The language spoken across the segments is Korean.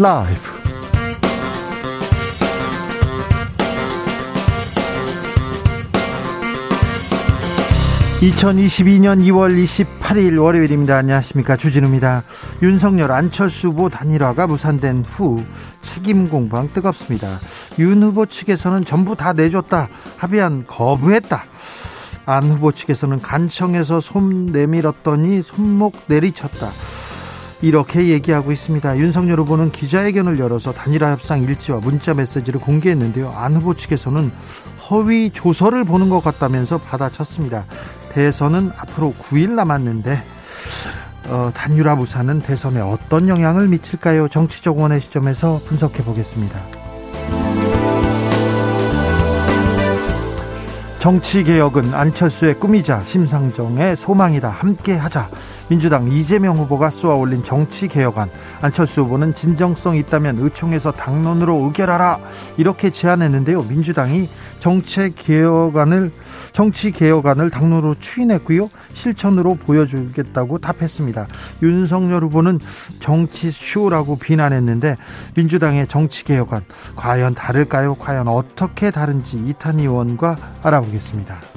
라이브. 2022년 2월 28일 월요일입니다. 안녕하십니까. 주진우입니다. 윤석열 안철수 후보 단일화가 무산된 후 책임 공방 뜨겁습니다. 윤 후보 측에서는 전부 다 내줬다. 합의안 거부했다. 안 후보 측에서는 간청에서 손 내밀었더니 손목 내리쳤다. 이렇게 얘기하고 있습니다. 윤석열 후보는 기자회견을 열어서 단일화 협상 일지와 문자 메시지를 공개했는데요. 안 후보 측에서는 허위 조서를 보는 것 같다면서 받아쳤습니다. 대선은 앞으로 9일 남았는데 어, 단일화 무산은 대선에 어떤 영향을 미칠까요? 정치적 원의 시점에서 분석해 보겠습니다. 정치개혁은 안철수의 꿈이자 심상정의 소망이다. 함께 하자. 민주당 이재명 후보가 쏘아 올린 정치개혁안. 안철수 후보는 진정성 있다면 의총에서 당론으로 의결하라. 이렇게 제안했는데요. 민주당이 정치개혁안을 정치 개혁안을 당론으로 추인했고요. 실천으로 보여주겠다고 답했습니다. 윤석열 후보는 정치쇼라고 비난했는데 민주당의 정치 개혁안 과연 다를까요? 과연 어떻게 다른지 이탄 의원과 알아보겠습니다.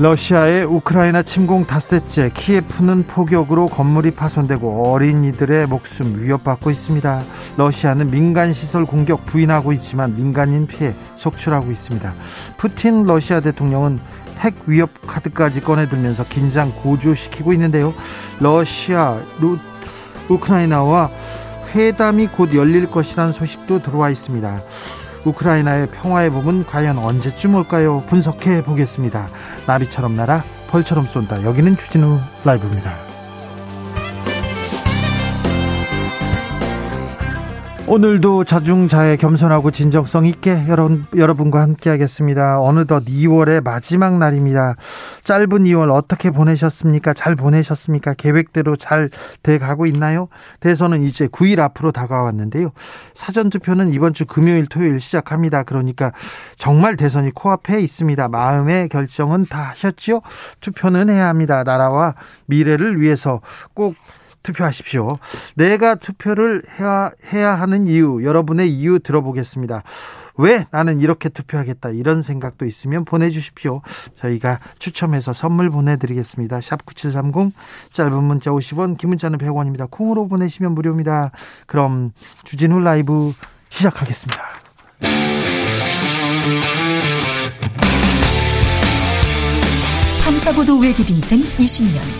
러시아의 우크라이나 침공 닷새째 키예프는 폭격으로 건물이 파손되고 어린이들의 목숨 위협받고 있습니다. 러시아는 민간 시설 공격 부인하고 있지만 민간인 피해 속출하고 있습니다. 푸틴 러시아 대통령은 핵 위협 카드까지 꺼내들면서 긴장 고조시키고 있는데요. 러시아, 루, 우크라이나와 회담이 곧 열릴 것이라는 소식도 들어와 있습니다. 우크라이나의 평화의 봄은 과연 언제쯤 올까요? 분석해 보겠습니다. 나비처럼 날아 벌처럼 쏜다. 여기는 주진우 라이브입니다. 오늘도 자중자애 겸손하고 진정성 있게 여러분, 여러분과 함께 하겠습니다. 어느덧 2월의 마지막 날입니다. 짧은 2월 어떻게 보내셨습니까? 잘 보내셨습니까? 계획대로 잘 돼가고 있나요? 대선은 이제 9일 앞으로 다가왔는데요. 사전투표는 이번 주 금요일, 토요일 시작합니다. 그러니까 정말 대선이 코앞에 있습니다. 마음의 결정은 다 하셨지요? 투표는 해야 합니다. 나라와 미래를 위해서 꼭 투표하십시오. 내가 투표를 해야, 해야 하는 이유, 여러분의 이유 들어보겠습니다. 왜 나는 이렇게 투표하겠다 이런 생각도 있으면 보내주십시오. 저희가 추첨해서 선물 보내드리겠습니다. 샵 9730 짧은 문자 50원 긴 문자는 100원입니다. 콩으로 보내시면 무료입니다. 그럼 주진우 라이브 시작하겠습니다. 탐사보도 외길 인생 20년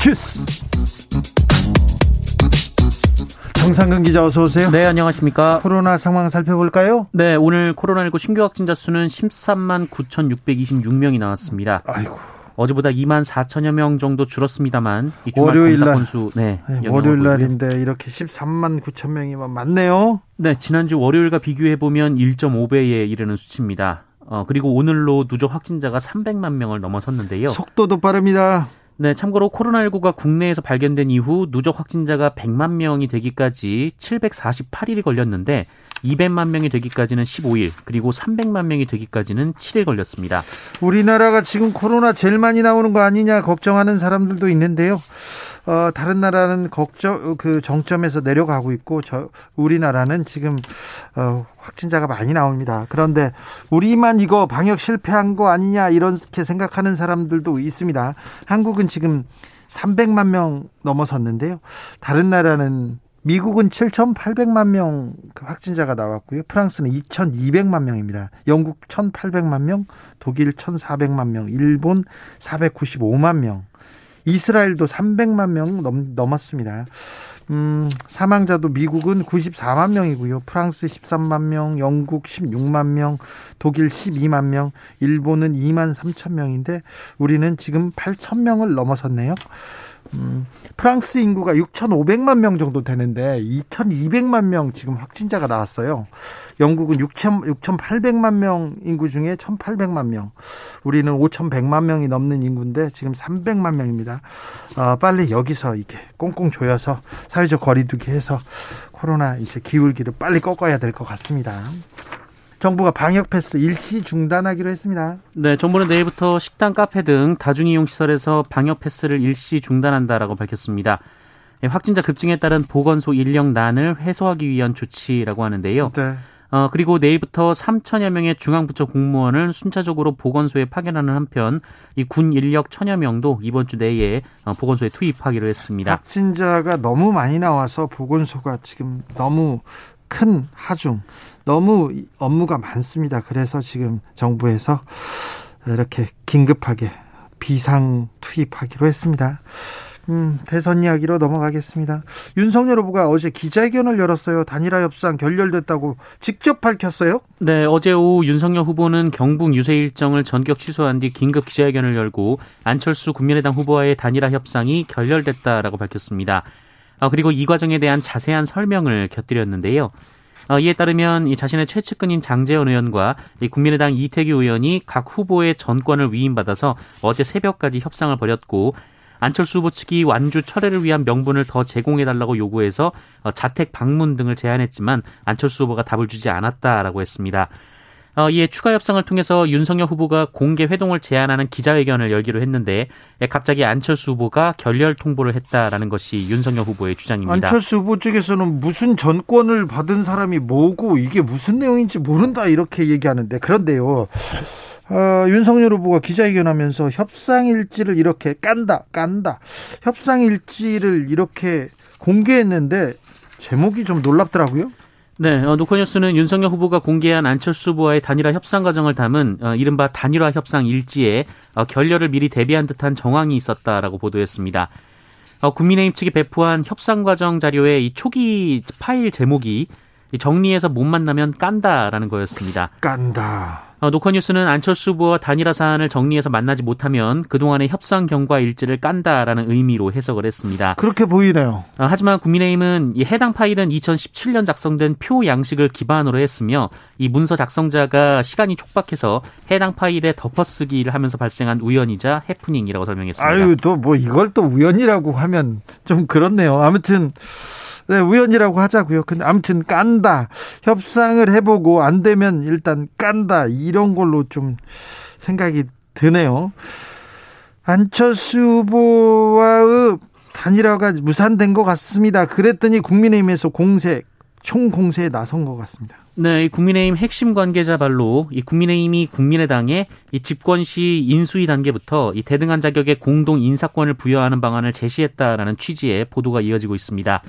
주스. 정상근 기자 어서 오세요. 네, 안녕하십니까. 코로나 상황 살펴볼까요? 네, 오늘 코로나19 신규 확진자 수는 13만 9,626명이 나왔습니다. 아이고. 어제보다 2만 4천여 명 정도 줄었습니다만 월요일 날 건수 네, 네 월요일 날인데 이렇게 13만 9천 명이면 많네요. 네, 지난주 월요일과 비교해 보면 1.5배에 이르는 수치입니다. 어, 그리고 오늘로 누적 확진자가 300만 명을 넘어섰는데요. 속도도 빠릅니다. 네, 참고로 코로나19가 국내에서 발견된 이후 누적 확진자가 100만 명이 되기까지 748일이 걸렸는데 200만 명이 되기까지는 15일, 그리고 300만 명이 되기까지는 7일 걸렸습니다. 우리나라가 지금 코로나 제일 많이 나오는 거 아니냐 걱정하는 사람들도 있는데요. 어, 다른 나라는 걱정 그 정점에서 내려가고 있고 저 우리나라는 지금 어, 확진자가 많이 나옵니다. 그런데 우리만 이거 방역 실패한 거 아니냐 이렇게 생각하는 사람들도 있습니다. 한국은 지금 300만 명 넘어섰는데요. 다른 나라는 미국은 7,800만 명그 확진자가 나왔고요. 프랑스는 2,200만 명입니다. 영국 1,800만 명, 독일 1,400만 명, 일본 495만 명, 이스라엘도 300만 명 넘, 넘었습니다. 음, 사망자도 미국은 94만 명이고요. 프랑스 13만 명, 영국 16만 명, 독일 12만 명, 일본은 2만 3천 명인데 우리는 지금 8천 명을 넘어섰네요. 음, 프랑스 인구가 6,500만 명 정도 되는데 2,200만 명 지금 확진자가 나왔어요. 영국은 6,000, 6,800만 명 인구 중에 1,800만 명. 우리는 5,100만 명이 넘는 인구인데 지금 300만 명입니다. 어, 빨리 여기서 이게 꽁꽁 조여서 사회적 거리두기 해서 코로나 이제 기울기를 빨리 꺾어야 될 것 같습니다. 정부가 방역 패스 일시 중단하기로 했습니다. 네, 정부는 내일부터 식당, 카페 등 다중이용 시설에서 방역 패스를 일시 중단한다라고 밝혔습니다. 예, 확진자 급증에 따른 보건소 인력난을 해소하기 위한 조치라고 하는데요. 네. 어, 그리고 내일부터 3천여 명의 중앙부처 공무원을 순차적으로 보건소에 파견하는 한편 이 군 인력 천여 명도 이번 주 내에 어, 보건소에 투입하기로 했습니다. 확진자가 너무 많이 나와서 보건소가 지금 너무 큰 하중, 너무 업무가 많습니다. 그래서 지금 정부에서 이렇게 긴급하게 비상 투입하기로 했습니다. 음, 대선 이야기로 넘어가겠습니다. 윤석열 후보가 어제 기자회견을 열었어요. 단일화 협상 결렬됐다고 직접 밝혔어요? 네, 어제 오후 윤석열 후보는 경북 유세 일정을 전격 취소한 뒤 긴급 기자회견을 열고 안철수 국민의당 후보와의 단일화 협상이 결렬됐다라고 밝혔습니다. 어, 그리고 이 과정에 대한 자세한 설명을 곁들였는데요. 어, 이에 따르면 이 자신의 최측근인 장재원 의원과 이 국민의당 이태규 의원이 각 후보의 전권을 위임받아서 어제 새벽까지 협상을 벌였고 안철수 후보 측이 완주 철회를 위한 명분을 더 제공해달라고 요구해서 어, 자택 방문 등을 제안했지만 안철수 후보가 답을 주지 않았다라고 했습니다. 어, 이에 추가 협상을 통해서 윤석열 후보가 공개 회동을 제안하는 기자회견을 열기로 했는데 예, 갑자기 안철수 후보가 결렬 통보를 했다라는 것이 윤석열 후보의 주장입니다. 안철수 후보 쪽에서는 무슨 전권을 받은 사람이 뭐고 이게 무슨 내용인지 모른다 이렇게 얘기하는데 그런데요. 어, 윤석열 후보가 기자회견하면서 협상일지를 이렇게 깐다, 깐다. 협상일지를 이렇게 공개했는데 제목이 좀 놀랍더라고요. 네, 어, 노컷뉴스는 윤석열 후보가 공개한 안철수 후보와의 단일화 협상 과정을 담은 어, 이른바 단일화 협상 일지에 어, 결렬을 미리 대비한 듯한 정황이 있었다라고 보도했습니다. 어, 국민의힘 측이 배포한 협상 과정 자료의 이 초기 파일 제목이 정리해서 못 만나면 깐다라는 거였습니다. 깐다. 어, 노컷뉴스는 안철수 후보와 단일화 사안을 정리해서 만나지 못하면 그동안의 협상 경과 일지를 깐다라는 의미로 해석을 했습니다. 그렇게 보이네요. 어, 하지만 국민의힘은 이 해당 파일은 2017년 작성된 표 양식을 기반으로 했으며 이 문서 작성자가 시간이 촉박해서 해당 파일에 덮어쓰기를 하면서 발생한 우연이자 해프닝이라고 설명했습니다. 아유, 또 뭐 이걸 또 우연이라고 하면 좀 그렇네요. 아무튼 네, 우연이라고 하자고요. 근데 아무튼 깐다. 협상을 해보고 안 되면 일단 깐다. 이런 걸로 좀 생각이 드네요. 안철수 후보와의 단일화가 무산된 것 같습니다. 그랬더니 국민의힘에서 공세, 총공세에 나선 것 같습니다. 네, 국민의힘 핵심 관계자 발로 이 국민의힘이 국민의당에 이 집권 시 인수위 단계부터 이 대등한 자격의 공동 인사권을 부여하는 방안을 제시했다라는 취지의 보도가 이어지고 있습니다.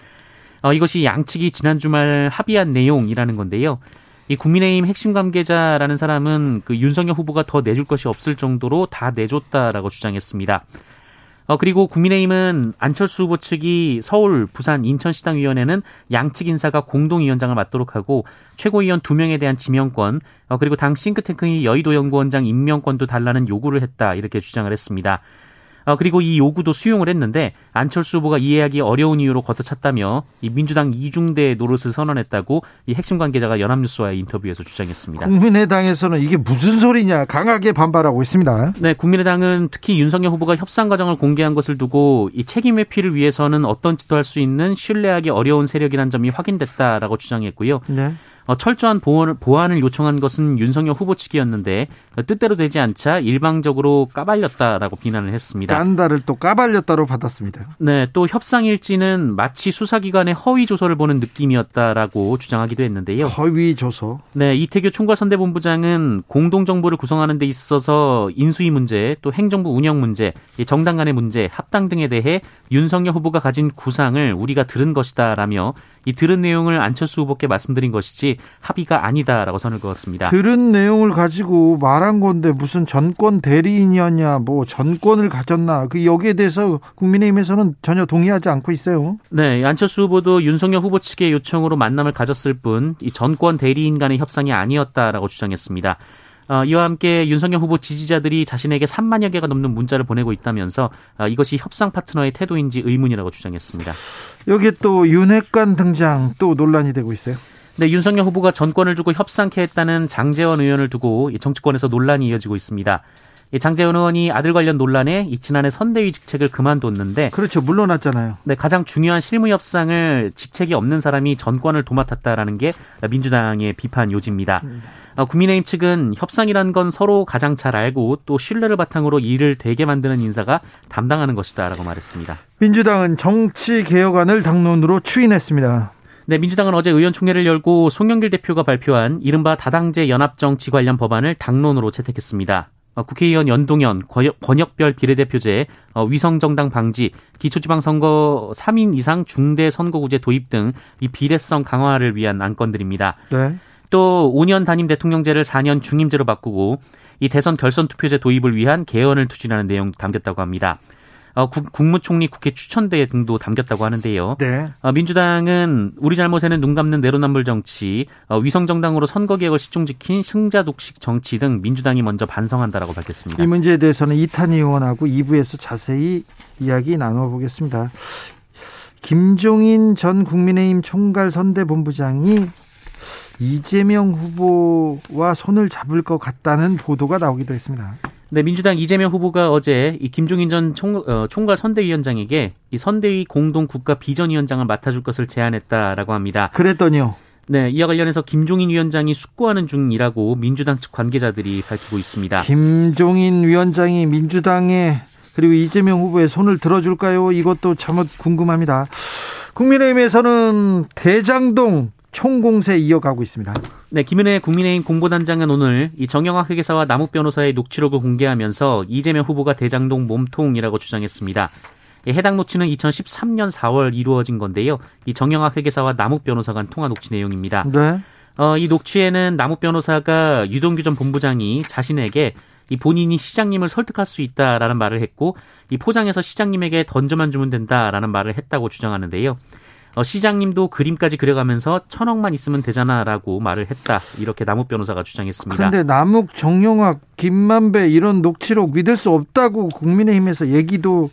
어, 이것이 양측이 지난 주말 합의한 내용이라는 건데요. 이 국민의힘 핵심 관계자라는 사람은 그 윤석열 후보가 더 내줄 것이 없을 정도로 다 내줬다라고 주장했습니다. 어, 그리고 국민의힘은 안철수 후보 측이 서울, 부산, 인천시당위원회는 양측 인사가 공동위원장을 맡도록 하고 최고위원 두 명에 대한 지명권, 어, 그리고 당 싱크탱크의 여의도 연구원장 임명권도 달라는 요구를 했다 이렇게 주장을 했습니다. 어, 그리고 이 요구도 수용을 했는데 안철수 후보가 이해하기 어려운 이유로 걷어찼다며 이 민주당 이중대 노릇을 선언했다고 이 핵심 관계자가 연합뉴스와의 인터뷰에서 주장했습니다. 국민의당에서는 이게 무슨 소리냐 강하게 반발하고 있습니다. 네, 국민의당은 특히 윤석열 후보가 협상 과정을 공개한 것을 두고 이 책임 회피를 위해서는 어떤 짓도 할 수 있는 신뢰하기 어려운 세력이란 점이 확인됐다라고 주장했고요. 네. 어, 철저한 보완을, 보완을 요청한 것은 윤석열 후보 측이었는데 뜻대로 되지 않자 일방적으로 까발렸다라고 비난을 했습니다. 깐다를 또 까발렸다로 받았습니다. 네, 또 협상 일지는 마치 수사기관의 허위 조서를 보는 느낌이었다라고 주장하기도 했는데요. 허위 조서. 네, 이태규 총괄선대본부장은 공동 정부를 구성하는 데 있어서 인수위 문제, 또 행정부 운영 문제, 정당 간의 문제, 합당 등에 대해 윤석열 후보가 가진 구상을 우리가 들은 것이다라며 이 들은 내용을 안철수 후보께 말씀드린 것이지 합의가 아니다라고 선을 그었습니다. 들은 내용을 가지고 말한 건데 무슨 전권 대리인이었냐, 뭐 전권을 가졌나, 그 여기에 대해서 국민의힘에서는 전혀 동의하지 않고 있어요. 네, 안철수 후보도 윤석열 후보 측의 요청으로 만남을 가졌을 뿐 이 전권 대리인 간의 협상이 아니었다라고 주장했습니다. 어, 이와 함께 윤석열 후보 지지자들이 자신에게 3만여 개가 넘는 문자를 보내고 있다면서 어, 이것이 협상 파트너의 태도인지 의문이라고 주장했습니다. 여기 또 윤핵관 등장 또 논란이 되고 있어요. 네, 윤석열 후보가 전권을 주고 협상케 했다는 장재원 의원을 두고 정치권에서 논란이 이어지고 있습니다. 장재원 의원이 아들 관련 논란에 지난해 선대위 직책을 그만뒀는데 그렇죠 물러났잖아요. 네, 가장 중요한 실무 협상을 직책이 없는 사람이 전권을 도맡았다라는 게 민주당의 비판 요지입니다. 음. 어, 국민의힘 측은 협상이란 건 서로 가장 잘 알고 또 신뢰를 바탕으로 일을 되게 만드는 인사가 담당하는 것이다라고 말했습니다. 민주당은 정치 개혁안을 당론으로 추인했습니다. 네, 민주당은 어제 의원총회를 열고 송영길 대표가 발표한 이른바 다당제 연합정치 관련 법안을 당론으로 채택했습니다. 어, 국회의원 연동형, 권역별 비례대표제, 어, 위성정당 방지, 기초지방선거 3인 이상 중대선거구제 도입 등 이 비례성 강화를 위한 안건들입니다. 네. 또 5년 단임 대통령제를 4년 중임제로 바꾸고 이 대선 결선 투표제 도입을 위한 개헌을 추진하는 내용 담겼다고 합니다. 어, 국, 국무총리 국회 추천대 등도 담겼다고 하는데요. 네. 어, 민주당은 우리 잘못에는 눈 감는 내로남불 정치, 어, 위성 정당으로 선거 개혁을 시종지킨 승자 독식 정치 등 민주당이 먼저 반성한다라고 밝혔습니다. 이 문제에 대해서는 이탄희 의원하고 2부에서 자세히 이야기 나눠보겠습니다. 김종인 전 국민의힘 총괄 선대본부장이 이재명 후보와 손을 잡을 것 같다는 보도가 나오기도 했습니다. 네, 민주당 이재명 후보가 어제 이 김종인 전 총, 어, 총괄 선대위원장에게 이 선대위 공동 국가 비전위원장을 맡아줄 것을 제안했다라고 합니다. 그랬더니요. 네, 이와 관련해서 김종인 위원장이 숙고하는 중이라고 민주당 측 관계자들이 밝히고 있습니다. 김종인 위원장이 민주당에 그리고 이재명 후보의 손을 들어줄까요? 이것도 참 궁금합니다. 국민의힘에서는 대장동 총공세 이어가고 있습니다. 네, 김은혜 국민의힘 공보단장은 오늘 이 정영학 회계사와 남욱 변호사의 녹취록을 공개하면서 이재명 후보가 대장동 몸통이라고 주장했습니다. 해당 녹취는 2013년 4월 이루어진 건데요. 이 정영학 회계사와 남욱 변호사 간 통화 녹취 내용입니다. 네. 어, 이 녹취에는 남욱 변호사가 유동규 전 본부장이 자신에게 이 본인이 시장님을 설득할 수 있다라는 말을 했고 이 포장해서 시장님에게 던져만 주면 된다라는 말을 했다고 주장하는데요. 어, 시장님도 그림까지 그려가면서 천억만 있으면 되잖아라고 말을 했다. 이렇게 남욱 변호사가 주장했습니다. 그런데 남욱, 정영학, 김만배 이런 녹취록 믿을 수 없다고 국민의힘에서 얘기도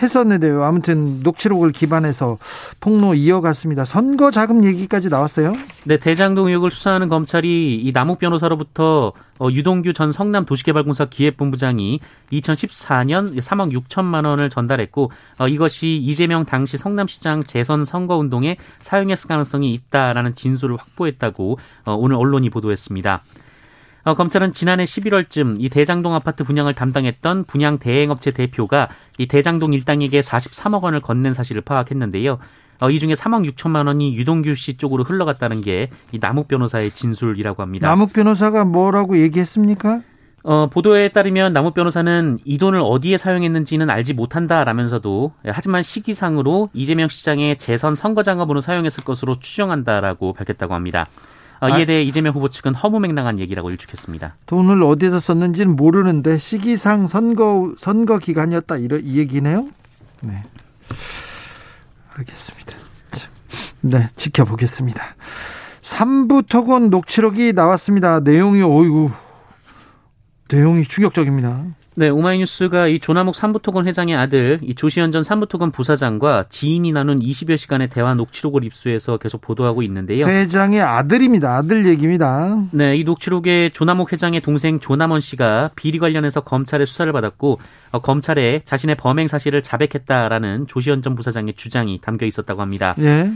했었는데요. 아무튼 녹취록을 기반해서 폭로 이어갔습니다. 선거 자금 얘기까지 나왔어요? 네, 대장동 의혹을 수사하는 검찰이 이 남욱 변호사로부터 어, 유동규 전 성남 도시개발공사 기획본부장이 2014년 3억 6천만 원을 전달했고 어, 이것이 이재명 당시 성남시장 재선 선거 운동에 사용했을 가능성이 있다라는 진술을 확보했다고 어, 오늘 언론이 보도했습니다. 어, 검찰은 지난해 11월쯤 이 대장동 아파트 분양을 담당했던 분양 대행업체 대표가 이 대장동 일당에게 43억 원을 건넨 사실을 파악했는데요. 어, 이 중에 3억 6천만 원이 유동규 씨 쪽으로 흘러갔다는 게 이 남욱 변호사의 진술이라고 합니다. 남욱 변호사가 뭐라고 얘기했습니까? 어, 보도에 따르면 남욱 변호사는 이 돈을 어디에 사용했는지는 알지 못한다라면서도 하지만 시기상으로 이재명 시장의 재선 선거 장업으로 사용했을 것으로 추정한다라고 밝혔다고 합니다. 어, 이에 아. 대해 이재명 후보 측은 허무맹랑한 얘기라고 일축했습니다. 돈을 어디에서 썼는지는 모르는데 시기상 선거 선거 기간이었다 이런 이 얘기네요. 네. 알겠습니다. 네, 지켜보겠습니다. 3부 토건 녹취록이 나왔습니다. 내용이 어이구 내용이 충격적입니다. 네, 오마이뉴스가 이 조남욱 삼부토건 회장의 아들 이 조시현 전 삼부토건 부사장과 지인이 나눈 20여 시간의 대화 녹취록을 입수해서 계속 보도하고 있는데요. 회장의 아들입니다. 아들 얘기입니다. 네, 이 녹취록에 조남욱 회장의 동생 조남원 씨가 비리 관련해서 검찰의 수사를 받았고 어, 검찰에 자신의 범행 사실을 자백했다라는 조시현 전 부사장의 주장이 담겨 있었다고 합니다. 예.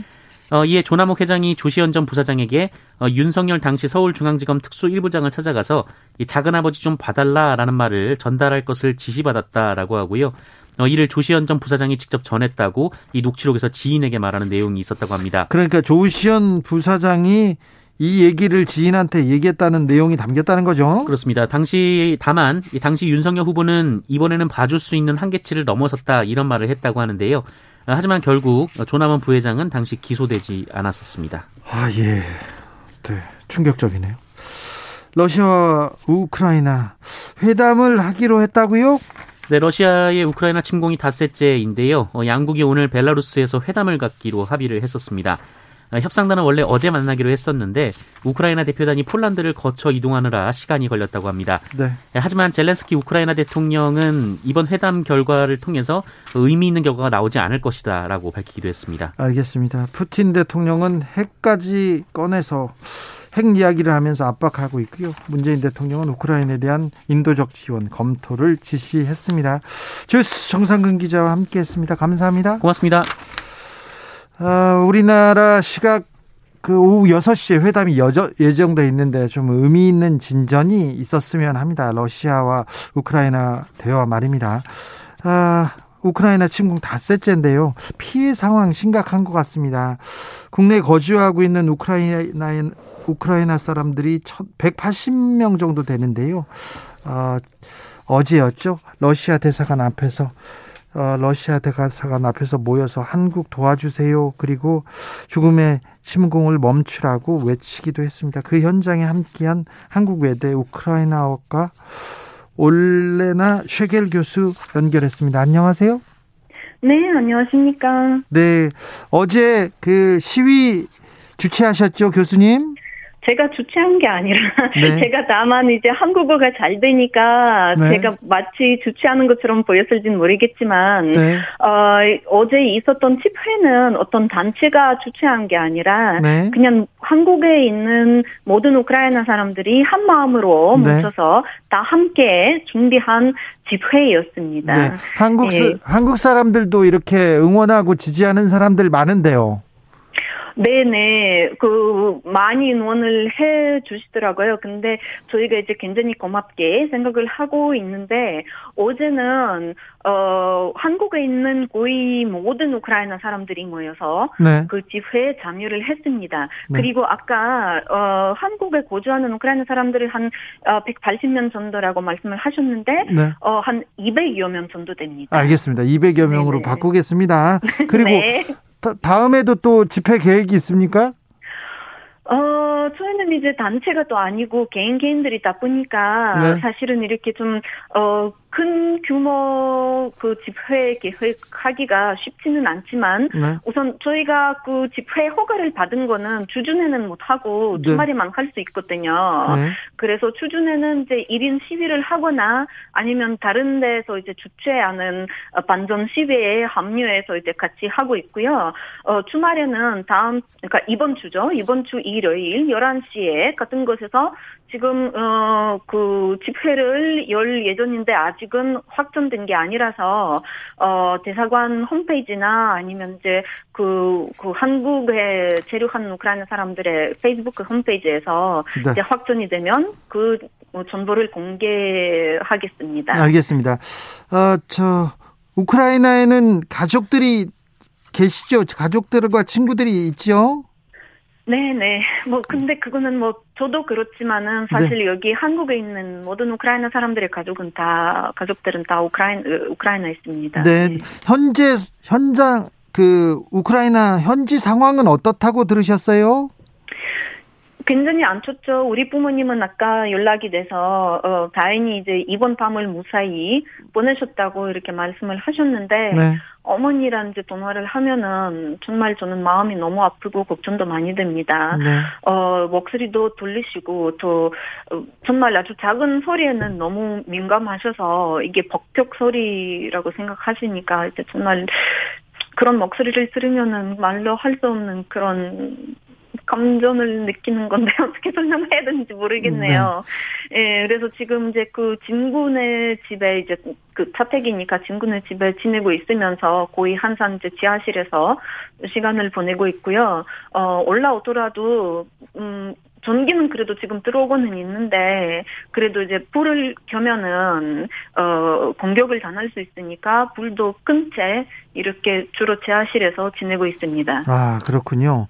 어, 이에 조남욱 회장이 조시현 전 부사장에게 어, 윤석열 당시 서울중앙지검 특수 1부장을 찾아가서 이 작은아버지 좀 봐달라라는 말을 전달할 것을 지시받았다라고 하고요. 어, 이를 조시현 전 부사장이 직접 전했다고 이 녹취록에서 지인에게 말하는 내용이 있었다고 합니다. 그러니까 조시현 부사장이 이 얘기를 지인한테 얘기했다는 내용이 담겼다는 거죠. 그렇습니다. 당시 다만 당시 윤석열 후보는 이번에는 봐줄 수 있는 한계치를 넘어섰다 이런 말을 했다고 하는데요. 하지만 결국 조남원 부회장은 당시 기소되지 않았었습니다. 아, 예. 네. 충격적이네요. 러시아와 우크라이나 회담을 하기로 했다고요? 네, 러시아의 우크라이나 침공이 닷새째인데요. 어, 양국이 오늘 벨라루스에서 회담을 갖기로 합의를 했었습니다. 아, 협상단은 원래 어제 만나기로 했었는데 우크라이나 대표단이 폴란드를 거쳐 이동하느라 시간이 걸렸다고 합니다. 네. 예, 하지만 젤렌스키 우크라이나 대통령은 이번 회담 결과를 통해서 의미 있는 결과가 나오지 않을 것이다라고 밝히기도 했습니다. 알겠습니다. 푸틴 대통령은 핵까지 꺼내서 핵 이야기를 하면서 압박하고 있고요. 문재인 대통령은 우크라이나에 대한 인도적 지원 검토를 지시했습니다. 주스 정상근 기자와 함께했습니다. 감사합니다. 고맙습니다. 아, 우리나라 시각 그 오후 6시에 회담이 여저, 예정돼 있는데 좀 의미 있는 진전이 있었으면 합니다. 러시아와 우크라이나 대화 말입니다. 아, 우크라이나 침공 닷새째인데요. 피해 상황 심각한 것 같습니다. 국내 거주하고 있는 우크라이나 우크라이나 사람들이 180명 정도 되는데요. 어, 어제였죠. 러시아 대사관 앞에서 어, 러시아 대사관 앞에서 모여서 한국 도와주세요. 그리고 죽음의 침공을 멈추라고 외치기도 했습니다. 그 현장에 함께한 한국 외대 우크라이나어과 올레나 쉐겔 교수 연결했습니다. 안녕하세요. 네, 안녕하십니까. 네, 어제 그 시위 주최하셨죠, 교수님? 제가 주최한 게 아니라 네. 제가 다만 이제 한국어가 잘 되니까 네. 제가 마치 주최하는 것처럼 보였을지는 모르겠지만 네. 어, 어제 있었던 집회는 어떤 단체가 주최한 게 아니라 네. 그냥 한국에 있는 모든 우크라이나 사람들이 한 마음으로 네. 뭉쳐서 다 함께 준비한 집회였습니다. 네. 한국 예. 한국 사람들도 이렇게 응원하고 지지하는 사람들 많은데요. 네네. 그, 많이 응원을 해 주시더라고요. 근데 저희가 이제 굉장히 고맙게 생각을 하고 있는데, 어제는, 어, 한국에 있는 거의 모든 우크라이나 사람들이 모여서 네. 그 집회에 참여를 했습니다. 네. 그리고 아까, 어, 한국에 거주하는 우크라이나 사람들이 한, 어, 180명 정도라고 말씀을 하셨는데, 네. 어, 한 200여 명 정도 됩니다. 알겠습니다. 200여 명으로 네네. 바꾸겠습니다. 그리고 네. 다음에도 또 집회 계획이 있습니까? 어, 저희는 이제 단체가 또 아니고 개인 개인들이 다 보니까 네. 사실은 이렇게 좀, 어, 큰 규모 그 집회 계획하기가 쉽지는 않지만 네. 우선 저희가 그 집회 허가를 받은 거는 주중에는 못 하고 네. 주말에만 할수 있거든요. 네. 그래서 주중에는 이제 1인 시위를 하거나 아니면 다른 데서 이제 주최하는 반전 시위에 합류해서 이제 같이 하고 있고요. 어 주말에는 다음 그러니까 이번 주죠. 이번 주 일요일 11시 에 같은 곳에서 지금 어 그 집회를 열 예정인데 아직은 확정된 게 아니라서 어 대사관 홈페이지나 아니면 이제 그, 그 한국에 체류한 우크라이나 사람들의 페이스북 홈페이지에서 네. 이제 확정이 되면 그 정보를 공개하겠습니다. 알겠습니다. 어 저 우크라이나에는 가족들이 계시죠? 가족들과 친구들이 있죠? 네네. 뭐 근데 그거는 뭐 저도 그렇지만은 사실 네. 여기 한국에 있는 모든 우크라이나 사람들의 가족은 다 가족들은 다 우크라이나 우크라이나에 있습니다. 네. 네. 현재 현장 그 우크라이나 현지 상황은 어떻다고 들으셨어요? 굉장히 안 좋죠. 우리 부모님은 아까 연락이 돼서 어, 다행히 이제 이번 밤을 무사히 보내셨다고 이렇게 말씀을 하셨는데 네. 어머니랑 이제 통화를 하면은 정말 저는 마음이 너무 아프고 걱정도 많이 됩니다. 네. 어 목소리도 돌리시고 또 어, 정말 아주 작은 소리에는 너무 민감하셔서 이게 법격 소리라고 생각하시니까 이제 정말 그런 목소리를 들으면은 말로 할 수 없는 그런 감정을 느끼는 건데 어떻게 설명해야 되는지 모르겠네요. 네. 예, 그래서 지금 이제 그 진군의 집에 이제 그 타택이니까 진군의 집에 지내고 있으면서 거의 항상 이제 지하실에서 시간을 보내고 있고요. 어, 올라오더라도, 음, 전기는 그래도 지금 들어오고는 있는데 그래도 이제 불을 켜면은 어 공격을 당할 수 있으니까 불도 끈 채 이렇게 주로 지하실에서 지내고 있습니다. 아 그렇군요.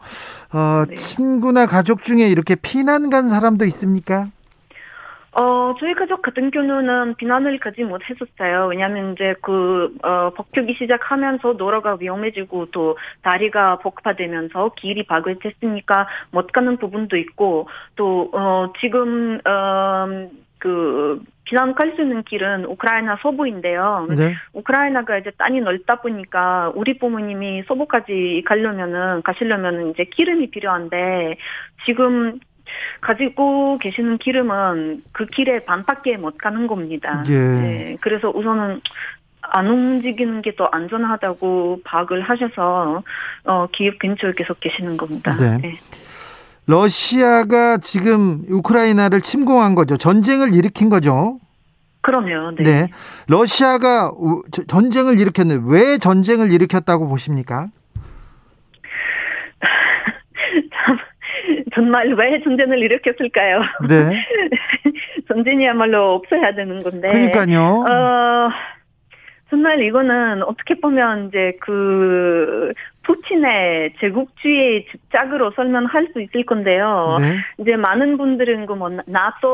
어 네. 친구나 가족 중에 이렇게 피난 간 사람도 있습니까? 어, 저희 가족 같은 경우는 비난을 가지 못했었어요. 왜냐하면 이제 그, 어, 법규기 시작하면서 노로가 위험해지고 또 다리가 복파되면서 길이 바글됐으니까 못 가는 부분도 있고 또, 어, 지금, 어, 그 비난 갈수 있는 길은 우크라이나 서부인데요. 네. 우크라이나가 이제 땅이 넓다 보니까 우리 부모님이 서부까지 가려면은 가시려면은 이제 기름이 필요한데 지금 가지고 계시는 기름은 그 길에 반밖에 못 가는 겁니다. 예. 네. 그래서 우선은 안 움직이는 게 더 안전하다고 파악을 하셔서 어 기업 근처에 계속 계시는 겁니다. 네. 네. 러시아가 지금 우크라이나를 침공한 거죠. 전쟁을 일으킨 거죠. 그럼요. 네. 네. 러시아가 전쟁을 일으켰는데 왜 전쟁을 일으켰다고 보십니까? 참 정말 왜 전쟁을 일으켰을까요? 네. 전쟁이야말로 없어야 되는 건데. 그러니까요. 어, 정말 이거는 어떻게 보면 이제 그 푸틴의 제국주의 집착으로 설명할 수 있을 건데요. 네. 이제 많은 분들은 그뭐 나토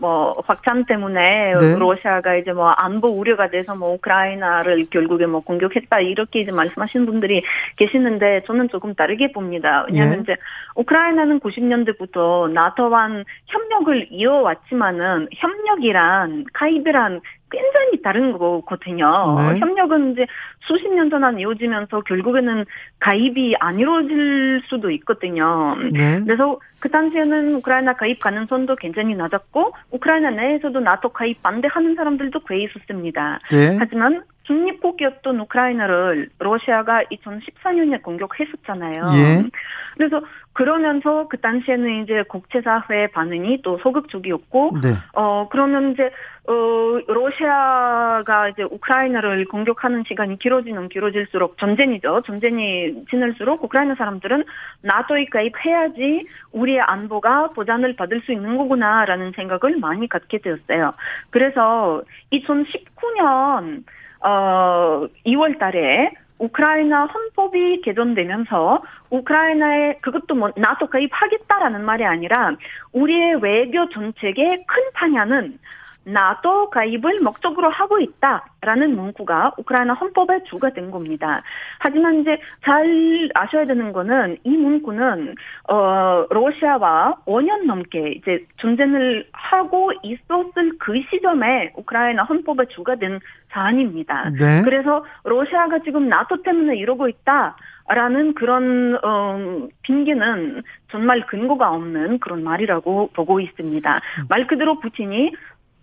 어뭐 확장 때문에 네. 러시아가 이제 뭐 안보 우려가 돼서 뭐 우크라이나를 결국에 뭐 공격했다 이렇게 이제 말씀하시는 분들이 계시는데 저는 조금 다르게 봅니다. 왜냐하면 예. 이제 우크라이나는 90년대부터 나토와 협력을 이어왔지만은 협력이란 가입이란 굉장히 다른 거거든요. 네. 협력은 이제 수십 년 동안 이어지면서 결국에는 가입이 안 이루어질 수도 있거든요. 네. 그래서 그 당시에는 우크라이나 가입 가능성도 굉장히 낮았고 우크라이나 내에서도 나토 가입 반대하는 사람들도 꽤 있었습니다. 네. 하지만 중립국이었던 우크라이나를 러시아가 2014년에 공격했었잖아요. 예. 그래서 그러면서 그 당시에는 이제 국제사회 반응이 또 소극적이었고, 네. 어, 그러면 이제, 어, 러시아가 이제 우크라이나를 공격하는 시간이 길어지면 길어질수록 전쟁이죠. 전쟁이 지날수록 우크라이나 사람들은 나토에 가입해야지 우리의 안보가 보장을 받을 수 있는 거구나라는 생각을 많이 갖게 되었어요. 그래서 2019년 어 2월 달에 우크라이나 헌법이 개정되면서 우크라이나에 그것도 뭐 나토 가입하겠다라는 말이 아니라 우리의 외교 정책의 큰 방향은 나토 가입을 목적으로 하고 있다라는 문구가 우크라이나 헌법의 주가 된 겁니다. 하지만 이제 잘 아셔야 되는 거는 이 문구는 어 러시아와 5년 넘게 이제 전쟁을 하고 있었을 그 시점에 우크라이나 헌법의 주가 된 사안입니다. 네. 그래서 러시아가 지금 나토 때문에 이러고 있다. 라는 그런 어, 핑계는 정말 근거가 없는 그런 말이라고 보고 있습니다. 음. 말 그대로 푸틴이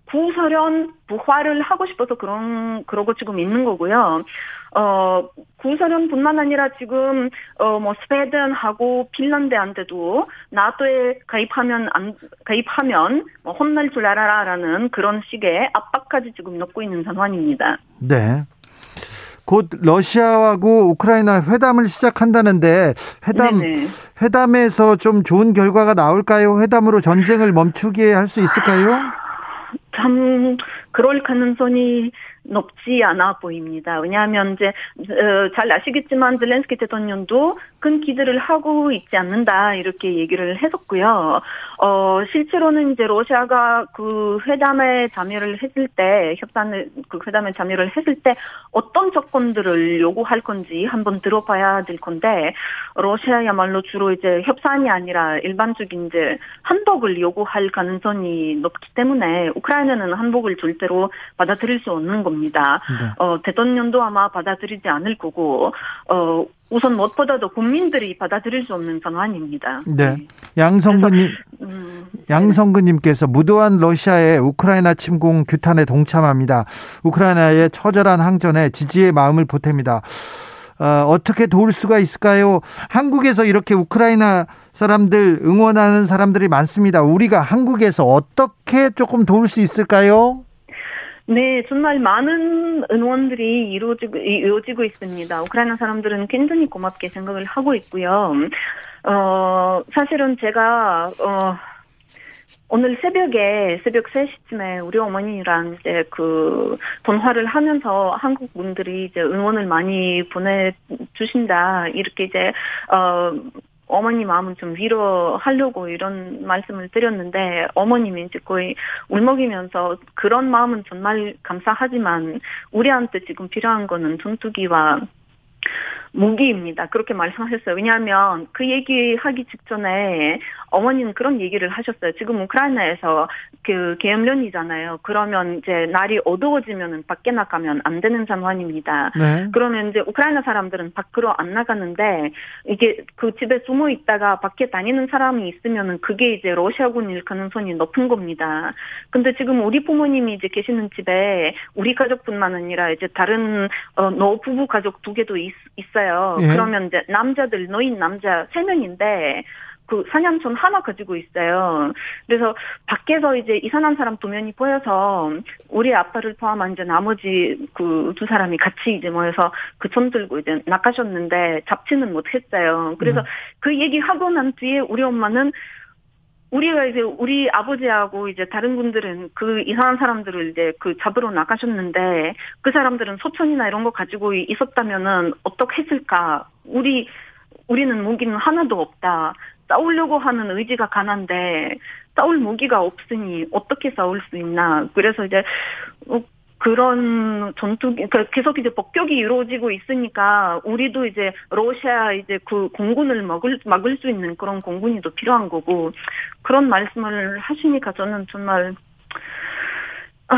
구소련 부활을 하고 싶어서 그런 그러고 지금 있는 거고요. 어 구소련뿐만 아니라 지금 어뭐 스웨덴하고 핀란드한테도 나토에 가입하면 안 가입하면 뭐 혼날 줄 알아라라는 그런 식의 압박까지 지금 넣고 있는 상황입니다. 네. 곧 러시아하고 우크라이나 회담을 시작한다는데 회담 네네. 회담에서 좀 좋은 결과가 나올까요? 회담으로 전쟁을 멈추게 할 수 있을까요? 참 그럴 가능성이 높지 않아 보입니다. 왜냐하면 이제 어, 잘 아시겠지만 젤렌스키 대통령도 큰 기대를 하고 있지 않는다 이렇게 얘기를 했었고요. 어 실제로는 이제 러시아가 그 회담에 참여를 했을 때 협상을 그 회담에 참여를 했을 때 어떤 조건들을 요구할 건지 한번 들어봐야 될 건데 러시아야말로 주로 이제 협상이 아니라 일반적인 이제 한복을 요구할 가능성이 높기 때문에 우크라이나는 한복을 절대로 받아들일 수 없는 겁니다. 네. 어 대통령도 아마 받아들이지 않을 거고 어 우선 무엇보다도 국민들이 받아들일 수 없는 상황입니다. 네. 네. 양성근님, 음, 양성근님께서 무도한 러시아의 우크라이나 침공 규탄에 동참합니다. 우크라이나의 처절한 항전에 지지의 마음을 보탭니다. 어, 어떻게 도울 수가 있을까요? 한국에서 이렇게 우크라이나 사람들 응원하는 사람들이 많습니다. 우리가 한국에서 어떻게 조금 도울 수 있을까요? 네, 정말 많은 응원들이 이루어지고, 이루어지고 있습니다. 우크라이나 사람들은 굉장히 고맙게 생각을 하고 있고요. 어, 사실은 제가, 어, 오늘 새벽에, 새벽 3시쯤에 우리 어머니랑 이제 그, 전화를 하면서 한국 분들이 이제 응원을 많이 보내주신다. 이렇게 이제, 어, 어머니 마음은 좀 위로하려고 이런 말씀을 드렸는데 어머님이 이제 거의 울먹이면서 그런 마음은 정말 감사하지만 우리한테 지금 필요한 거는 전투기와 무기입니다. 그렇게 말씀하셨어요. 왜냐하면 그 얘기하기 직전에 어머니는 그런 얘기를 하셨어요. 지금 우크라이나에서 그 계엄련이잖아요. 그러면 이제 날이 어두워지면은 밖에 나가면 안 되는 상황입니다. 네. 그러면 이제 우크라이나 사람들은 밖으로 안 나가는데 이게 그 집에 숨어 있다가 밖에 다니는 사람이 있으면은 그게 이제 러시아군 일 가능성이 높은 겁니다. 근데 지금 우리 부모님이 이제 계시는 집에 우리 가족뿐만 아니라 이제 다른 어, 노부부 가족 두 개도 있, 어요 예. 그러면 이제 남자들 노인 남자 세 명인데 그 사냥촌 하나 가지고 있어요. 그래서 밖에서 이제 이산한 사람 두 명이 보여서 우리 아빠를 포함한 이제 나머지 그 두 사람이 같이 이제 모여서 그 촌 들고 이제 나가셨는데 잡지는 못했어요. 그래서 음. 그 얘기 하고 난 뒤에 우리 엄마는 우리가 이제 우리 아버지하고 이제 다른 분들은 그 이상한 사람들을 이제 그 잡으러 나가셨는데 그 사람들은 소천이나 이런 거 가지고 있었다면은 어떻게 했을까? 우리 우리는 무기는 하나도 없다. 싸우려고 하는 의지가 강한데 싸울 무기가 없으니 어떻게 싸울 수 있나. 그래서 이제 어, 그런 전투, 그러니까 계속 이제 폭격이 이루어지고 있으니까 우리도 이제 러시아 이제 그 공군을 막을 막을 수 있는 그런 공군이 더 필요한 거고 그런 말씀을 하시니까 저는 정말 아,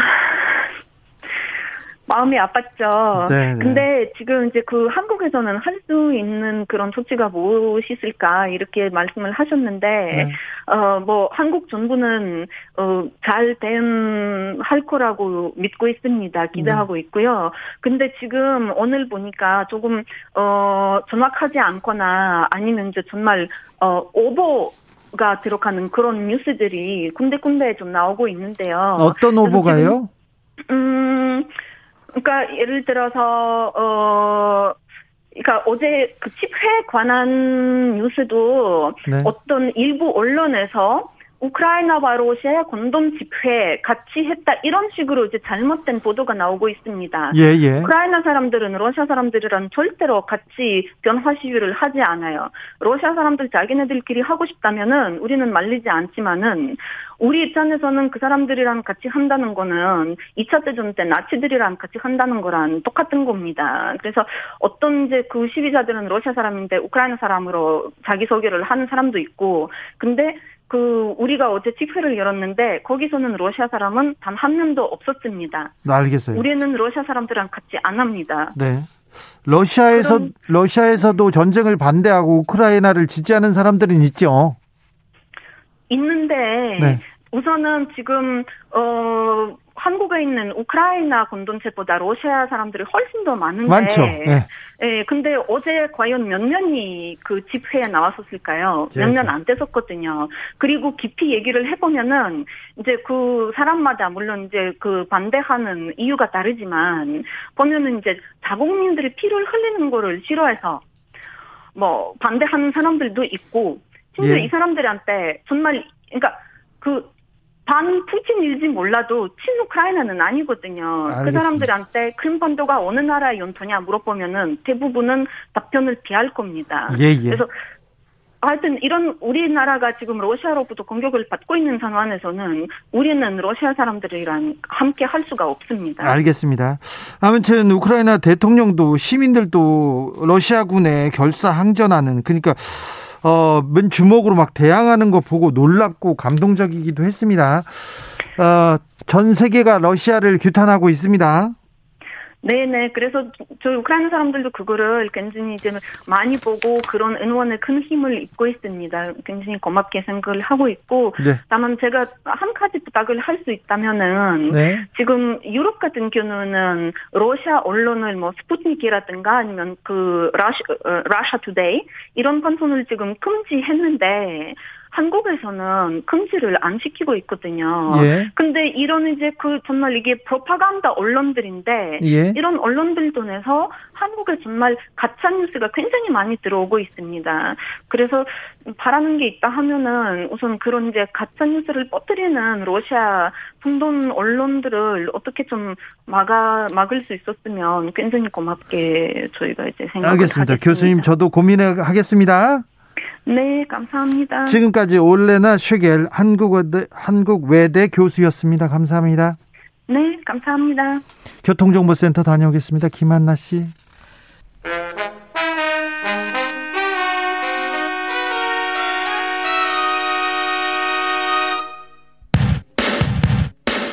마음이 아팠죠. 네, 네 근데 지금 이제 그 한국에서는 할 수 있는 그런 조치가 무엇이 있을까 이렇게 말씀을 하셨는데 네. 어뭐 한국 정부는 어잘 대응 할 거라고 믿고 있습니다. 기대하고 네. 있고요. 근데 지금 오늘 보니까 조금 어 정확하지 않거나 아니면 이제 정말 어 오버 가 들어가는 그런 뉴스들이 군데군데 좀 나오고 있는데요. 어떤 오보가요? 음, 그러니까 예를 들어서 어 그러니까 어제 그 집회 관한 뉴스도 네. 어떤 일부 언론에서 우크라이나와 러시아 공동 집회 같이 했다 이런 식으로 이제 잘못된 보도가 나오고 있습니다. 예, 예. 우크라이나 사람들은 러시아 사람들이랑 절대로 같이 변화 시위를 하지 않아요. 러시아 사람들 자기네들끼리 하고 싶다면은 우리는 말리지 않지만은 우리 입장에서는 그 사람들이랑 같이 한다는 거는 2차 대전 때 나치들이랑 같이 한다는 거랑 똑같은 겁니다. 그래서 어떤 이제 그 시위자들은 러시아 사람인데 우크라이나 사람으로 자기소개를 하는 사람도 있고 근데 그 우리가 어제 집회를 열었는데 거기서는 러시아 사람은 단 한 명도 없었습니다. 네, 알겠어요. 우리는 러시아 사람들랑 같이 안 합니다. 네. 러시아에서 그럼, 러시아에서도 전쟁을 반대하고 우크라이나를 지지하는 사람들은 있죠. 있는데 네. 우선은 지금 어 한국에 있는 우크라이나 공동체보다 러시아 사람들이 훨씬 더 많은데. 많죠. 네. 예, 근데 어제 과연 몇 명이 그 집회에 나왔었을까요? 몇명안 됐었거든요. 그리고 깊이 얘기를 해보면은 이제 그 사람마다 물론 이제 그 반대하는 이유가 다르지만 보면은 이제 자국민들이 피를 흘리는 거를 싫어해서 뭐 반대하는 사람들도 있고 심지어 예. 이 사람들한테 정말 그러니까 그 반 푸틴일지 몰라도 친우크라이나는 아니거든요. 그 알겠습니다. 그 사람들한테 크림반도가 어느 나라의 연토냐 물어보면은 대부분은 답변을 피할 겁니다. 예, 예. 그래서 하여튼 이런 우리나라가 지금 러시아로부터 공격을 받고 있는 상황에서는 우리는 러시아 사람들이랑 함께 할 수가 없습니다. 알겠습니다. 아무튼 우크라이나 대통령도 시민들도 러시아군에 결사항전하는 그러니까 어, 맨 주먹으로 막 대항하는 거 보고 놀랍고 감동적이기도 했습니다. 어, 전 세계가 러시아를 규탄하고 있습니다. 네네. 그래서 저 우크라이나 사람들도 그거를 굉장히 이제 많이 보고 그런 응원에 큰 힘을 입고 있습니다. 굉장히 고맙게 생각을 하고 있고. 네. 다만 제가 한 가지 부탁을 할 수 있다면은 네. 지금 유럽 같은 경우는 러시아 언론을 뭐 스푸트니크라든가 아니면 그 라시 어, Russia Today 이런 방송을 지금 금지했는데 한국에서는 금지를 안 시키고 있거든요. 예. 근데 이런 이제 그 정말 이게 프로파간다 언론들인데 예. 이런 언론들 통해서 한국에 정말 가짜 뉴스가 굉장히 많이 들어오고 있습니다. 그래서 바라는 게 있다 하면은 우선 그런 이제 가짜 뉴스를 뻗뜨리는 러시아 풍돈 언론들을 어떻게 좀 막아 막을 수 있었으면 굉장히 고맙게 저희가 이제 생각을 알겠습니다. 하겠습니다. 교수님 저도 고민을 하겠습니다. 네, 감사합니다. 지금까지 올레나 쉐겔 한국외대, 한국외대 교수였습니다. 감사합니다. 네, 감사합니다. 교통정보센터 다녀오겠습니다. 김한나 씨.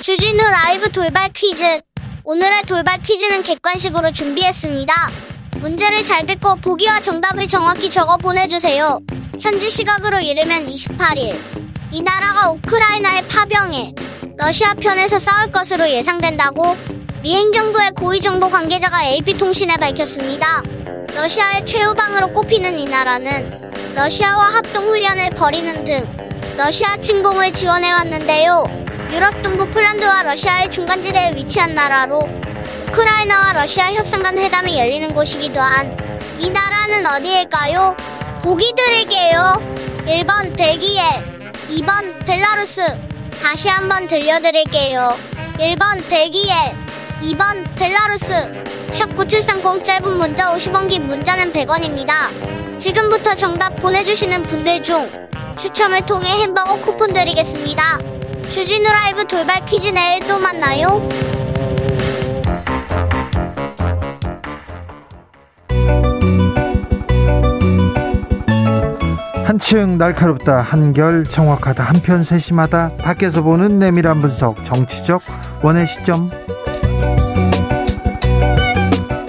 주진우 라이브 돌발 퀴즈. 오늘의 돌발 퀴즈는 객관식으로 준비했습니다. 문제를 잘 듣고 보기와 정답을 정확히 적어 보내주세요. 현지 시각으로 이르면 28일. 이 나라가 우크라이나의 파병에 러시아 편에서 싸울 것으로 예상된다고 미 행정부의 고위정보 관계자가 AP통신에 밝혔습니다. 러시아의 최후방으로 꼽히는 이 나라는 러시아와 합동훈련을 벌이는 등 러시아 침공을 지원해왔는데요. 유럽 동부 폴란드와 러시아의 중간지대에 위치한 나라로 우크라이나와 러시아 협상단 회담이 열리는 곳이기도 한 이 나라는 어디일까요? 보기 드릴게요. 1번 벨기에, 2번 벨라루스. 다시 한번 들려드릴게요. 1번 벨기에, 2번 벨라루스. 샵9730 짧은 문자 50원 긴 문자는 100원입니다. 지금부터 정답 보내주시는 분들 중 추첨을 통해 햄버거 쿠폰 드리겠습니다. 주진우 라이브 돌발 퀴즈 내일 또 만나요. 한층 날카롭다 한결 정확하다 한편 세심하다 밖에서 보는 내밀한 분석 정치적 원의 시점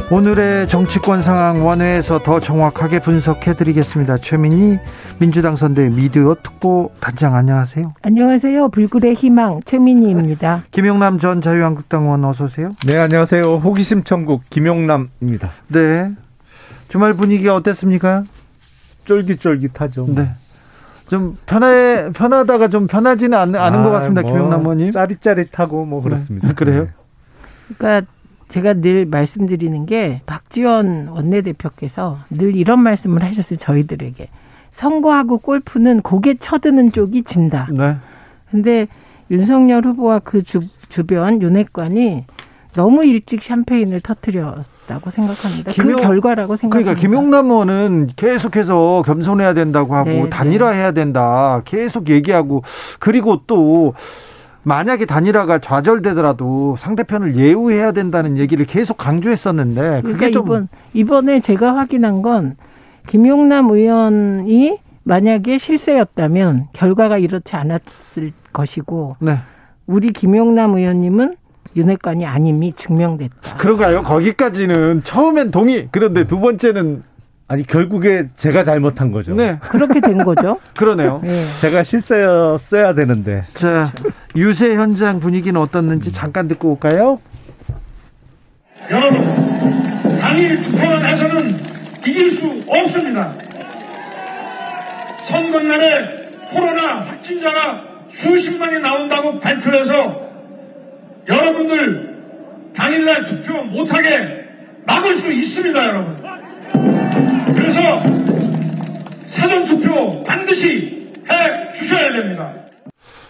오늘의 정치권 상황 원회에서 더 정확하게 분석해 드리겠습니다. 최민희 민주당 선대 미디어 특보 단장 안녕하세요. 안녕하세요. 불굴의 희망 최민희입니다. 김용남 전 자유한국당 의원 어서 오세요. 네, 안녕하세요. 호기심 천국 김용남입니다. 네. 주말 분위기가 어땠습니까? 쫄깃쫄깃하죠. 네. 좀 편해 편하다가 좀 편하지는 않, 않은 아, 것 같습니다, 뭐, 김용남 의원님. 짜릿짜릿하고 뭐 그렇습니다. 네. 그래요? 그러니까 제가 늘 말씀드리는 게 박지원 원내대표께서 늘 이런 말씀을 하셨어요, 저희들에게. 선거하고 골프는 고개 쳐드는 쪽이 진다. 네. 근데 윤석열 후보와 그 주, 주변 윤핵관이 너무 일찍 샴페인을 터트렸다고 생각합니다. 그 김용, 그 결과라고 생각합니다. 그러니까 김용남 의원은 계속해서 겸손해야 된다고 하고 네, 네. 단일화해야 된다. 계속 얘기하고 그리고 또 만약에 단일화가 좌절되더라도 상대편을 예우해야 된다는 얘기를 계속 강조했었는데 그게 그러니까 좀 이번 이번에 제가 확인한 건 김용남 의원이 만약에 실세였다면 결과가 이렇지 않았을 것이고 네. 우리 김용남 의원님은 윤핵관이 아님이 증명됐다. 그런가요? 거기까지는 처음엔 동의. 그런데 두 번째는 아니 결국에 제가 잘못한 거죠. 네. 그렇게 된 거죠. 그러네요. 네. 제가 실세였어야 되는데. 자, 유세 현장 분위기는 어떻는지 잠깐 듣고 올까요? 여러분, 당일 투표만 해서는 이길 수 없습니다. 선거날에 코로나 확진자가 수십만이 나온다고 발표해서 여러분들 당일날 투표 못하게 막을 수 있습니다, 여러분. 그래서 사전투표 반드시 해 주셔야 됩니다.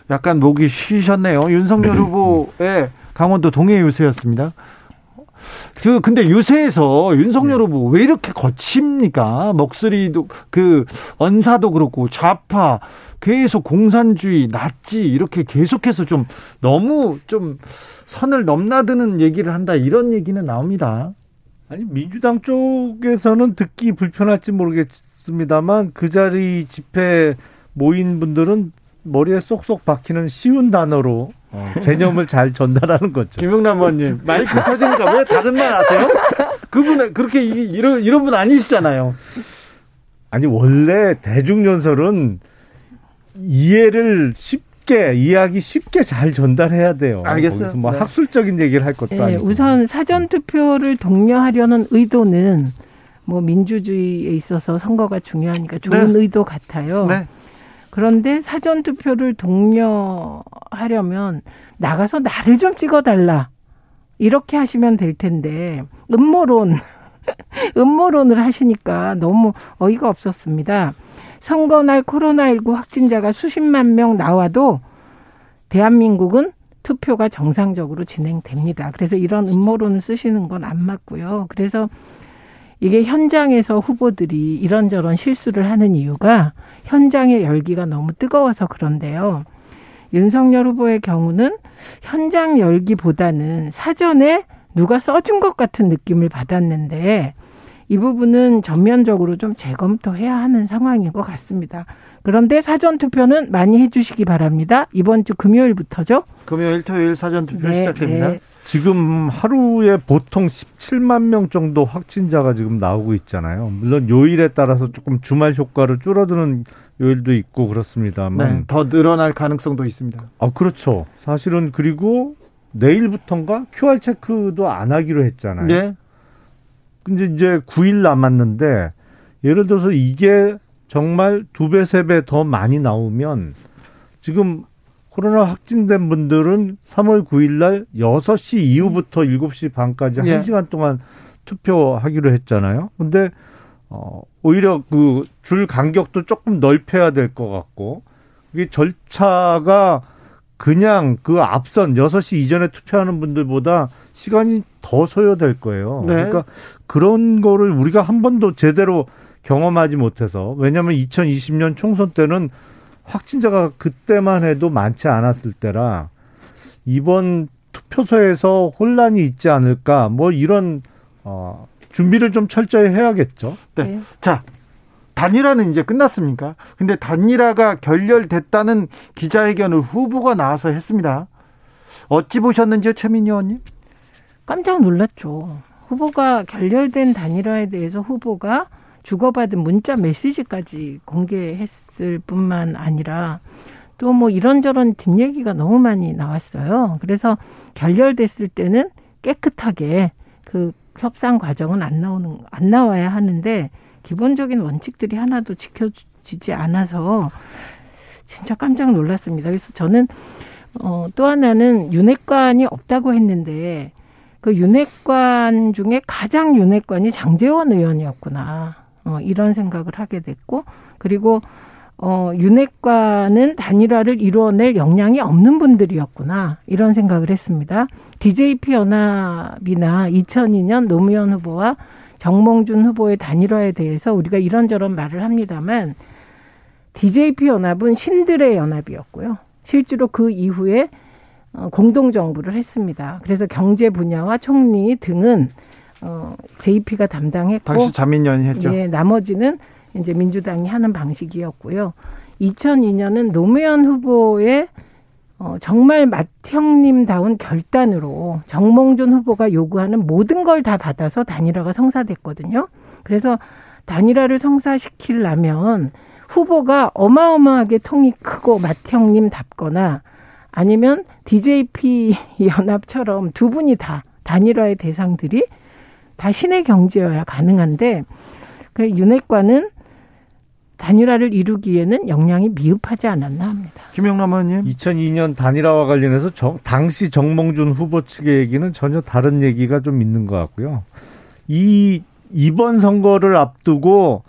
약간 목이 쉬셨네요. 윤석열 네. 후보의 강원도 동해 유세였습니다. 그 근데 유세에서 윤석열 네. 후보 왜 이렇게 거칩니까? 목소리도 그 언사도 그렇고 좌파 계속 공산주의 낫지 이렇게 계속해서 좀 너무 좀 선을 넘나드는 얘기를 한다 이런 얘기는 나옵니다. 아니 민주당 쪽에서는 듣기 불편할지 모르겠습니다만 그 자리 집회 모인 분들은 머리에 쏙쏙 박히는 쉬운 단어로 어, 개념을 잘 전달하는 거죠. 김용남 의원님 마이크 터지니까 왜 다른 말 하세요? 그분 그렇게 이런 이런 분 아니시잖아요. 아니 원래 대중연설은 이해를 쉽게 이해하기 쉽게 잘 전달해야 돼요. 알겠어요. 뭐 네. 학술적인 얘기를 할 것도 네, 아니고. 우선 사전 투표를 독려하려는 의도는 뭐 민주주의에 있어서 선거가 중요하니까 좋은 네. 의도 같아요. 네. 그런데 사전 투표를 독려하려면 나가서 나를 좀 찍어달라 이렇게 하시면 될 텐데 음모론 음모론을 하시니까 너무 어이가 없었습니다. 선거날 코로나19 확진자가 수십만 명 나와도 대한민국은 투표가 정상적으로 진행됩니다. 그래서 이런 음모론을 쓰시는 건 안 맞고요. 그래서 이게 현장에서 후보들이 이런저런 실수를 하는 이유가 현장의 열기가 너무 뜨거워서 그런데요. 윤석열 후보의 경우는 현장 열기보다는 사전에 누가 써준 것 같은 느낌을 받았는데 이 부분은 전면적으로 좀 재검토해야 하는 상황인 것 같습니다. 그런데 사전 투표는 많이 해주시기 바랍니다. 이번 주 금요일부터죠. 금요일, 토요일 사전 투표 네, 시작됩니다. 네. 지금 하루에 보통 17만 명 정도 확진자가 지금 나오고 있잖아요. 물론 요일에 따라서 조금 주말 효과를 줄어드는 요일도 있고 그렇습니다만 네, 더 늘어날 가능성도 있습니다. 아 그렇죠. 사실은 그리고 내일부터인가 QR 체크도 안 하기로 했잖아요. 네. 근데 이제 9일 남았는데 예를 들어서 이게 정말 두 배, 세 배 더 많이 나오면 지금 코로나 확진된 분들은 3월 9일 날 6시 이후부터 7시 반까지 예. 1시간 동안 투표하기로 했잖아요. 근데 어 오히려 그 줄 간격도 조금 넓혀야 될 것 같고 그게 절차가 그냥 그 앞선 6시 이전에 투표하는 분들보다 시간이 더 소요될 거예요. 네. 그러니까 그런 거를 우리가 한 번도 제대로 경험하지 못해서 왜냐하면 2020년 총선 때는 확진자가 그때만 해도 많지 않았을 때라 이번 투표소에서 혼란이 있지 않을까 뭐 이런 어 준비를 좀 철저히 해야겠죠. 네. 네. 자, 단일화는 이제 끝났습니까? 근데 단일화가 결렬됐다는 기자회견을 후보가 나와서 했습니다. 어찌 보셨는지요, 최민희 의원님? 깜짝 놀랐죠. 후보가 결렬된 단일화에 대해서 후보가 주고받은 문자 메시지까지 공개했을 뿐만 아니라 또 뭐 이런저런 뒷얘기가 너무 많이 나왔어요. 그래서 결렬됐을 때는 깨끗하게 그 협상 과정은 안 나오는 안 나와야 하는데 기본적인 원칙들이 하나도 지켜지지 않아서 진짜 깜짝 놀랐습니다. 그래서 저는 어, 또 하나는 윤핵관이 없다고 했는데 그 윤핵관 중에 가장 윤핵관이 장재원 의원이었구나. 어, 이런 생각을 하게 됐고 그리고 어, 윤핵관은 단일화를 이루어낼 역량이 없는 분들이었구나 이런 생각을 했습니다. DJP 연합이나 2002년 노무현 후보와 정몽준 후보의 단일화에 대해서 우리가 이런저런 말을 합니다만 DJP 연합은 신들의 연합이었고요. 실제로 그 이후에 어, 공동 정부를 했습니다. 그래서 경제 분야와 총리 등은 어, JP가 담당했고 당시 자민련이 했죠. 예, 나머지는 이제 민주당이 하는 방식이었고요. 2002년은 노무현 후보의 어, 정말 맏형님다운 결단으로 정몽준 후보가 요구하는 모든 걸 다 받아서 단일화가 성사됐거든요. 그래서 단일화를 성사시키려면 후보가 어마어마하게 통이 크고 맏형님답거나 아니면 DJP 연합처럼 두 분이 다 단일화의 대상들이 다 신의 경지여야 가능한데 그 윤핵관은 단일화를 이루기에는 역량이 미흡하지 않았나 합니다. 김영남 의원님. 2002년 단일화와 관련해서 정, 당시 정몽준 후보 측의 얘기는 전혀 다른 얘기가 좀 있는 것 같고요. 이 이번 선거를 앞두고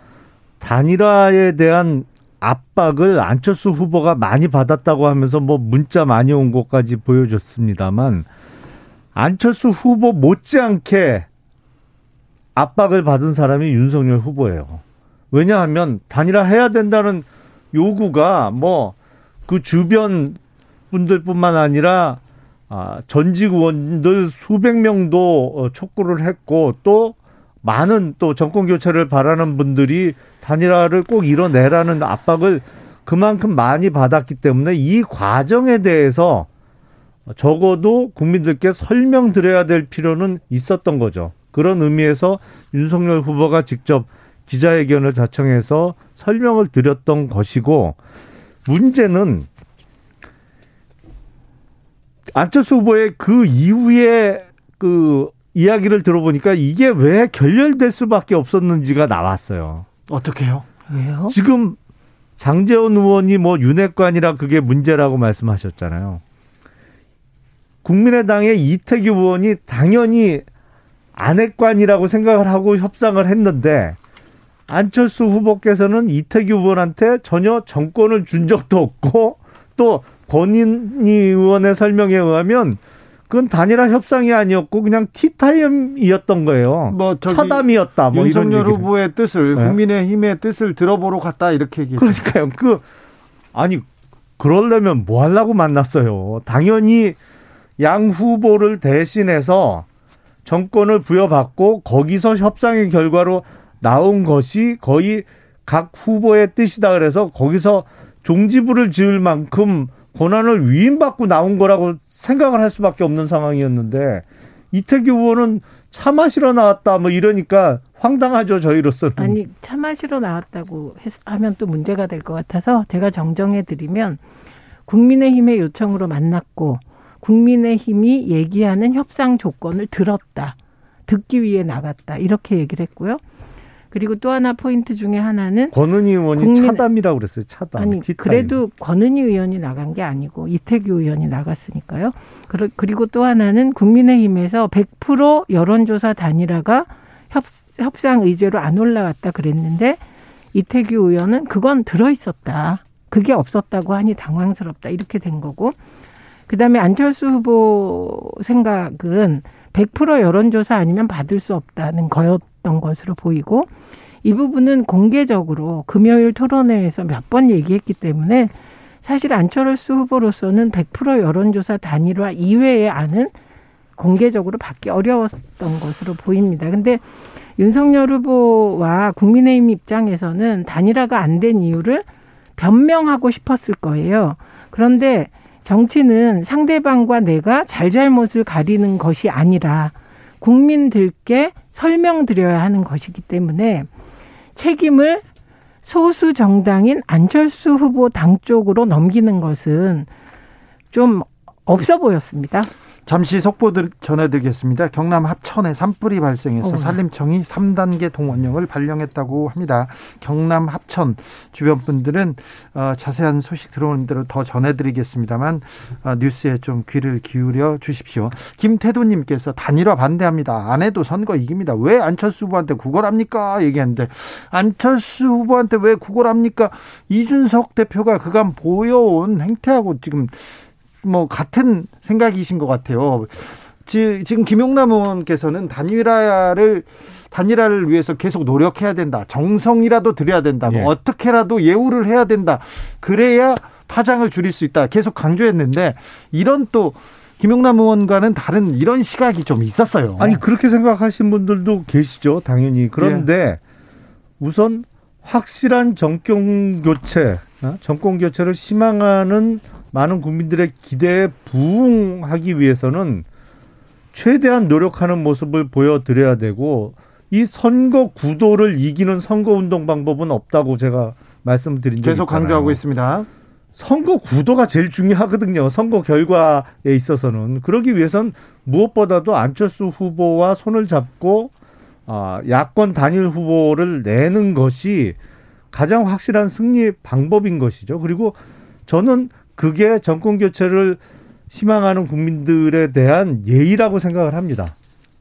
단일화에 대한 압박을 안철수 후보가 많이 받았다고 하면서 뭐 문자 많이 온 것까지 보여줬습니다만 안철수 후보 못지않게 압박을 받은 사람이 윤석열 후보예요. 왜냐하면 단일화 해야 된다는 요구가 뭐 그 주변 분들뿐만 아니라 아, 전직 의원들 수백 명도 어, 촉구를 했고 또 많은 또 정권 교체를 바라는 분들이 단일화를 꼭 이뤄내라는 압박을 그만큼 많이 받았기 때문에 이 과정에 대해서 적어도 국민들께 설명드려야 될 필요는 있었던 거죠. 그런 의미에서 윤석열 후보가 직접 기자회견을 자청해서 설명을 드렸던 것이고 문제는 안철수 후보의 그 이후에 그 이야기를 들어보니까 이게 왜 결렬될 수밖에 없었는지가 나왔어요. 어떻게요? 왜요? 지금 장재원 의원이 뭐 윤핵관이라 그게 문제라고 말씀하셨잖아요. 국민의당의 이태규 의원이 당연히 안핵관이라고 생각을 하고 협상을 했는데 안철수 후보께서는 이태규 의원한테 전혀 정권을 준 적도 없고 또 권인희 의원의 설명에 의하면 그건 단일화 협상이 아니었고 그냥 티타임이었던 거예요. 뭐 차담이었다. 뭐 윤석열 후보의 뜻을 네. 국민의힘의 뜻을 들어보러 갔다 이렇게 얘기했죠. 그러니까요. 그 아니 그러려면 뭐 하려고 만났어요. 당연히 양 후보를 대신해서 정권을 부여받고 거기서 협상의 결과로 나온 것이 거의 각 후보의 뜻이다 그래서 거기서 종지부를 지을 만큼 권한을 위임받고 나온 거라고 생각을 할 수밖에 없는 상황이었는데 이태규 의원은 차 마시러 나왔다 뭐 이러니까 황당하죠 저희로서는. 아니 차 마시러 나왔다고 하면 또 문제가 될 것 같아서 제가 정정해 드리면 국민의힘의 요청으로 만났고 국민의힘이 얘기하는 협상 조건을 들었다. 듣기 위해 나갔다. 이렇게 얘기를 했고요. 그리고 또 하나 포인트 중에 하나는 권은희 의원이 국민... 차담이라고 그랬어요. 차담. 아니 티타임. 그래도 권은희 의원이 나간 게 아니고 이태규 의원이 나갔으니까요. 그리고 또 하나는 국민의힘에서 100% 여론조사 단일화가 협, 협상 의제로 안 올라갔다 그랬는데 이태규 의원은 그건 들어 있었다. 그게 없었다고 하니 당황스럽다. 이렇게 된 거고. 그다음에 안철수 후보 생각은 100% 여론조사 아니면 받을 수 없다는 거였던 것으로 보이고 이 부분은 공개적으로 금요일 토론회에서 몇 번 얘기했기 때문에 사실 안철수 후보로서는 100% 여론조사 단일화 이외의 안은 공개적으로 받기 어려웠던 것으로 보입니다. 근데 윤석열 후보와 국민의힘 입장에서는 단일화가 안 된 이유를 변명하고 싶었을 거예요. 그런데 정치는 상대방과 내가 잘잘못을 가리는 것이 아니라 국민들께 설명드려야 하는 것이기 때문에 책임을 소수 정당인 안철수 후보 당 쪽으로 넘기는 것은 좀 없어 보였습니다. 잠시 속보 들 전해드리겠습니다. 경남 합천에 산불이 발생해서 어. 산림청이 3단계 동원령을 발령했다고 합니다. 경남 합천 주변 분들은 어, 자세한 소식 들어오는 대로 더 전해드리겠습니다만 어, 뉴스에 좀 귀를 기울여 주십시오. 김태도님께서 단일화 반대합니다. 안 해도 선거 이깁니다. 왜 안철수 후보한테 구걸합니까? 얘기했는데 안철수 후보한테 왜 구걸합니까? 이준석 대표가 그간 보여온 행태하고 지금 뭐 같은 생각이신 것 같아요. 지금 김용남 의원께서는 단일화를 단일화를 위해서 계속 노력해야 된다. 정성이라도 들여야 된다. 예. 어떻게라도 예우를 해야 된다. 그래야 파장을 줄일 수 있다. 계속 강조했는데 이런 또 김용남 의원과는 다른 이런 시각이 좀 있었어요. 아니 그렇게 생각하신 분들도 계시죠. 당연히. 그런데 예. 우선 확실한 정권 교체, 어? 정권 교체를 희망하는 많은 국민들의 기대에 부응하기 위해서는 최대한 노력하는 모습을 보여드려야 되고 이 선거 구도를 이기는 선거 운동 방법은 없다고 제가 말씀드린 적이 계속 강조하고 있습니다. 선거 구도가 제일 중요하거든요. 선거 결과에 있어서는 그러기 위해선 무엇보다도 안철수 후보와 손을 잡고 아, 야권 단일 후보를 내는 것이 가장 확실한 승리 방법인 것이죠. 그리고 저는 그게 정권 교체를 희망하는 국민들에 대한 예의라고 생각을 합니다.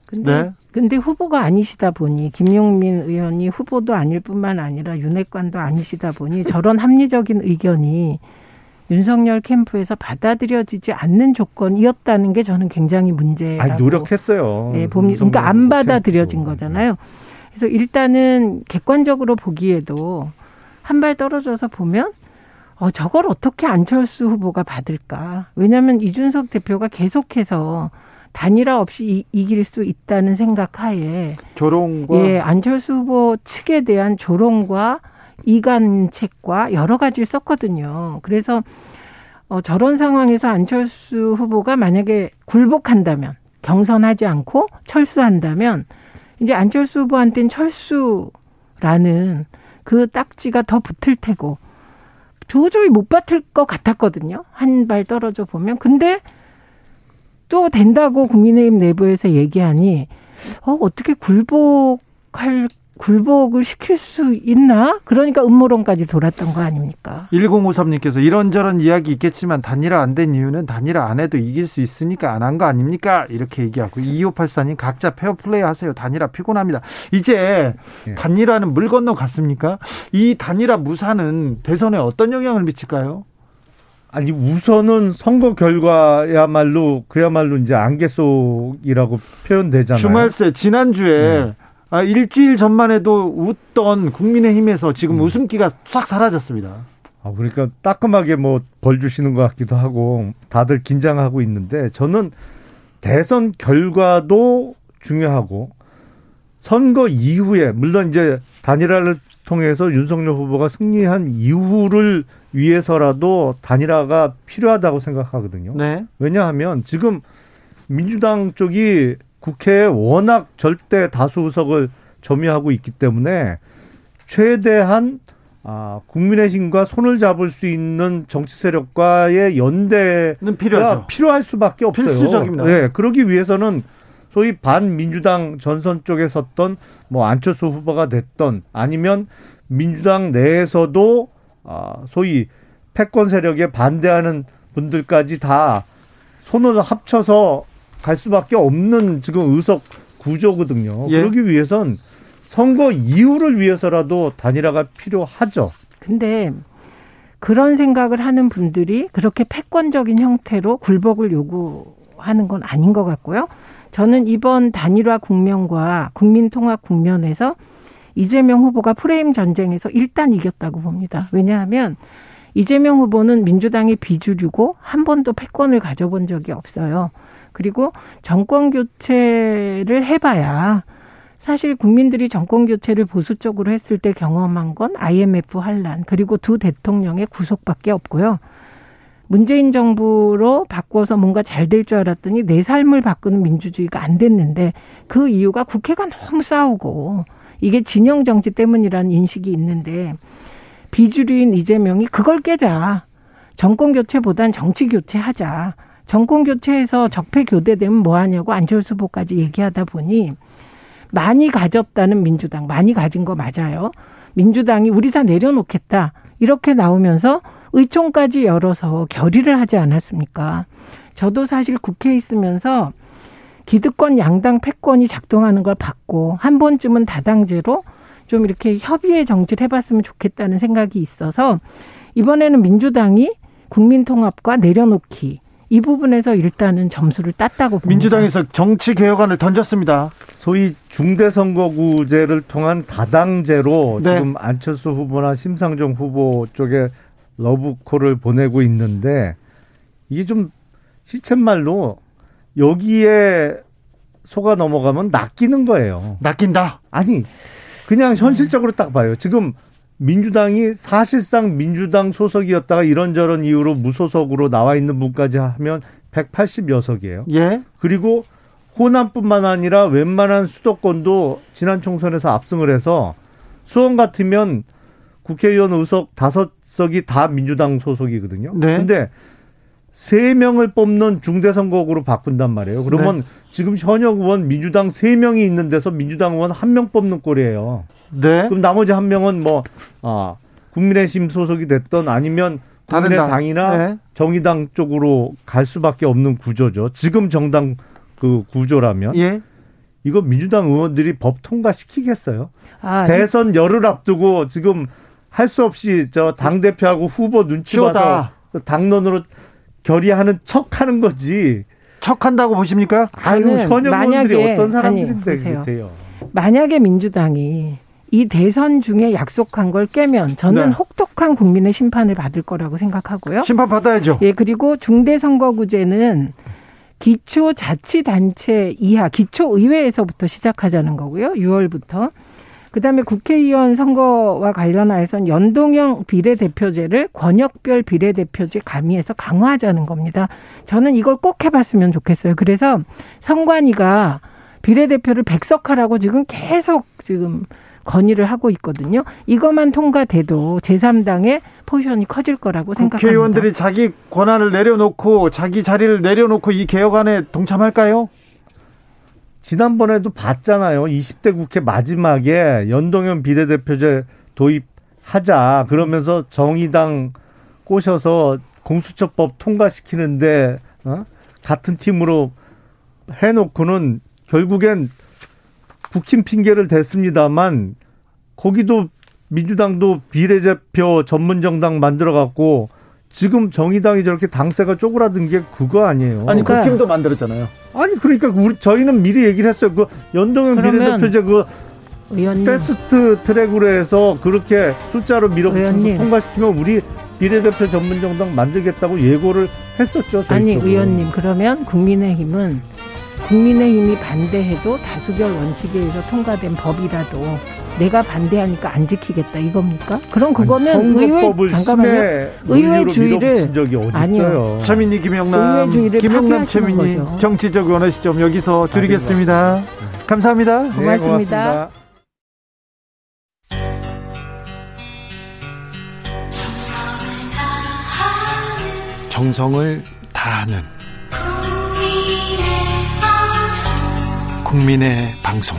근데 네. 근데 후보가 아니시다 보니 김용민 의원이 후보도 아닐 뿐만 아니라 윤핵관도 아니시다 보니 저런 합리적인 의견이 윤석열 캠프에서 받아들여지지 않는 조건이었다는 게 저는 굉장히 문제라고. 아 노력했어요. 네, 봄 그러니까 안 받아들여진 캠프. 거잖아요. 그래서 일단은 객관적으로 보기에도 한 발 떨어져서 보면 어, 저걸 어떻게 안철수 후보가 받을까? 왜냐하면 이준석 대표가 계속해서 단일화 없이 이, 길수 있다는 생각 하에 조롱과 예, 안철수 후보 측에 대한 조롱과 이간책과 여러 가지를 썼거든요. 그래서 어, 저런 상황에서 안철수 후보가 만약에 굴복한다면 경선하지 않고 철수한다면 이제 안철수 후보한테는 철수라는 그 딱지가 더 붙을 테고 도저히 못 받을 것 같았거든요. 한 발 떨어져 보면. 근데 또 된다고 국민의힘 내부에서 얘기하니 어, 어떻게 굴복할 굴복을 시킬 수 있나? 그러니까 음모론까지 돌았던 거 아닙니까? 1053님께서 이런저런 이야기 있겠지만 단일화 안 된 이유는 단일화 안 해도 이길 수 있으니까 안 한 거 아닙니까? 이렇게 얘기하고 2584님 각자 페어플레이 하세요. 단일화 피곤합니다. 이제 예. 단일화는 물 건너 갔습니까? 이 단일화 무사는 대선에 어떤 영향을 미칠까요? 아니 우선은 선거 결과야말로 그야말로 이제 안개 속이라고 표현되잖아요. 주말새 지난주에 네. 아, 일주일 전만 해도 웃던 국민의힘에서 지금 음. 웃음기가 싹 사라졌습니다. 아, 그러니까 따끔하게 뭐 벌 주시는 것 같기도 하고 다들 긴장하고 있는데 저는 대선 결과도 중요하고 선거 이후에 물론 이제 단일화를 통해서 윤석열 후보가 승리한 이후를 위해서라도 단일화가 필요하다고 생각하거든요. 네. 왜냐하면 지금 민주당 쪽이 국회에 워낙 절대 다수 의석을 점유하고 있기 때문에 최대한 아, 국민의힘과 손을 잡을 수 있는 정치 세력과의 연대는 필요하죠. 필요할 수밖에 없어요. 필수적입니다. 네, 그러기 위해서는 소위 반민주당 전선 쪽에 섰던 뭐 안철수 후보가 됐던 아니면 민주당 내에서도 아, 소위 패권 세력에 반대하는 분들까지 다 손을 합쳐서 갈 수밖에 없는 지금 의석 구조거든요. 예. 그러기 위해선 선거 이후를 위해서라도 단일화가 필요하죠. 근데 그런 생각을 하는 분들이 그렇게 패권적인 형태로 굴복을 요구하는 건 아닌 것 같고요. 저는 이번 단일화 국면과 국민통합 국면에서 이재명 후보가 프레임 전쟁에서 일단 이겼다고 봅니다. 왜냐하면 이재명 후보는 민주당의 비주류고 한 번도 패권을 가져본 적이 없어요. 그리고 정권 교체를 해봐야 사실 국민들이 정권 교체를 보수 쪽으로 했을 때 경험한 건 IMF 환란 그리고 두 대통령의 구속밖에 없고요. 문재인 정부로 바꿔서 뭔가 잘 될 줄 알았더니 내 삶을 바꾸는 민주주의가 안 됐는데 그 이유가 국회가 너무 싸우고 이게 진영 정치 때문이라는 인식이 있는데 비주류인 이재명이 그걸 깨자. 정권 교체보단 정치 교체하자. 정권 교체해서 적폐 교대되면 뭐 하냐고 안철수 후보까지 얘기하다 보니 많이 가졌다는 민주당, 많이 가진 거 맞아요. 민주당이 우리 다 내려놓겠다. 이렇게 나오면서 의총까지 열어서 결의를 하지 않았습니까? 저도 사실 국회에 있으면서 기득권 양당 패권이 작동하는 걸 봤고 한 번쯤은 다당제로 좀 이렇게 협의의 정치를 해봤으면 좋겠다는 생각이 있어서 이번에는 민주당이 국민통합과 내려놓기 이 부분에서 일단은 점수를 땄다고 봅니다. 민주당에서 정치 개혁안을 던졌습니다. 소위 중대선거구제를 통한 다당제로 네. 지금 안철수 후보나 심상정 후보 쪽에 러브콜을 보내고 있는데 이게 좀 시쳇말로 여기에 속아 넘어가면 낚이는 거예요. 낚인다? 아니, 그냥 현실적으로 딱 봐요. 지금 민주당이 사실상 민주당 소속이었다가 이런저런 이유로 무소속으로 나와 있는 분까지 하면 180여석이에요. 예. 그리고 호남뿐만 아니라 웬만한 수도권도 지난 총선에서 압승을 해서 수원 같으면 국회의원 의석 다섯 석이 다 민주당 소속이거든요. 네. 근데 세 명을 뽑는 중대선거구로 바꾼단 말이에요. 그러면 네. 지금 현역 의원 민주당 세 명이 있는 데서 민주당 의원 한 명 뽑는 꼴이에요. 네. 그럼 나머지 한 명은 뭐 아, 국민의힘 소속이 됐던 아니면 국민의당이나 네. 정의당 쪽으로 갈 수밖에 없는 구조죠. 지금 정당 그 구조라면 예. 이거 민주당 의원들이 법 통과시키겠어요? 아, 대선 열흘 앞두고 지금 할 수 없이 저 당 대표하고 후보 눈치 봐서 당론으로 결의하는 척 하는 거지. 척 한다고 보십니까? 아유 현역 의원들이 어떤 사람들인데 그래요. 만약에 민주당이 이 대선 중에 약속한 걸 깨면 저는 네. 혹독한 국민의 심판을 받을 거라고 생각하고요. 심판 받아야죠. 예, 그리고 중대선거구제는 기초자치단체 이하 기초의회에서부터 시작하자는 거고요. 6월부터. 그다음에 국회의원 선거와 관련해서는 연동형 비례대표제를 권역별 비례대표제 가미해서 강화하자는 겁니다. 저는 이걸 꼭 해봤으면 좋겠어요. 그래서 선관위가 비례대표를 백석하라고 지금 계속 지금 건의를 하고 있거든요. 이것만 통과돼도 제3당의 포션이 커질 거라고 생각합니다. 국회의원들이 자기 권한을 내려놓고 자기 자리를 내려놓고 이 개혁안에 동참할까요? 지난번에도 봤잖아요. 20대 국회 마지막에 연동형 비례대표제 도입하자. 그러면서 정의당 꼬셔서 공수처법 통과시키는데 어? 같은 팀으로 해놓고는 결국엔 국힘 핑계를 댔습니다만 거기도 민주당도 비례대표 전문 정당 만들어 갖고 지금 정의당이 저렇게 당세가 쪼그라든 게 그거 아니에요. 아니 그러니까. 국힘도 만들었잖아요. 아니 그러니까 우리 저희는 미리 얘기를 했어요. 그 연동형 비례대표제 그 의원님. fast track으로 해서 그렇게 숫자로 밀어붙여서 통과시키면 우리 비례대표 전문정당 만들겠다고 예고를 했었죠. 아니 쪽으로. 의원님 그러면 국민의힘은 국민의힘이 반대해도 다수결 원칙에 의해서 통과된 법이라도 내가 반대하니까 안 지키겠다 이겁니까? 그럼 그거는 의회 잠깐만요. 의회주의를 적이 어디 아니요. 최민희 김영남 의회주의를 김영남 최민희 정치적 원의 시점 여기서 줄이겠습니다. 감사합니다. 고맙습니다. 네, 고맙습니다. 정성을 다하는 국민의 방송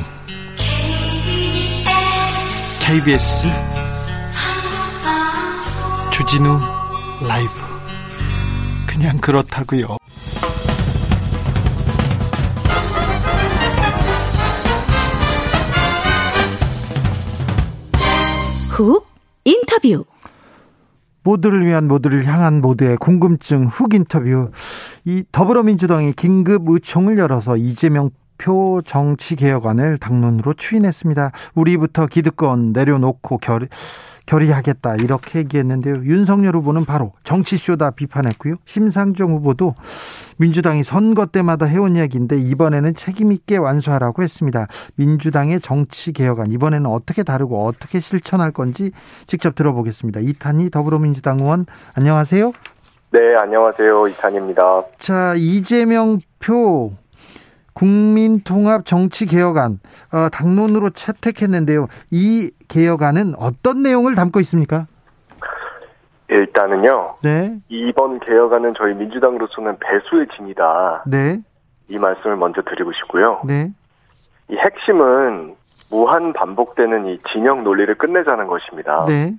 KBS 주진우 라이브 그냥 그렇다고요. 훅 인터뷰 모두를 위한 모두를 향한 모두의 궁금증 훅 인터뷰. 이 더불어민주당이 긴급 의총을 열어서 이재명 표 정치개혁안을 당론으로 추인했습니다. 우리부터 기득권 내려놓고 결의, 결의하겠다 이렇게 얘기했는데요. 윤석열 후보는 바로 정치쇼다 비판했고요. 심상정 후보도 민주당이 선거 때마다 해온 이야기인데 이번에는 책임 있게 완수하라고 했습니다. 민주당의 정치 개혁안 이번에는 어떻게 다르고 어떻게 실천할 건지 직접 들어보겠습니다. 이탄희 더불어민주당 의원 안녕하세요. 네, 안녕하세요. 이탄입니다. 자, 이재명 표 국민통합 정치개혁안 어, 당론으로 채택했는데요. 이 개혁안은 어떤 내용을 담고 있습니까? 일단은요. 네. 이번 개혁안은 저희 민주당으로서는 배수의 진이다. 네. 이 말씀을 먼저 드리고 싶고요. 네. 이 핵심은 무한 반복되는 이 진영 논리를 끝내자는 것입니다. 네.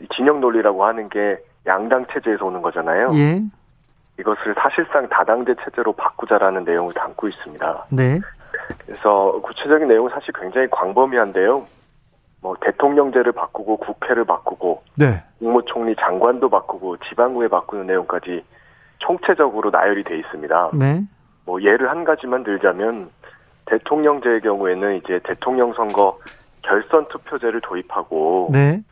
이 진영 논리라고 하는 게 양당 체제에서 오는 거잖아요. 예. 이것을 사실상 다당제 체제로 바꾸자라는 내용을 담고 있습니다. 네. 그래서 구체적인 내용은 사실 굉장히 광범위한데요. 뭐 대통령제를 바꾸고 국회를 바꾸고 네. 국무총리 장관도 바꾸고 지방구에 바꾸는 내용까지 총체적으로 나열이 돼 있습니다. 네. 뭐 예를 한 가지만 들자면 대통령제의 경우에는 이제 대통령 선거 결선 투표제를 도입하고 네.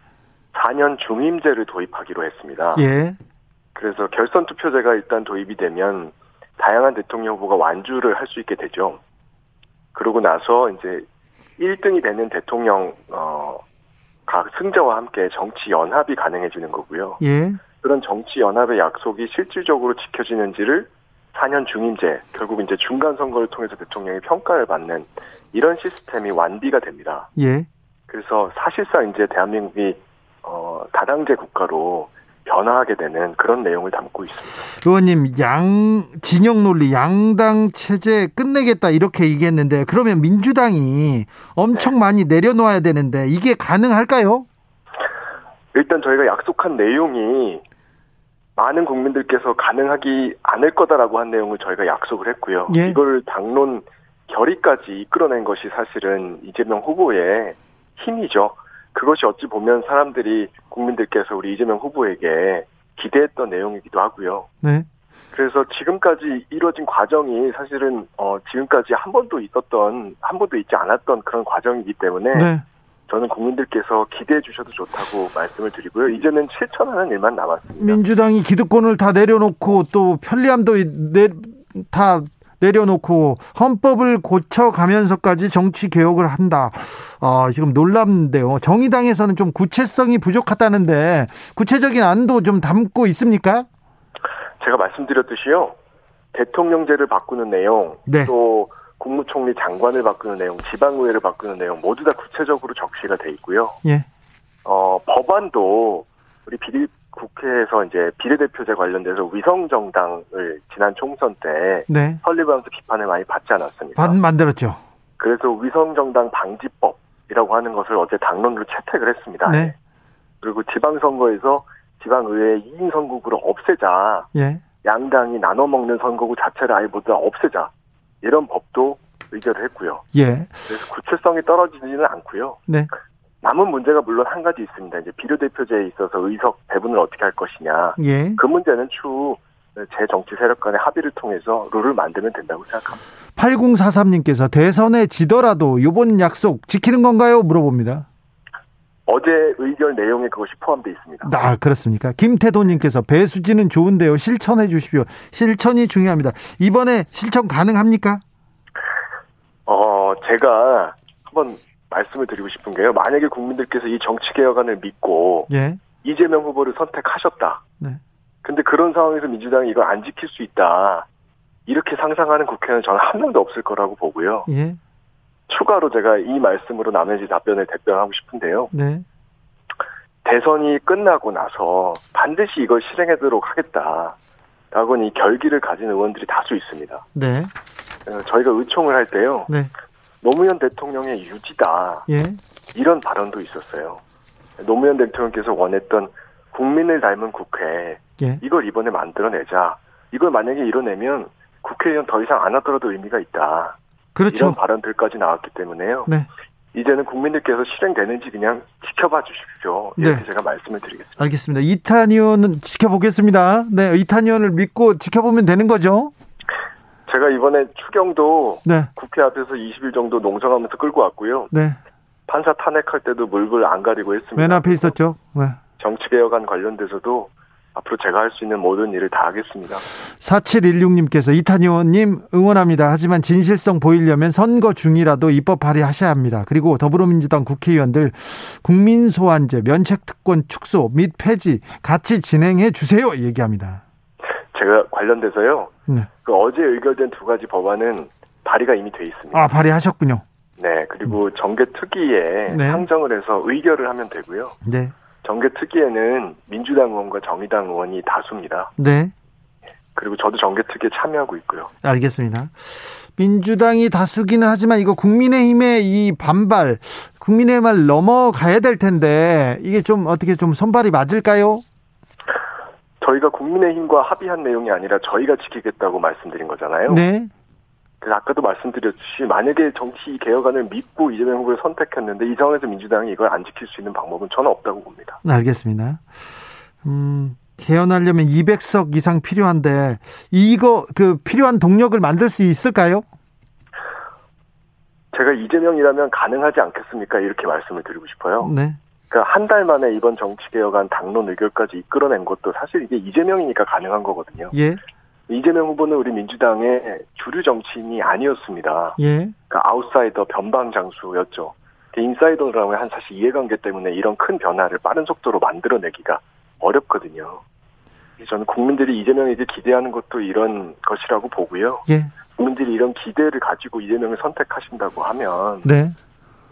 4년 중임제를 도입하기로 했습니다. 예. 그래서 결선 투표제가 일단 도입이 되면 다양한 대통령 후보가 완주를 할 수 있게 되죠. 그러고 나서 이제 1등이 되는 대통령 어, 각 승자와 함께 정치 연합이 가능해지는 거고요. 예. 그런 정치 연합의 약속이 실질적으로 지켜지는지를 4년 중임제, 결국 이제 중간 선거를 통해서 대통령이 평가를 받는 이런 시스템이 완비가 됩니다. 예. 그래서 사실상 이제 대한민국이 어, 다당제 국가로 변화하게 되는 그런 내용을 담고 있습니다. 의원님, 양 진영 논리, 양당 체제 끝내겠다 이렇게 얘기했는데 그러면 민주당이 엄청 네. 많이 내려놓아야 되는데 이게 가능할까요? 일단 저희가 약속한 내용이 많은 국민들께서 가능하기 않을 거다라고 한 내용을 저희가 약속을 했고요. 예. 이걸 당론 결의까지 이끌어낸 것이 사실은 이재명 후보의 힘이죠. 그것이 어찌 보면 사람들이 국민들께서 우리 이재명 후보에게 기대했던 내용이기도 하고요. 네. 그래서 지금까지 이루어진 과정이 사실은 어 지금까지 한 번도 있었던 한 번도 있지 않았던 그런 과정이기 때문에 네. 저는 국민들께서 기대해 주셔도 좋다고 말씀을 드리고요. 이제는 실천하는 일만 남았습니다. 민주당이 기득권을 다 내려놓고 또 편리함도 내, 다 내려놓고 헌법을 고쳐가면서까지 정치 개혁을 한다. 아, 지금 놀랍는데요. 정의당에서는 좀 구체성이 부족하다는데 구체적인 안도 좀 담고 있습니까? 제가 말씀드렸듯이요. 대통령제를 바꾸는 내용, 네. 또 국무총리 장관을 바꾸는 내용, 지방의회를 바꾸는 내용 모두 다 구체적으로 적시가 돼 있고요. 예. 어, 법안도 우리 비리 국회에서 이제 비례대표제 관련돼서 위성정당을 지난 총선 때 네. 설립하면서 비판을 많이 받지 않았습니까? 반 만들었죠. 그래서 위성정당 방지법이라고 하는 것을 어제 당론으로 채택을 했습니다. 네. 그리고 지방선거에서 지방의회 2인 선거구를 없애자. 예. 양당이 나눠 먹는 선거구 자체를 아예 모두 없애자. 이런 법도 의결을 했고요. 예. 그래서 구체성이 떨어지지는 않고요. 네. 남은 문제가 물론 한 가지 있습니다. 이제 비례대표제에 있어서 의석 배분을 어떻게 할 것이냐. 예. 그 문제는 추후 제 정치 세력 간의 합의를 통해서 룰을 만들면 된다고 생각합니다. 8043님께서 대선에 지더라도 이번 약속 지키는 건가요? 물어봅니다. 어제 의결 내용에 그것이 포함되어 있습니다. 아, 그렇습니까? 김태도님께서 배수진은 좋은데요. 실천해 주십시오. 실천이 중요합니다. 이번에 실천 가능합니까? 제가 한번 말씀을 드리고 싶은 게요. 만약에 국민들께서 이 정치 개혁안을 믿고 예. 이재명 후보를 선택하셨다. 네. 근데 그런 상황에서 민주당이 이걸 안 지킬 수 있다. 이렇게 상상하는 국회는 저는 한 명도 없을 거라고 보고요. 예. 추가로 제가 이 말씀으로 나머지 답변을 대변하고 싶은데요. 네. 대선이 끝나고 나서 반드시 이걸 실행하도록 하겠다. 라고는 이 결기를 가진 의원들이 다수 있습니다. 네. 어, 저희가 의총을 할 때요. 네. 노무현 대통령의 유지다. 예. 이런 발언도 있었어요. 노무현 대통령께서 원했던 국민을 닮은 국회. 예. 이걸 이번에 만들어내자. 이걸 만약에 이뤄내면 국회의원 더 이상 안 하더라도 의미가 있다. 그렇죠. 이런 발언들까지 나왔기 때문에요. 네. 이제는 국민들께서 실행되는지 그냥 지켜봐 주십시오. 이렇게 네. 제가 말씀을 드리겠습니다. 알겠습니다. 이탄 의원은 지켜보겠습니다. 네, 이탄 의원을 믿고 지켜보면 되는 거죠? 제가 이번에 추경도 네. 국회 앞에서 20일 정도 농성하면서 끌고 왔고요. 네. 판사 탄핵할 때도 물불 안 가리고 했습니다. 맨 앞에 있었죠. 네. 정치개혁안 관련돼서도 앞으로 제가 할 수 있는 모든 일을 다 하겠습니다. 4716님께서 이탄 의원님 응원합니다. 하지만 진실성 보이려면 선거 중이라도 입법 발의하셔야 합니다. 그리고 더불어민주당 국회의원들 국민소환제, 면책특권 축소 및 폐지 같이 진행해 주세요. 얘기합니다. 제가 관련돼서요. 네. 그 어제 의결된 두 가지 법안은 발의가 이미 돼 있습니다. 아 발의하셨군요. 네, 그리고 음. 정계 특위에 네. 상정을 해서 의결을 하면 되고요. 네. 정계 특위에는 민주당 의원과 정의당 의원이 다수입니다. 네. 그리고 저도 정계 특위에 참여하고 있고요. 알겠습니다. 민주당이 다수기는 하지만 이거 국민의힘의 이 반발, 국민의힘을 넘어가야 될 텐데 이게 좀 어떻게 좀 손발이 맞을까요? 저희가 국민의힘과 합의한 내용이 아니라 저희가 지키겠다고 말씀드린 거잖아요. 네. 그 아까도 말씀드렸듯이 만약에 정치 개혁안을 믿고 이재명 후보를 선택했는데 이 상황에서 민주당이 이걸 안 지킬 수 있는 방법은 저는 없다고 봅니다. 알겠습니다. 음, 개헌하려면 200석 이상 필요한데 이거 그 필요한 동력을 만들 수 있을까요? 제가 이재명이라면 가능하지 않겠습니까? 이렇게 말씀을 드리고 싶어요. 네. 그러니까 한 달 만에 이번 정치개혁안 당론 의결까지 이끌어낸 것도 사실 이게 이재명이니까 가능한 거거든요. 예. 이재명 후보는 우리 민주당의 주류 정치인이 아니었습니다. 예. 그러니까 아웃사이더 변방 장수였죠. 그 인사이더라면 한 사실 이해관계 때문에 이런 큰 변화를 빠른 속도로 만들어내기가 어렵거든요. 저는 국민들이 이재명에게 기대하는 것도 이런 것이라고 보고요. 예. 국민들이 이런 기대를 가지고 이재명을 선택하신다고 하면 네.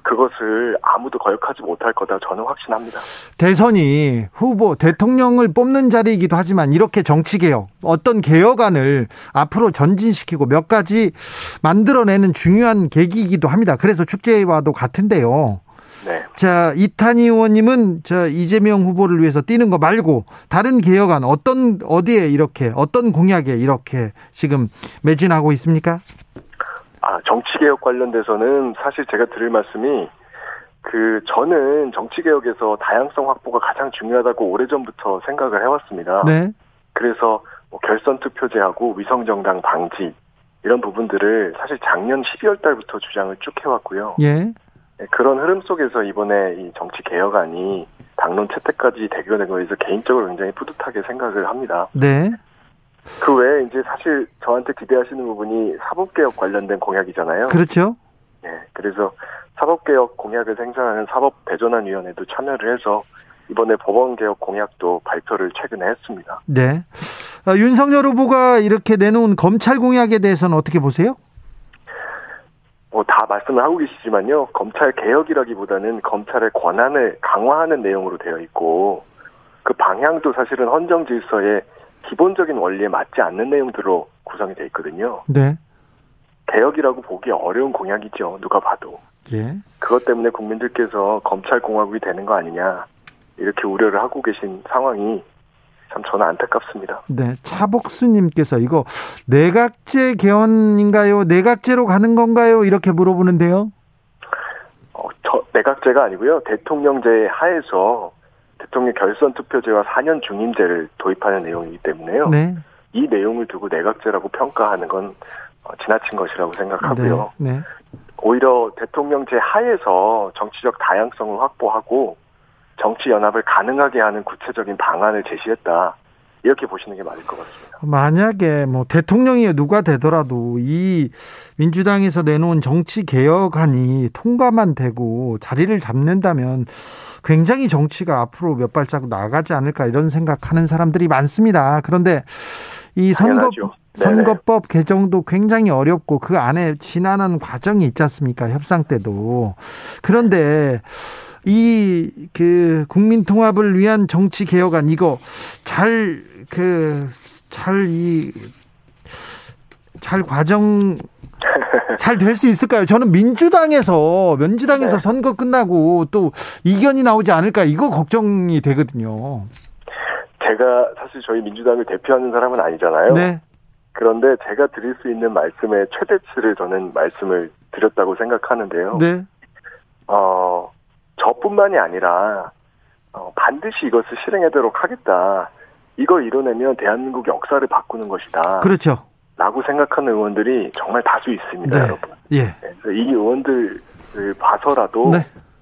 그것을 아무도 거역하지 못할 거다 저는 확신합니다. 대선이 후보 대통령을 뽑는 자리이기도 하지만 이렇게 정치 개혁 어떤 개혁안을 앞으로 전진시키고 몇 가지 만들어내는 중요한 계기이기도 합니다. 그래서 축제와도 같은데요. 네. 자, 이탄희 의원님은 저 이재명 후보를 위해서 뛰는 거 말고 다른 개혁안 어떤 어디에 이렇게 어떤 공약에 이렇게 지금 매진하고 있습니까? 아, 정치개혁 관련돼서는 사실 제가 드릴 말씀이 그 저는 정치개혁에서 다양성 확보가 가장 중요하다고 오래전부터 생각을 해왔습니다. 네. 그래서 뭐 결선 투표제하고 위성정당 방지 이런 부분들을 사실 작년 12월 달부터 주장을 쭉 해왔고요. 예. 네, 그런 흐름 속에서 이번에 이 정치 개혁안이 당론 채택까지 대결된 거에서 개인적으로 굉장히 뿌듯하게 생각을 합니다. 네. 그 외에 이제 사실 저한테 기대하시는 부분이 사법개혁 관련된 공약이잖아요. 그렇죠. 네. 그래서 사법개혁 공약을 생산하는 사법대전환위원회도 참여를 해서 이번에 법원개혁 공약도 발표를 최근에 했습니다. 네. 어, 윤석열 후보가 이렇게 내놓은 검찰 공약에 대해서는 어떻게 보세요? 뭐다 말씀을 하고 계시지만요. 검찰 개혁이라기보다는 검찰의 권한을 강화하는 내용으로 되어 있고 그 방향도 사실은 헌정 질서에 기본적인 원리에 맞지 않는 내용들로 구성이 돼 있거든요. 네. 개혁이라고 보기 어려운 공약이죠. 누가 봐도. 예. 그것 때문에 국민들께서 검찰 공화국이 되는 거 아니냐 이렇게 우려를 하고 계신 상황이 참 저는 안타깝습니다. 네, 차복수님께서 이거 내각제 개헌인가요? 내각제로 가는 건가요? 이렇게 물어보는데요. 어, 저 내각제가 아니고요. 대통령제 하에서 대통령 결선 투표제와 4년 중임제를 도입하는 내용이기 때문에요. 네. 이 내용을 두고 내각제라고 평가하는 건 어, 지나친 것이라고 생각하고요. 네. 네. 오히려 대통령제 하에서 정치적 다양성을 확보하고 정치 연합을 가능하게 하는 구체적인 방안을 제시했다. 이렇게 보시는 게 맞을 것 같습니다. 만약에 뭐 대통령이 누가 되더라도 이 민주당에서 내놓은 정치 개혁안이 통과만 되고 자리를 잡는다면 굉장히 정치가 앞으로 몇 발자국 나가지 않을까 이런 생각하는 사람들이 많습니다. 그런데 이 선거 선거법 개정도 굉장히 어렵고 그 안에 지난한 과정이 있지 않습니까? 협상 때도. 그런데 이 그 국민 통합을 위한 정치 개혁안 이거 잘 그 잘 이잘 과정 잘 될 수 있을까요? 저는 민주당에서 민주당에서 네. 선거 끝나고 또 이견이 나오지 않을까 이거 걱정이 되거든요. 제가 사실 저희 민주당을 대표하는 사람은 아니잖아요. 네. 그런데 제가 드릴 수 있는 말씀의 최대치를 저는 말씀을 드렸다고 생각하는데요. 네. 어, 저뿐만이 아니라 어, 반드시 이것을 실행하도록 하겠다. 이걸 이뤄내면 대한민국 역사를 바꾸는 것이다. 그렇죠. 라고 생각하는 의원들이 정말 다수 있습니다, 네. 여러분. 예. 네, 이 의원들을 봐서라도 네.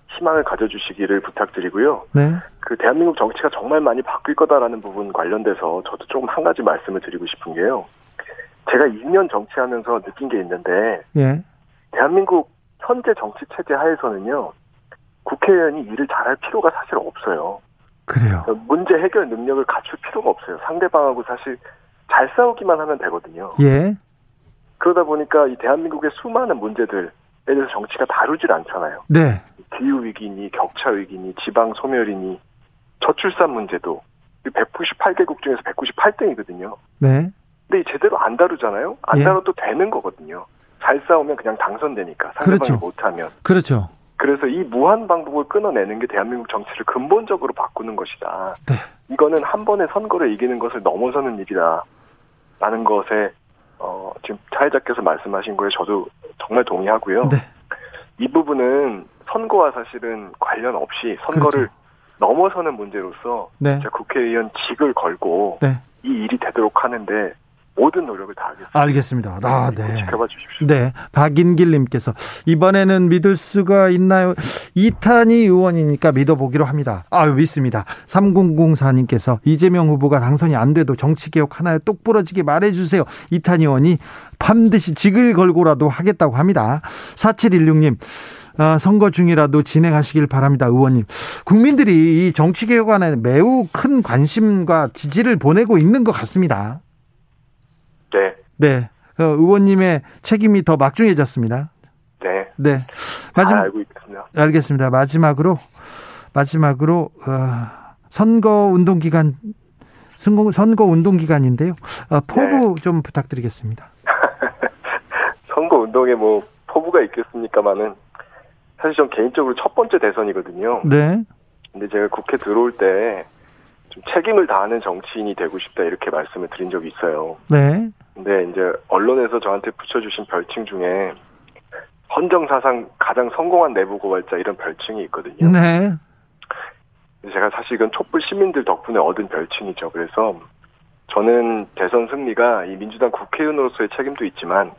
희망을 가져주시기를 부탁드리고요. 네. 그 대한민국 정치가 정말 많이 바뀔 거다라는 부분 관련돼서 저도 조금 한 가지 말씀을 드리고 싶은 게요. 제가 2년 정치하면서 느낀 게 있는데, 예. 대한민국 현재 정치 체제 하에서는요, 국회의원이 일을 잘할 필요가 사실 없어요. 그래요. 문제 해결 능력을 갖출 필요가 없어요. 상대방하고 사실 잘 싸우기만 하면 되거든요. 예. 그러다 보니까 이 대한민국의 수많은 문제들에 대해서 정치가 다루질 않잖아요. 네. 기후 위기니 격차 위기니 지방 소멸이니 저출산 문제도 198개국 중에서 198등이거든요. 네. 근데 제대로 안 다루잖아요. 안 예. 다뤄도 되는 거거든요. 잘 싸우면 그냥 당선되니까 상대방이 그렇죠. 못하면. 그렇죠. 그래서 이 무한 방법을 끊어내는 게 대한민국 정치를 근본적으로 바꾸는 것이다. 네. 이거는 한 번의 선거를 이기는 것을 넘어서는 일이다. 라는 것에 어, 지금 사회자께서 말씀하신 거에 저도 정말 동의하고요. 네. 이 부분은 선거와 사실은 관련 없이 선거를 그렇죠. 넘어서는 문제로서 네. 국회의원 직을 걸고 네. 이 일이 되도록 하는데 모든 노력을 다하겠습니다. 알겠습니다. 아, 네. 지켜봐 주십시오. 네. 박인길 님께서 이번에는 믿을 수가 있나요? 이탄희 의원이니까 믿어보기로 합니다. 아유, 믿습니다. 3004 님께서 이재명 후보가 당선이 안 돼도 정치 개혁 하나에 똑부러지게 말해 주세요. 이탄희 의원이 반드시 직을 걸고라도 하겠다고 합니다. 4716 님. 아, 선거 중이라도 진행하시길 바랍니다, 의원님. 국민들이 이 정치 개혁안에 매우 큰 관심과 지지를 보내고 있는 것 같습니다. 네. 네. 어, 의원님의 책임이 더 막중해졌습니다. 네. 네. 마지막 알고 있습니다. 알겠습니다. 마지막으로 마지막으로 어, 선거 운동 기간 선거, 선거 운동 기간인데요. 어, 포부 네. 좀 부탁드리겠습니다. 선거 운동에 뭐 포부가 있겠습니까만은 사실 전 개인적으로 첫 번째 대선이거든요. 네. 근데 제가 국회 들어올 때 좀 책임을 다하는 정치인이 되고 싶다 이렇게 말씀을 드린 적이 있어요. 네. 근데 이제 언론에서 저한테 붙여주신 별칭 중에 헌정 사상 가장 성공한 내부 고발자 이런 별칭이 있거든요. 네. 제가 사실 이건 촛불 시민들 덕분에 얻은 별칭이죠. 그래서 저는 대선 승리가 이 민주당 국회의원으로서의 책임도 있지만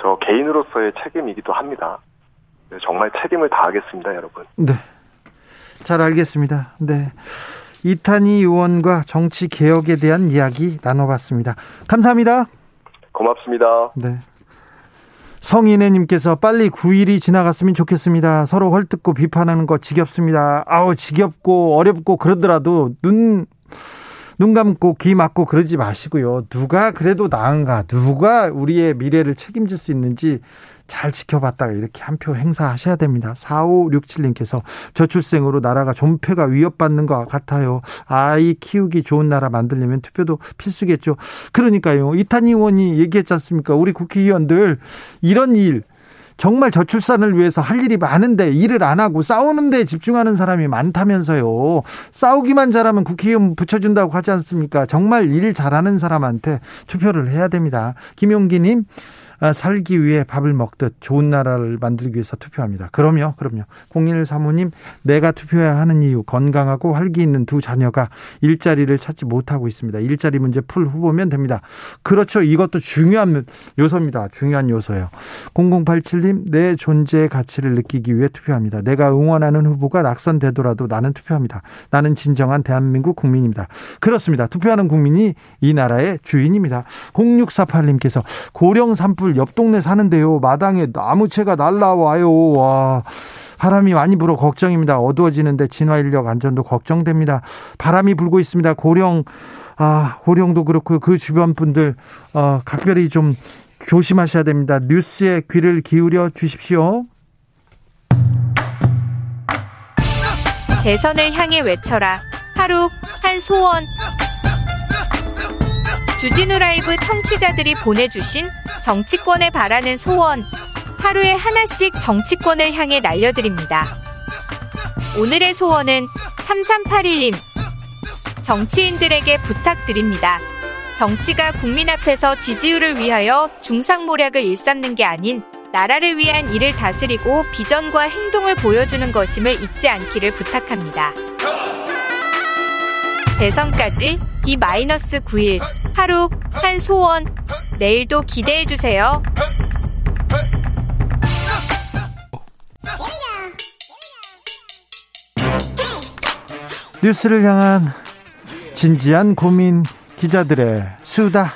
저 개인으로서의 책임이기도 합니다. 정말 책임을 다하겠습니다, 여러분. 네. 잘 알겠습니다. 네. 이탄희 의원과 정치 개혁에 대한 이야기 나눠봤습니다. 감사합니다. 고맙습니다. 네. 성인애님께서 빨리 9일이 지나갔으면 좋겠습니다. 서로 헐뜯고 비판하는 거 지겹습니다. 아우, 지겹고 어렵고 그러더라도 눈, 눈 감고 귀 막고 그러지 마시고요. 누가 그래도 나은가, 누가 우리의 미래를 책임질 수 있는지 잘 지켜봤다가 이렇게 한 표 행사하셔야 됩니다. 4567님께서 저출생으로 나라가 존폐가 위협받는 것 같아요. 아이 키우기 좋은 나라 만들려면 투표도 필수겠죠. 그러니까요. 이탄 의원이 얘기했지 않습니까? 우리 국회의원들 이런 일 정말 저출산을 위해서 할 일이 많은데 일을 안 하고 싸우는 데 집중하는 사람이 많다면서요. 싸우기만 잘하면 국회의원 붙여준다고 하지 않습니까? 정말 일 잘하는 사람한테 투표를 해야 됩니다. 김용기님, 아, 살기 위해 밥을 먹듯 좋은 나라를 만들기 위해서 투표합니다. 그럼요, 그럼요. 01 사모님, 내가 투표해야 하는 이유, 건강하고 활기 있는 두 자녀가 일자리를 찾지 못하고 있습니다. 일자리 문제 풀 후보면 됩니다. 그렇죠. 이것도 중요한 요소입니다. 중요한 요소예요. 0087님, 내 존재의 가치를 느끼기 위해 투표합니다. 내가 응원하는 후보가 낙선되더라도 나는 투표합니다. 나는 진정한 대한민국 국민입니다. 그렇습니다. 투표하는 국민이 이 나라의 주인입니다. 0648님께서 고령 산불 옆 동네 사는데요. 마당에 나무채가 날라와요. 와. 바람이 많이 불어 걱정입니다. 어두워지는데 진화 인력 안전도 걱정됩니다. 바람이 불고 있습니다. 고령 아, 고령도 그렇고 그 주변 분들 어, 각별히 좀 조심하셔야 됩니다. 뉴스에 귀를 기울여 주십시오. 대선을 향해 외쳐라. 하루 한 소원. 주진우 라이브 청취자들이 보내주신 정치권에 바라는 소원. 하루에 하나씩 정치권을 향해 날려드립니다. 오늘의 소원은 3381님. 정치인들에게 부탁드립니다. 정치가 국민 앞에서 지지율을 위하여 중상모략을 일삼는 게 아닌 나라를 위한 일을 다스리고 비전과 행동을 보여주는 것임을 잊지 않기를 부탁합니다. 대선까지 D-9일 하루 한 소원 내일도 기대해 주세요. 뉴스를 향한 진지한 고민 기자들의 수다.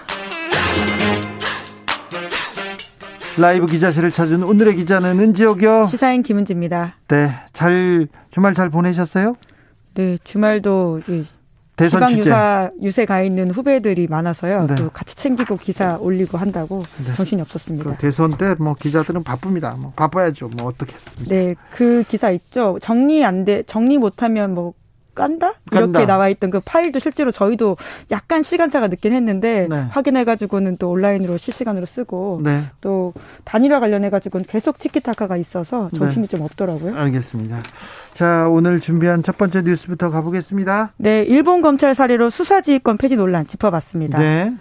라이브 기자실을 찾은 오늘의 기자는 은지옥이요. 시사인 김은지입니다. 네, 잘 주말 잘 보내셨어요? 네, 주말도 대선 지방 유사 유세 가 있는 후배들이 많아서요. 네. 또 같이 챙기고 기사 올리고 한다고 네. 정신이 없었습니다. 그 대선 때 뭐 기자들은 바쁩니다. 뭐 바빠야죠. 뭐 어떻겠습니까? 네, 그 기사 있죠. 정리 안 돼, 정리 못하면 뭐 깐다? 이렇게 깐다. 나와 있던 그 파일도 실제로 저희도 약간 시간차가 늦긴 했는데 네. 확인해가지고는 또 온라인으로 실시간으로 쓰고 네. 또 단일화 관련해가지고는 계속 티키타카가 있어서 정신이 네. 좀 없더라고요. 알겠습니다. 자 오늘 준비한 첫 번째 뉴스부터 가보겠습니다. 네, 일본 검찰 사례로 수사지휘권 폐지 논란 짚어봤습니다. 네.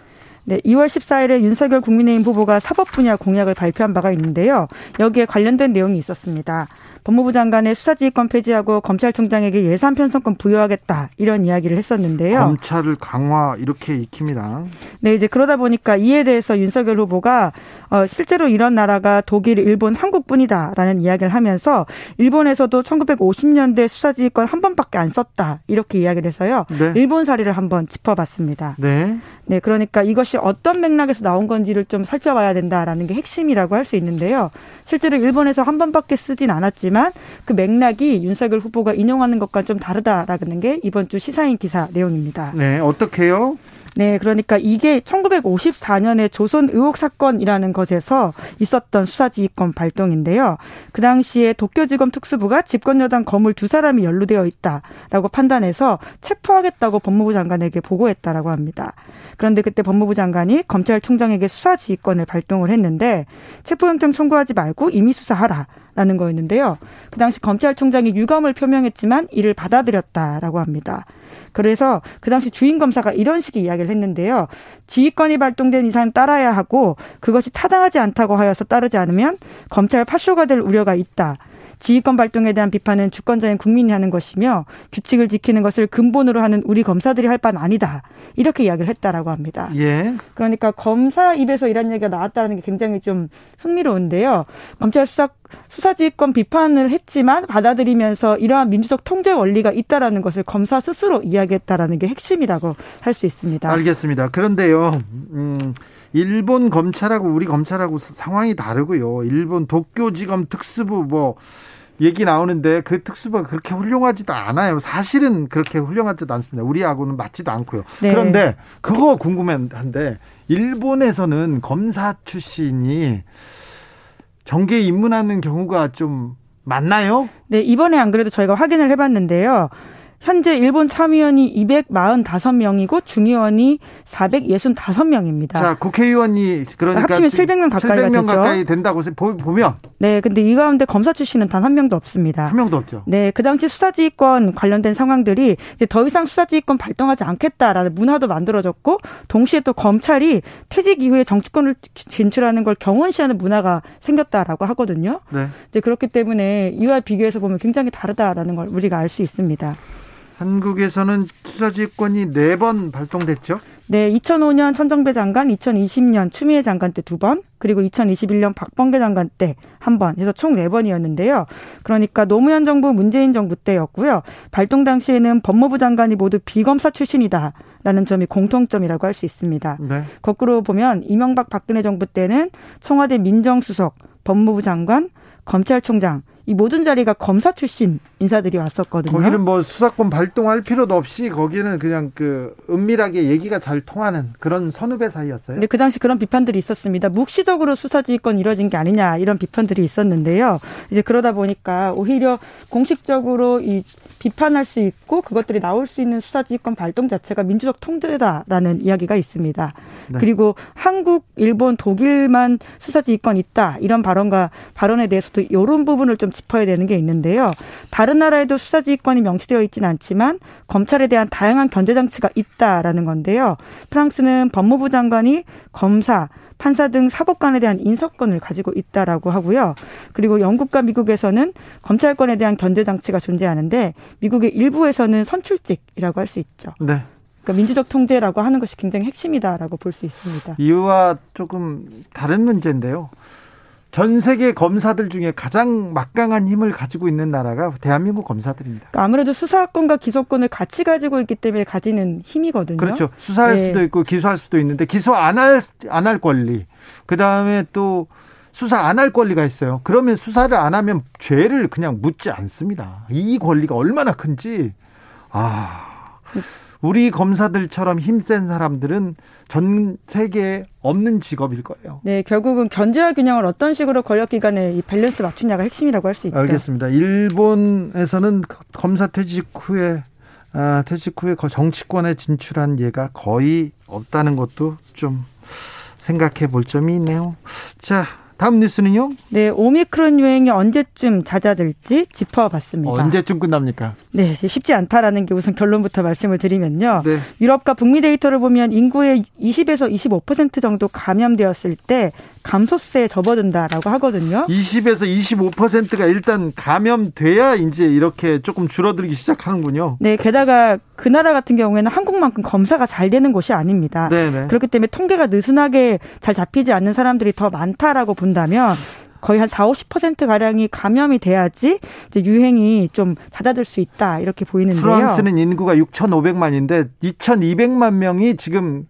네, 2월 14일에 윤석열 국민의힘 후보가 사법 분야 공약을 발표한 바가 있는데요. 여기에 관련된 내용이 있었습니다. 법무부 장관의 수사지휘권 폐지하고 검찰총장에게 예산 편성권 부여하겠다 이런 이야기를 했었는데요. 검찰을 강화 이렇게 익힙니다. 네, 이제 그러다 보니까 이에 대해서 윤석열 후보가 어, 실제로 이런 나라가 독일, 일본, 한국뿐이다라는 이야기를 하면서 일본에서도 1950년대 수사지휘권 한 번밖에 안 썼다 이렇게 이야기를 해서요. 네. 일본 사례를 한번 짚어봤습니다. 네. 네, 그러니까 이것이 어떤 맥락에서 나온 건지를 좀 살펴봐야 된다라는 게 핵심이라고 할 수 있는데요. 실제로 일본에서 한 번밖에 쓰진 않았지만 그 맥락이 윤석열 후보가 인용하는 것과 좀 다르다라는 게 이번 주 시사인 기사 내용입니다. 네, 어떻게요? 네, 그러니까 이게 1954년에 조선 의혹 사건이라는 것에서 있었던 수사지휘권 발동인데요. 그 당시에 도쿄지검 특수부가 집권여당 거물 두 사람이 연루되어 있다라고 판단해서 체포하겠다고 법무부 장관에게 보고했다라고 합니다. 그런데 그때 법무부 장관이 검찰총장에게 수사지휘권을 발동을 했는데 체포영장 청구하지 말고 임의 수사하라. 라는 거였는데요. 그 당시 검찰총장이 유감을 표명했지만 이를 받아들였다라고 합니다. 그래서 그 당시 주인 검사가 이런 식의 이야기를 했는데요. 지휘권이 발동된 이상 따라야 하고 그것이 타당하지 않다고 하여서 따르지 않으면 검찰 파쇼가 될 우려가 있다. 지휘권 발동에 대한 비판은 주권자인 국민이 하는 것이며 규칙을 지키는 것을 근본으로 하는 우리 검사들이 할 바는 아니다. 이렇게 이야기를 했다라고 합니다. 예. 그러니까 검사 입에서 이런 얘기가 나왔다는 게 굉장히 좀 흥미로운데요. 검찰 수사 수사지휘권 비판을 했지만 받아들이면서 이러한 민주적 통제 원리가 있다라는 것을 검사 스스로 이야기했다라는 게 핵심이라고 할 수 있습니다. 알겠습니다. 그런데요, 음, 일본 검찰하고 우리 검찰하고 상황이 다르고요. 일본 도쿄지검 특수부 뭐 얘기 나오는데 그 특수부가 그렇게 훌륭하지도 않아요. 사실은 그렇게 훌륭하지도 않습니다. 우리하고는 맞지도 않고요. 네. 그런데 그거 궁금한데 일본에서는 검사 출신이 정계에 입문하는 경우가 좀 많나요? 네, 이번에 안 그래도 저희가 확인을 해봤는데요. 현재 일본 참의원이 245명이고 중의원이 465명입니다. 자, 국회의원이 그러니까 합치면 700명 가까이가 700명 되죠. 가까이 된다고 보면 네, 근데 이 가운데 검사 출신은 단 한 명도 없습니다. 한 명도 없죠. 네, 그 당시 수사지휘권 관련된 상황들이 이제 더 이상 수사지휘권 발동하지 않겠다라는 문화도 만들어졌고 동시에 또 검찰이 퇴직 이후에 정치권을 진출하는 걸 경원시하는 문화가 생겼다라고 하거든요. 네. 이제 그렇기 때문에 이와 비교해서 보면 굉장히 다르다라는 걸 우리가 알 수 있습니다. 한국에서는 수사지휘권이 네 번 발동됐죠? 네, 2005년 천정배 장관, 2020년 추미애 장관 때 두 번, 그리고 2021년 박범계 장관 때 한 번, 해서 총 네 번이었는데요. 그러니까 노무현 정부, 문재인 정부 때였고요. 발동 당시에는 법무부 장관이 모두 비검사 출신이다. 라는 점이 공통점이라고 할 수 있습니다. 네. 거꾸로 보면 이명박 박근혜 정부 때는 청와대 민정수석, 법무부 장관, 검찰총장 이 모든 자리가 검사 출신 인사들이 왔었거든요. 거기는 뭐 수사권 발동할 필요도 없이 거기는 그냥 그 은밀하게 얘기가 잘 통하는 그런 선후배 사이였어요. 근데 그 당시 그런 비판들이 있었습니다. 묵시적으로 수사지휘권 이뤄진 게 아니냐 이런 비판들이 있었는데요. 이제 그러다 보니까 오히려 공식적으로 이 비판할 수 있고 그것들이 나올 수 있는 수사지휘권 발동 자체가 민주적 통제다라는 이야기가 있습니다. 네. 그리고 한국, 일본, 독일만 수사지휘권 있다 이런 발언과 발언에 대해서도 이런 부분을 좀 짚어야 되는 게 있는데요. 다른 나라에도 수사지휘권이 명시되어 있지는 않지만 검찰에 대한 다양한 견제 장치가 있다라는 건데요. 프랑스는 법무부 장관이 검사, 판사 등 사법관에 대한 인사권을 가지고 있다라고 하고요. 그리고 영국과 미국에서는 검찰권에 대한 견제 장치가 존재하는데 미국의 일부에서는 선출직이라고 할 수 있죠. 네. 그러니까 민주적 통제라고 하는 것이 굉장히 핵심이다라고 볼 수 있습니다. 이와 조금 다른 문제인데요. 전 세계 검사들 중에 가장 막강한 힘을 가지고 있는 나라가 대한민국 검사들입니다. 그러니까 아무래도 수사권과 기소권을 같이 가지고 있기 때문에 가지는 힘이거든요. 그렇죠. 수사할 네. 수도 있고 기소할 수도 있는데 기소 안 할 안 할 권리. 그다음에 또 수사 안 할 권리가 있어요. 그러면 수사를 안 하면 죄를 그냥 묻지 않습니다. 이 권리가 얼마나 큰지 아 우리 검사들처럼 힘센 사람들은 전 세계에 없는 직업일 거예요. 네, 결국은 견제와 균형을 어떤 식으로 권력 기관에 이 밸런스 맞추냐가 핵심이라고 할 수 있죠. 알겠습니다. 일본에서는 검사 퇴직 후에 아, 퇴직 후에 정치권에 진출한 예가 거의 없다는 것도 좀 생각해 볼 점이 있네요. 자, 다음 뉴스는요? 네, 오미크론 유행이 언제쯤 잦아들지 짚어봤습니다. 언제쯤 끝납니까? 네, 쉽지 않다라는 게 우선 결론부터 말씀을 드리면요. 네. 유럽과 북미 데이터를 보면 인구의 20에서 25% 정도 감염되었을 때 감소세에 접어든다라고 하거든요. 20에서 25%가 일단 감염돼야 이제 이렇게 조금 줄어들기 시작하는군요. 네, 게다가 그 나라 같은 경우에는 한국만큼 검사가 잘 되는 곳이 아닙니다. 네네. 네. 그렇기 때문에 통계가 느슨하게 잘 잡히지 않는 사람들이 더 많다라고 본다면 거의 한 4, 50% 가량이 감염이 돼야지 이제 유행이 좀 잦아들 수 있다 이렇게 보이는데요. 프랑스는 인구가 6,500만인데 2,200만 명이 지금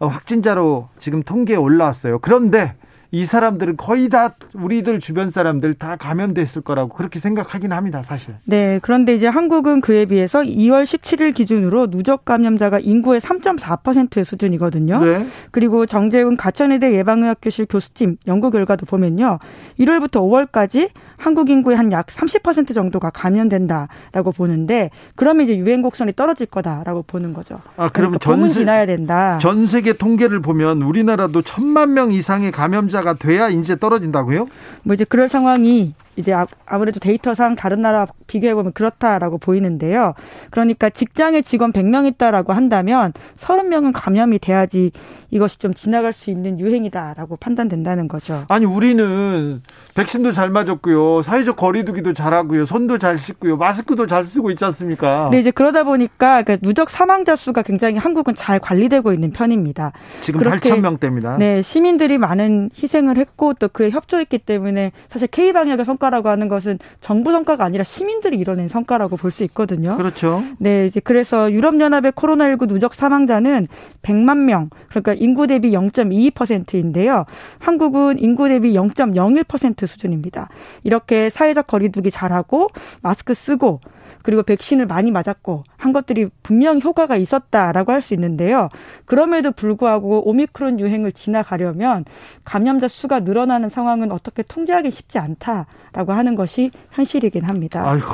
확진자로 지금 통계에 올라왔어요. 그런데 이 사람들은 거의 다 우리들 주변 사람들 다 감염됐을 거라고 그렇게 생각하긴 합니다, 사실. 네. 그런데 이제 한국은 그에 비해서 2월 17일 기준으로 누적 감염자가 인구의 3.4%의 수준이거든요. 네. 그리고 정재훈 가천의대 예방의학교실 교수팀 연구 결과도 보면요. 1월부터 5월까지 한국 인구의 한 약 30% 정도가 감염된다라고 보는데 그러면 이제 유행 곡선이 떨어질 거다라고 보는 거죠. 아, 그러면 그러니까 전 지나야 된다. 전 세계 통계를 보면 우리나라도 천만 명 이상의 감염자 돼야 이제 떨어진다고요? 뭐 이제 그럴 상황이 이제 아, 아무래도 데이터상 다른 나라 비교해 보면 그렇다라고 보이는데요. 그러니까 직장에 직원 100명 있다라고 한다면 30명은 감염이 돼야지 이것이 좀 지나갈 수 있는 유행이다라고 판단된다는 거죠. 아니 우리는 백신도 잘 맞았고요. 사회적 거리두기도 잘하고요. 손도 잘 씻고요. 마스크도 잘 쓰고 있지 않습니까? 네, 이제 그러다 보니까 그러니까 누적 사망자 수가 굉장히 한국은 잘 관리되고 있는 편입니다. 지금 8천 명대입니다. 네, 시민들이 많은 희생을 했고 또 그에 협조했기 때문에 사실 K 방역의 성과 라고 하는 것은 정부 성과가 아니라 시민들이 이뤄낸 성과라고 볼 수 있거든요. 그렇죠. 네, 이제 그래서 유럽 연합의 코로나19 누적 사망자는 100만 명, 그러니까 인구 대비 0.22%인데요. 한국은 인구 대비 0.01% 수준입니다. 이렇게 사회적 거리두기 잘하고 마스크 쓰고 그리고 백신을 많이 맞았고 한 것들이 분명 효과가 있었다라고 할 수 있는데요. 그럼에도 불구하고 오미크론 유행을 지나가려면 감염자 수가 늘어나는 상황은 어떻게 통제하기 쉽지 않다라고 하는 것이 현실이긴 합니다. 아이고,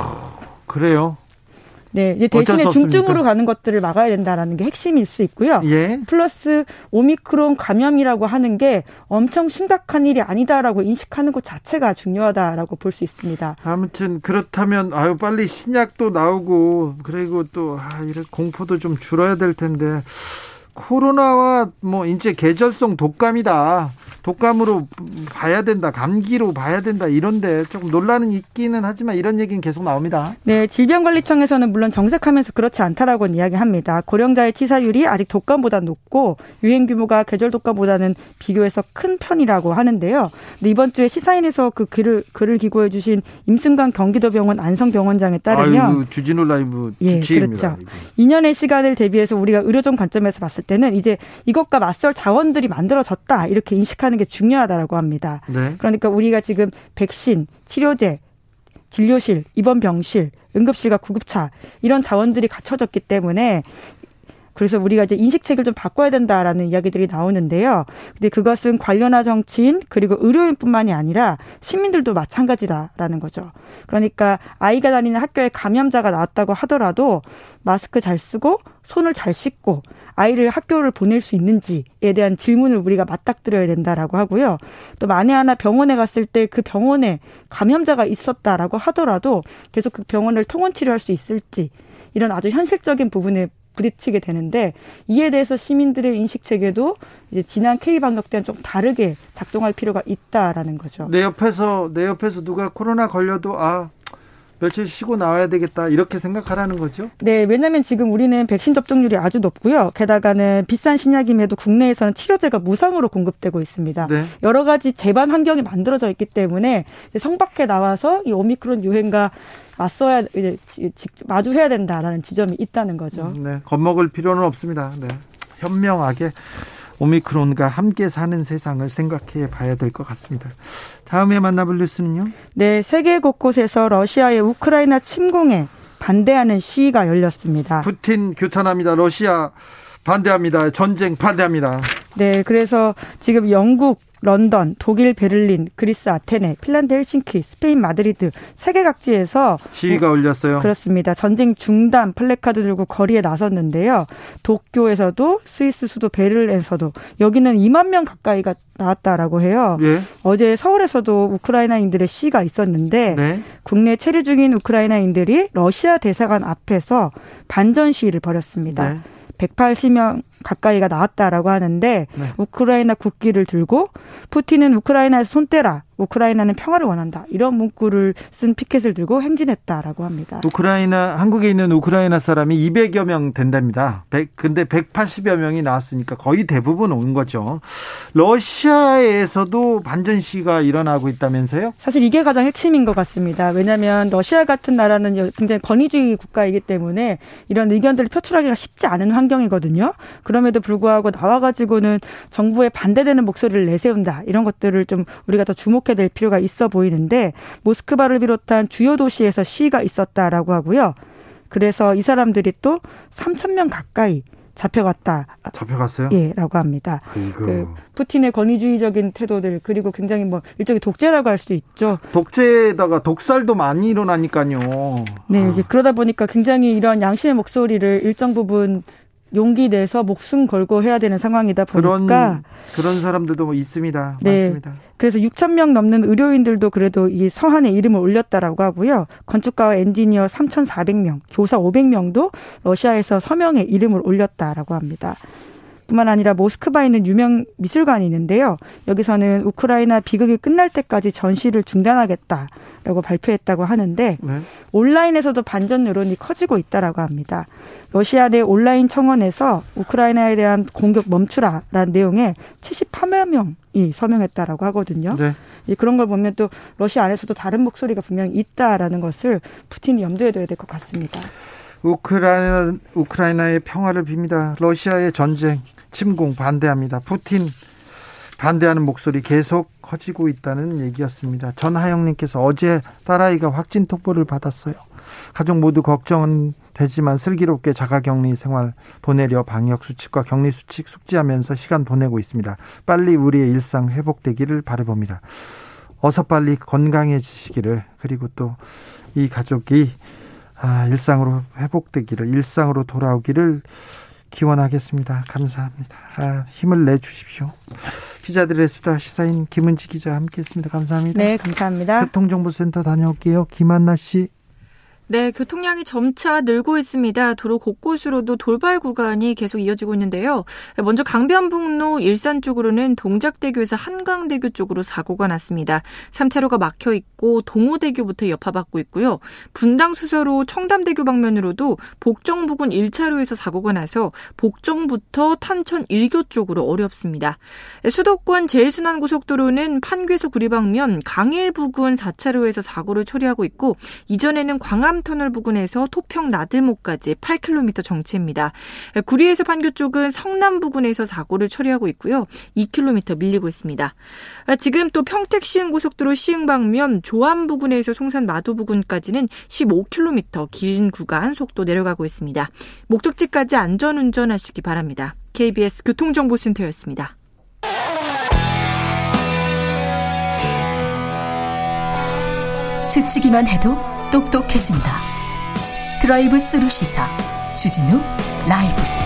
그래요. 네, 이제 대신에 중증으로 가는 것들을 막아야 된다라는 게 핵심일 수 있고요. 예. 플러스 오미크론 감염이라고 하는 게 엄청 심각한 일이 아니다라고 인식하는 것 자체가 중요하다라고 볼 수 있습니다. 아무튼 그렇다면 아유 빨리 신약도 나오고 그리고 또 아, 이런 공포도 좀 줄어야 될 텐데 코로나와 뭐 이제 계절성 독감이다. 독감으로 봐야 된다, 감기로 봐야 된다 이런데 조금 논란은 있기는 하지만 이런 얘기는 계속 나옵니다. 네, 질병관리청에서는 물론 정색하면서 그렇지 않다라고 이야기합니다. 고령자의 치사율이 아직 독감보다 높고 유행 규모가 계절 독감보다는 비교해서 큰 편이라고 하는데요. 이번 주에 시사인에서 그 글을 글을 기고해 주신 임승관 경기도병원 안성병원장에 따르면 아유, 주진우 라이브 주치입니다. 예, 그렇죠. 2년의 시간을 대비해서 우리가 의료적 관점에서 봤을 때는 이제 이것과 맞설 자원들이 만들어졌다 이렇게 인식하는 게 중요하다라고 합니다. 네. 그러니까 우리가 지금 백신, 치료제, 진료실, 입원 병실, 응급실과 구급차 이런 자원들이 갖춰졌기 때문에 그래서 우리가 이제 인식책을 좀 바꿔야 된다라는 이야기들이 나오는데요. 근데 그것은 관련한 정치인 그리고 의료인뿐만이 아니라 시민들도 마찬가지다라는 거죠. 그러니까 아이가 다니는 학교에 감염자가 나왔다고 하더라도 마스크 잘 쓰고 손을 잘 씻고 아이를 학교를 보낼 수 있는지에 대한 질문을 우리가 맞닥뜨려야 된다라고 하고요. 또 만에 하나 병원에 갔을 때 그 병원에 감염자가 있었다라고 하더라도 계속 그 병원을 통원 치료할 수 있을지 이런 아주 현실적인 부분에 부딪히게 되는데 이에 대해서 시민들의 인식 체계도 이제 지난 K 방역 때는 좀 다르게 작동할 필요가 있다라는 거죠. 내 옆에서 내 옆에서 누가 코로나 걸려도 아 며칠 쉬고 나와야 되겠다 이렇게 생각하라는 거죠? 네, 왜냐하면 지금 우리는 백신 접종률이 아주 높고요. 게다가는 비싼 신약임에도 국내에서는 치료제가 무상으로 공급되고 있습니다. 네. 여러 가지 재반 환경이 만들어져 있기 때문에 성 밖에 나와서 이 오미크론 유행과 맞서야 이제 마주해야 된다라는 지점이 있다는 거죠. 네, 겁먹을 필요는 없습니다. 네, 현명하게 오미크론과 함께 사는 세상을 생각해 봐야 될 것 같습니다. 다음에 만나볼 뉴스는요? 네, 세계 곳곳에서 러시아의 우크라이나 침공에 반대하는 시위가 열렸습니다. 푸틴 규탄합니다. 러시아 반대합니다. 전쟁 반대합니다. 네, 그래서 지금 영국, 런던, 독일 베를린, 그리스 아테네, 핀란드 헬싱키, 스페인 마드리드 세계 각지에서 시위가 뭐, 열렸어요. 그렇습니다. 전쟁 중단 플래카드 들고 거리에 나섰는데요. 도쿄에서도 스위스 수도 베른에서도 여기는 2만 명 가까이가 나왔다라고 해요. 예. 어제 서울에서도 우크라이나인들의 시위가 있었는데 네. 국내 체류 중인 우크라이나인들이 러시아 대사관 앞에서 반전 시위를 벌였습니다. 네. 180명 가까이가 나왔다라고 하는데 네. 우크라이나 국기를 들고 푸틴은 우크라이나에서 손 떼라. 우크라이나는 평화를 원한다. 이런 문구를 쓴 피켓을 들고 행진했다라고 합니다. 우크라이나 한국에 있는 우크라이나 사람이 200여 명 된답니다. 100, 근데 180여 명이 나왔으니까 거의 대부분 온 거죠. 러시아에서도 반전 시가 일어나고 있다면서요? 사실 이게 가장 핵심인 것 같습니다. 왜냐하면 러시아 같은 나라는 굉장히 권위주의 국가이기 때문에 이런 의견들을 표출하기가 쉽지 않은 환경이거든요. 그럼에도 불구하고 나와가지고는 정부에 반대되는 목소리를 내세운다. 이런 것들을 좀 우리가 더 주목해 야될 필요가 있어 보이는데 모스크바를 비롯한 주요 도시에서 시위가 있었다라고 하고요. 그래서 이 사람들이 또 3천 명 가까이 잡혀갔다. 잡혀갔어요? 예, 라고 합니다. 그 푸틴의 권위주의적인 태도들 그리고 굉장히 뭐 일종의 독재라고 할 수 있죠. 독재에다가 독살도 많이 일어나니까요. 네, 이제 그러다 보니까 굉장히 이런 양심의 목소리를 일정 부분 용기 내서 목숨 걸고 해야 되는 상황이다 보니까 그런, 그런 사람들도 뭐 있습니다. 네. 맞습니다. 그래서 6천 명 넘는 의료인들도 그래도 이 서한에 이름을 올렸다라고 하고요. 건축가와 엔지니어 3,400명, 교사 500명도 러시아에서 서명에 이름을 올렸다라고 합니다. 뿐만 아니라 모스크바에 있는 유명 미술관이 있는데요. 여기서는 우크라이나 비극이 끝날 때까지 전시를 중단하겠다라고 발표했다고 하는데 네. 온라인에서도 반전 여론이 커지고 있다라고 합니다. 러시아 내 온라인 청원에서 우크라이나에 대한 공격 멈추라라는 내용에 78만 명 이 서명했다라고 하거든요. 네. 그런 걸 보면 또 러시아 안에서도 다른 목소리가 분명히 있다라는 것을 푸틴이 염두에 둬야 될 것 같습니다. 우크라이나 우크라이나의 평화를 빕니다. 러시아의 전쟁 침공 반대합니다. 푸틴 반대하는 목소리 계속 커지고 있다는 얘기였습니다. 전하영님께서 어제 딸아이가 확진 통보를 받았어요. 가족 모두 걱정은 되지만 슬기롭게 자가격리 생활 보내려 방역 수칙과 격리 수칙 숙지하면서 시간 보내고 있습니다. 빨리 우리의 일상 회복되기를 바라봅니다. 어서 빨리 건강해지시기를 그리고 또 이 가족이 아, 일상으로 회복되기를, 일상으로 돌아오기를 기원하겠습니다. 감사합니다. 아, 힘을 내 주십시오. 기자들의 수다 시사인 김은지 기자 함께했습니다. 감사합니다. 네, 감사합니다. 교통정보센터 다녀올게요. 김한나 씨. 네, 교통량이 점차 늘고 있습니다. 도로 곳곳으로도 돌발 구간이 계속 이어지고 있는데요. 먼저 강변북로 일산 쪽으로는 동작대교에서 한강대교 쪽으로 사고가 났습니다. 3차로가 막혀 있고 동호대교부터 여파받고 있고요. 분당 수서로 청담대교 방면으로도 복정 부근 1차로에서 사고가 나서 복정부터 탄천 1교 쪽으로 어렵습니다. 수도권 제일순환고속도로는 판교에서 구리 방면 강일 부근 4차로에서 사고를 처리하고 있고 이전에는 광암 터널 부근에서 토평 나들목까지 8km 정체입니다. 구리에서 판교 쪽은 성남 부근에서 사고를 처리하고 있고요. 2km 밀리고 있습니다. 지금 또 평택 시흥 고속도로 시흥 방면 조암 부근에서 송산 마도 부근까지는 15km 긴 구간 속도 내려가고 있습니다. 목적지까지 안전 운전하시기 바랍니다. KBS 교통정보센터였습니다. 스치기만 해도 똑똑해진다. 드라이브 스루 시사 주진우 라이브.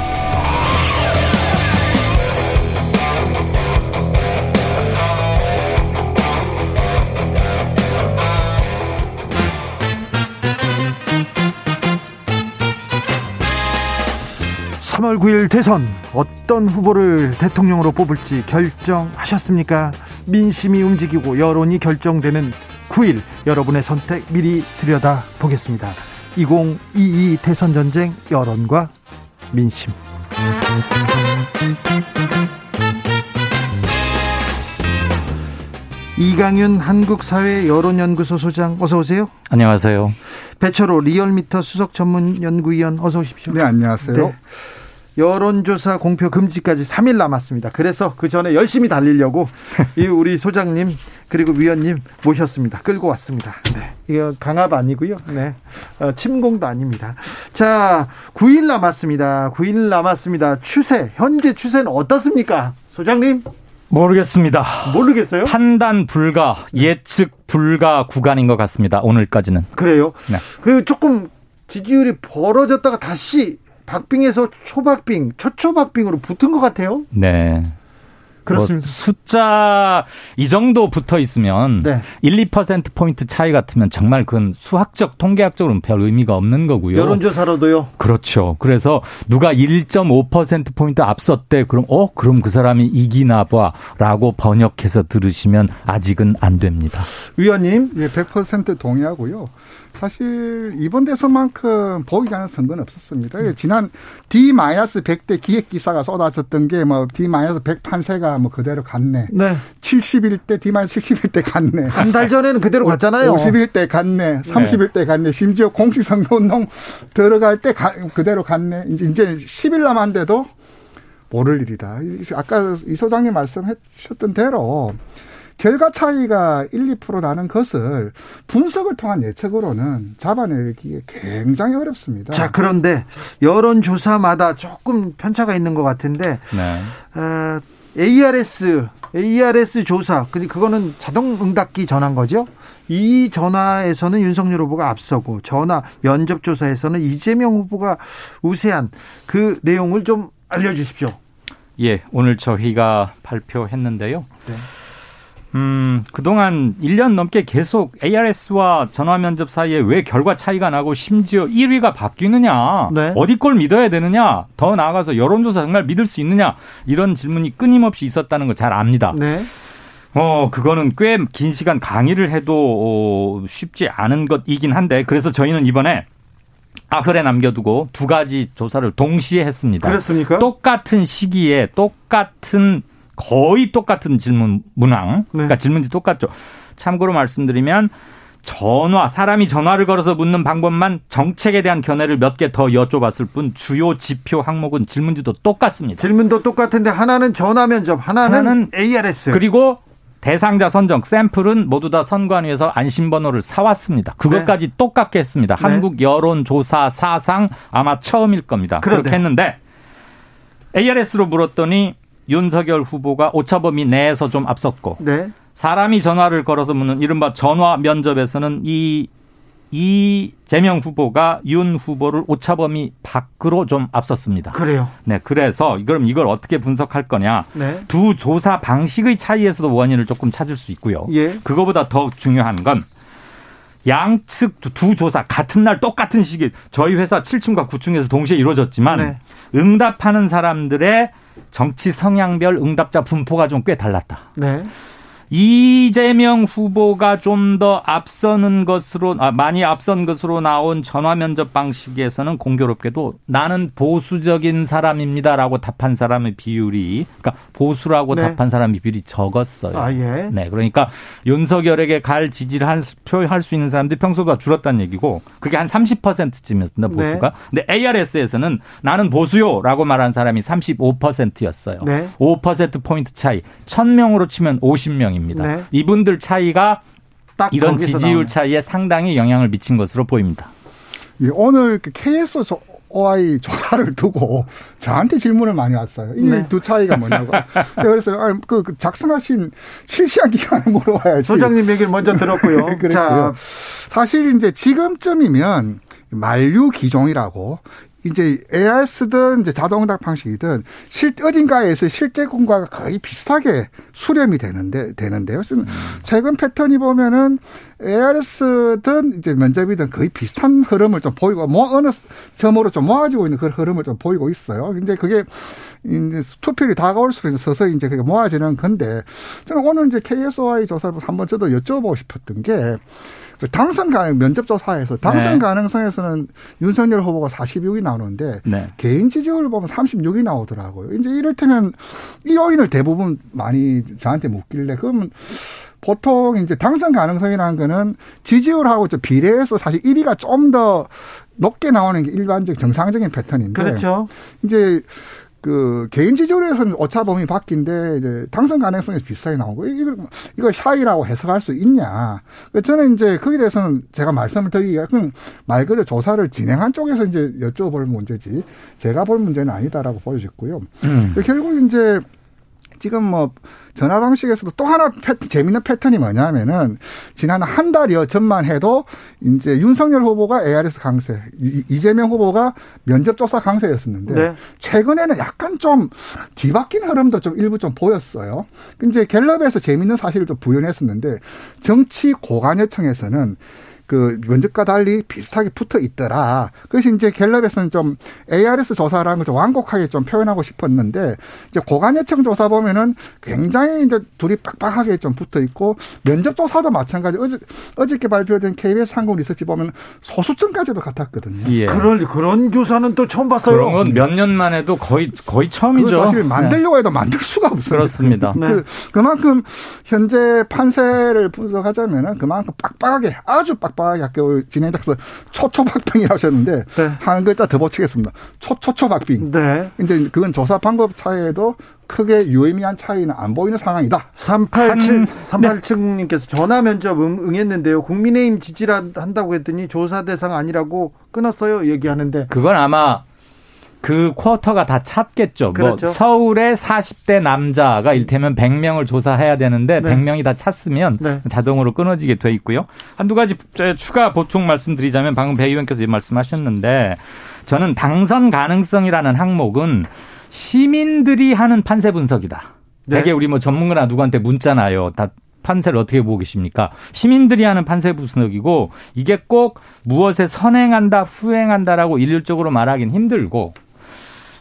(3월 9일) 대선 어떤 후보를 대통령으로 뽑을지 결정하셨습니까 민심이 움직이고 여론이 결정되는 9일 여러분의 선택 미리 들여다 보겠습니다. 2022 대선 전쟁 여론과 민심. 이강윤 한국사회 여론연구소 소장 어서 오세요. 안녕하세요. 배철호 리얼미터 수석 전문 연구위원 어서 오십시오. 네, 안녕하세요. 네. 여론조사 공표 금지까지 3일 남았습니다. 그래서 그 전에 열심히 달리려고 이 우리 소장님 그리고 위원님 모셨습니다. 끌고 왔습니다. 네. 이거 강압 아니고요. 네. 어, 침공도 아닙니다. 자, 9일 남았습니다. 9일 남았습니다. 추세, 현재 추세는 어떻습니까? 소장님? 모르겠습니다. 모르겠어요? 판단 불가, 예측 불가 구간인 것 같습니다. 오늘까지는. 그래요? 네. 그 조금 지지율이 벌어졌다가 다시 박빙에서 초박빙, 초초박빙으로 붙은 것 같아요. 네. 그렇습니다. 뭐 숫자 이 정도 붙어 있으면 네. 1, 2% 포인트 차이 같으면 정말 그건 수학적 통계학적으로는 별 의미가 없는 거고요. 여론조사로도요. 그렇죠. 그래서 누가 1.5% 포인트 앞섰대 그럼 어 그럼 그 사람이 이기나 봐라고 번역해서 들으시면 아직은 안 됩니다. 위원님, 예, 100% 동의하고요. 사실 이번 대선만큼 보이지 않은 선거는 없었습니다. 음. 지난 D-100대 기획 기사가 쏟아졌던 게 뭐 D-100 판세가 뭐 그대로 갔네. 네. 71대 D-71대 갔네. 한 달 전에는 그대로 갔잖아요. 51대 갔네. 31대 갔네. 심지어 공식 선거 운동 들어갈 때 가, 그대로 갔네. 이제 이제 10일 남았는데도 모를 일이다. 아까 이 소장님 말씀하셨던 대로 결과 차이가 1, 2% 나는 것을 분석을 통한 예측으로는 잡아내기 굉장히 어렵습니다. 자, 그런데 여론조사마다 조금 편차가 있는 것 같은데, 네. 어, ARS, ARS 조사, 그거는 자동 응답기 전환 거죠? 이 전화에서는 윤석열 후보가 앞서고 전화 면접 조사에서는 이재명 후보가 우세한 그 내용을 좀 알려주십시오. 예, 오늘 저희가 발표했는데요. 네. 음, 그동안 1년 넘게 계속 ARS와 전화 면접 사이에 왜 결과 차이가 나고 심지어 1위가 바뀌느냐, 네. 어디 걸 믿어야 되느냐, 더 나아가서 여론조사 정말 믿을 수 있느냐, 이런 질문이 끊임없이 있었다는 거 잘 압니다. 네. 어, 그거는 꽤 긴 시간 강의를 해도 어, 쉽지 않은 것이긴 한데, 그래서 저희는 이번에 아흘에 남겨두고 두 가지 조사를 동시에 했습니다. 그렇습니까? 똑같은 시기에 똑같은 거의 똑같은 질문 문항. 네. 그러니까 질문지 똑같죠. 참고로 말씀드리면 전화, 사람이 전화를 걸어서 묻는 방법만 정책에 대한 견해를 몇 개 더 여쭤봤을 뿐 주요 지표 항목은 질문지도 똑같습니다. 질문도 똑같은데 하나는 전화 면접, 하나는, 하나는 ARS. 그리고 대상자 선정 샘플은 모두 다 선관위에서 안심번호를 사왔습니다. 그것까지 네. 똑같게 했습니다. 네. 한국 여론조사 사상 아마 처음일 겁니다. 그런데. 그렇게 했는데 ARS로 물었더니 윤석열 후보가 오차범위 내에서 좀 앞섰고 네. 사람이 전화를 걸어서 묻는 이른바 전화 면접에서는 이 이재명 후보가 윤 후보를 오차범위 밖으로 좀 앞섰습니다. 그래요. 네, 그래서 그럼 이걸 어떻게 분석할 거냐? 네. 두 조사 방식의 차이에서도 원인을 조금 찾을 수 있고요. 예. 그거보다 더 중요한 건 양측 두 조사 같은 날 똑같은 시기 저희 회사 7층과 9층에서 동시에 이루어졌지만 네. 응답하는 사람들의 정치 성향별 응답자 분포가 좀 꽤 달랐다. 네. 이재명 후보가 좀 더 앞서는 것으로 아, 많이 앞선 것으로 나온 전화 면접 방식에서는 공교롭게도 나는 보수적인 사람입니다라고 답한 사람의 비율이 그러니까 보수라고 네. 답한 사람의 비율이 적었어요. 아, 예. 네, 그러니까 윤석열에게 갈 지지를 할, 표할 수 있는 사람들이 평소보다 줄었다는 얘기고 그게 한 30%쯤이었습니다 보수가. 네. 근데 ARS에서는 나는 보수요라고 말한 사람이 35%였어요. 네. 5% 포인트 차이. 1000명으로 치면 50명. 입니다 네. 이분들 차이가 이런 지지율 나오네. 차이에 상당히 영향을 미친 것으로 보입니다. 예, 오늘 KS 그 OI 조사를 두고 저한테 질문을 많이 왔어요. 이두 네. 차이가 뭐냐고. 그래서 아, 그, 그 작성하신 실시한 기간을 물어봐야지. 소장님 얘기를 먼저 들었고요. 자, 사실 이제 지금쯤이면 만류 기종이라고 이제 ARS든 이제 자동응답 방식이든 실 어딘가에서 실제 공과가 거의 비슷하게 수렴이 되는데 되는데요. 음. 최근 패턴이 보면은 ARS든 이제 면접이든 거의 비슷한 흐름을 좀 보이고 뭐 어느 점으로 좀 모아지고 있는 그런 흐름을 좀 보이고 있어요. 근데 그게 이제 투표율이 다가올수록 서서히 이제 그게 모아지는 건데 저는 오늘 이제 KSOI 조사를 한번 저도 여쭤보고 싶었던 게그 당선 가능 면접 조사에서 당선 네. 가능성에서는 윤석열 후보가 46이 나오는데 네. 개인 지지율을 보면 36이 나오더라고요. 이제 이를테면 이 요인을 대부분 많이 저한테 묻길래 그러면 보통 이제 당선 가능성이라는 거는 지지율하고 좀 비례해서 사실 1위가 좀 더 높게 나오는 게 일반적 정상적인 패턴인데 그렇죠. 이제 그 개인 지지율에서는 오차 범위 바뀐데 이제 당선 가능성이 비슷하게 나오고 이걸 이걸 샤이라고 해석할 수 있냐? 그 저는 이제 거기에 대해서는 제가 말씀을 드리기가 그냥 말 그대로 조사를 진행한 쪽에서 이제 여쭤볼 문제지 제가 볼 문제는 아니다라고 보여졌고요. 음. 결국 이제 지금 뭐 전화 방식에서도 또 하나 패, 재밌는 패턴이 뭐냐면은 지난 한 달여 전만 해도 이제 윤석열 후보가 ARS 강세, 이재명 후보가 면접 조사 강세였었는데 네. 최근에는 약간 좀 뒤바뀐 흐름도 좀 일부 좀 보였어요. 이제 갤럽에서 재밌는 사실을 좀 부연했었는데 정치 고관여청에서는 그 면접과 달리 비슷하게 붙어 있더라. 그것이 이제 갤럽에서는 좀 ARS 조사라는 걸 좀 완곡하게 좀 표현하고 싶었는데 이제 고관여청 조사 보면은 굉장히 이제 둘이 빡빡하게 좀 붙어 있고 면접 조사도 마찬가지. 어제 어저께 발표된 KBS 상공 리서치 보면 소수점까지도 같았거든요. 예. 그런 그런 조사는 또 처음 봤어요. 그런 건 몇 년 만에도 거의 거의 처음이죠. 사실 만들려고 해도 만들 수가 없어요. 그렇습니다. 네. 그, 그만큼 현재 판세를 분석하자면은 그만큼 빡빡하게 아주 빡 빡빡하게 학교 진행자께서 초초박빙이 하셨는데 네. 한 글자 더 붙이겠습니다. 초초초박빙. 네. 이제 그건 조사 방법 차이에도 크게 유의미한 차이는 안 보이는 상황이다. 387, 387님께서 전화 면접 응, 했는데요 국민의힘 지지라 한다고 했더니 조사 대상 아니라고 끊었어요. 얘기하는데. 그건 아마 그 쿼터가 다 찼겠죠. 뭐 그렇죠. 뭐 서울의 40대 남자가 일테면 100명을 조사해야 되는데 네. 100명이 다 찼으면 네. 자동으로 끊어지게 돼 있고요. 한두 가지 추가 보충 말씀드리자면 방금 배 의원께서 말씀하셨는데 저는 당선 가능성이라는 항목은 시민들이 하는 판세 분석이다. 네. 되게 우리 뭐 전문가나 누구한테 묻잖아요. 다 판세를 어떻게 보고 계십니까? 시민들이 하는 판세 분석이고 이게 꼭 무엇에 선행한다, 후행한다라고 일률적으로 말하기는 힘들고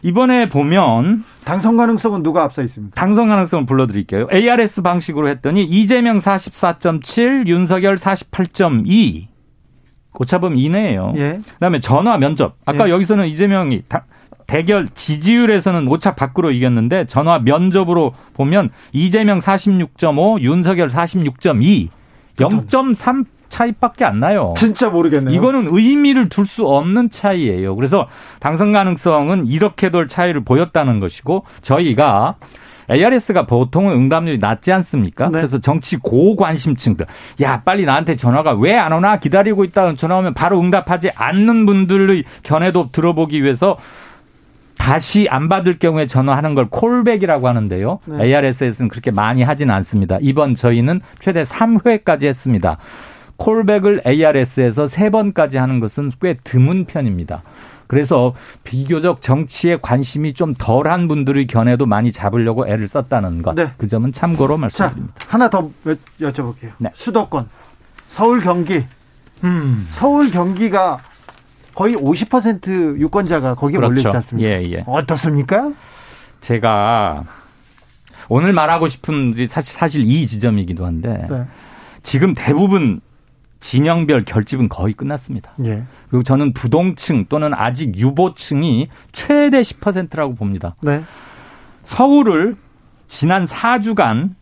이번에 보면 당선 가능성은 누가 앞서 있습니까? 당선 가능성을 불러드릴게요. ARS 방식으로 했더니 이재명 44.7, 윤석열 48.2. 고차범 이내예요. 예. 그다음에 전화 면접. 아까 예. 여기서는 이재명이 다, 대결 지지율에서는 오차 밖으로 이겼는데 전화 면접으로 보면 이재명 46.5, 윤석열 46.2. 0.3 차이밖에 안 나요. 진짜 모르겠네요. 이거는 의미를 둘 수 없는 차이예요. 그래서 당선 가능성은 이렇게 돌 차이를 보였다는 것이고 저희가 ARS가 보통은 응답률이 낮지 않습니까? 네. 그래서 정치 고관심층들, 야 빨리 나한테 전화가 왜 안 오나 기다리고 있다 전화 오면 바로 응답하지 않는 분들의 견해도 들어보기 위해서 다시 안 받을 경우에 전화하는 걸 콜백이라고 하는데요. 네. ARS에서는 그렇게 많이 하지는 않습니다. 이번 저희는 최대 3회까지 했습니다. 콜백을 ARS에서 세 번까지 하는 것은 꽤 드문 편입니다. 그래서 비교적 정치에 관심이 좀 덜한 분들의 견해도 많이 잡으려고 애를 썼다는 것. 네. 그 점은 참고로 말씀드립니다. 자, 하나 더 여쭤볼게요. 네. 수도권, 서울 경기. 음. 서울 경기가 거의 50% 유권자가 거기에 그렇죠. 몰려 있지 않습니까? 예, 예. 어떻습니까? 제가 오늘 말하고 싶은 사실 사실 이 지점이기도 한데 네. 지금 대부분 진영별 결집은 거의 끝났습니다. 예. 그리고 저는 부동층 또는 아직 유보층이 최대 10%라고 봅니다. 네. 서울을 지난 4주간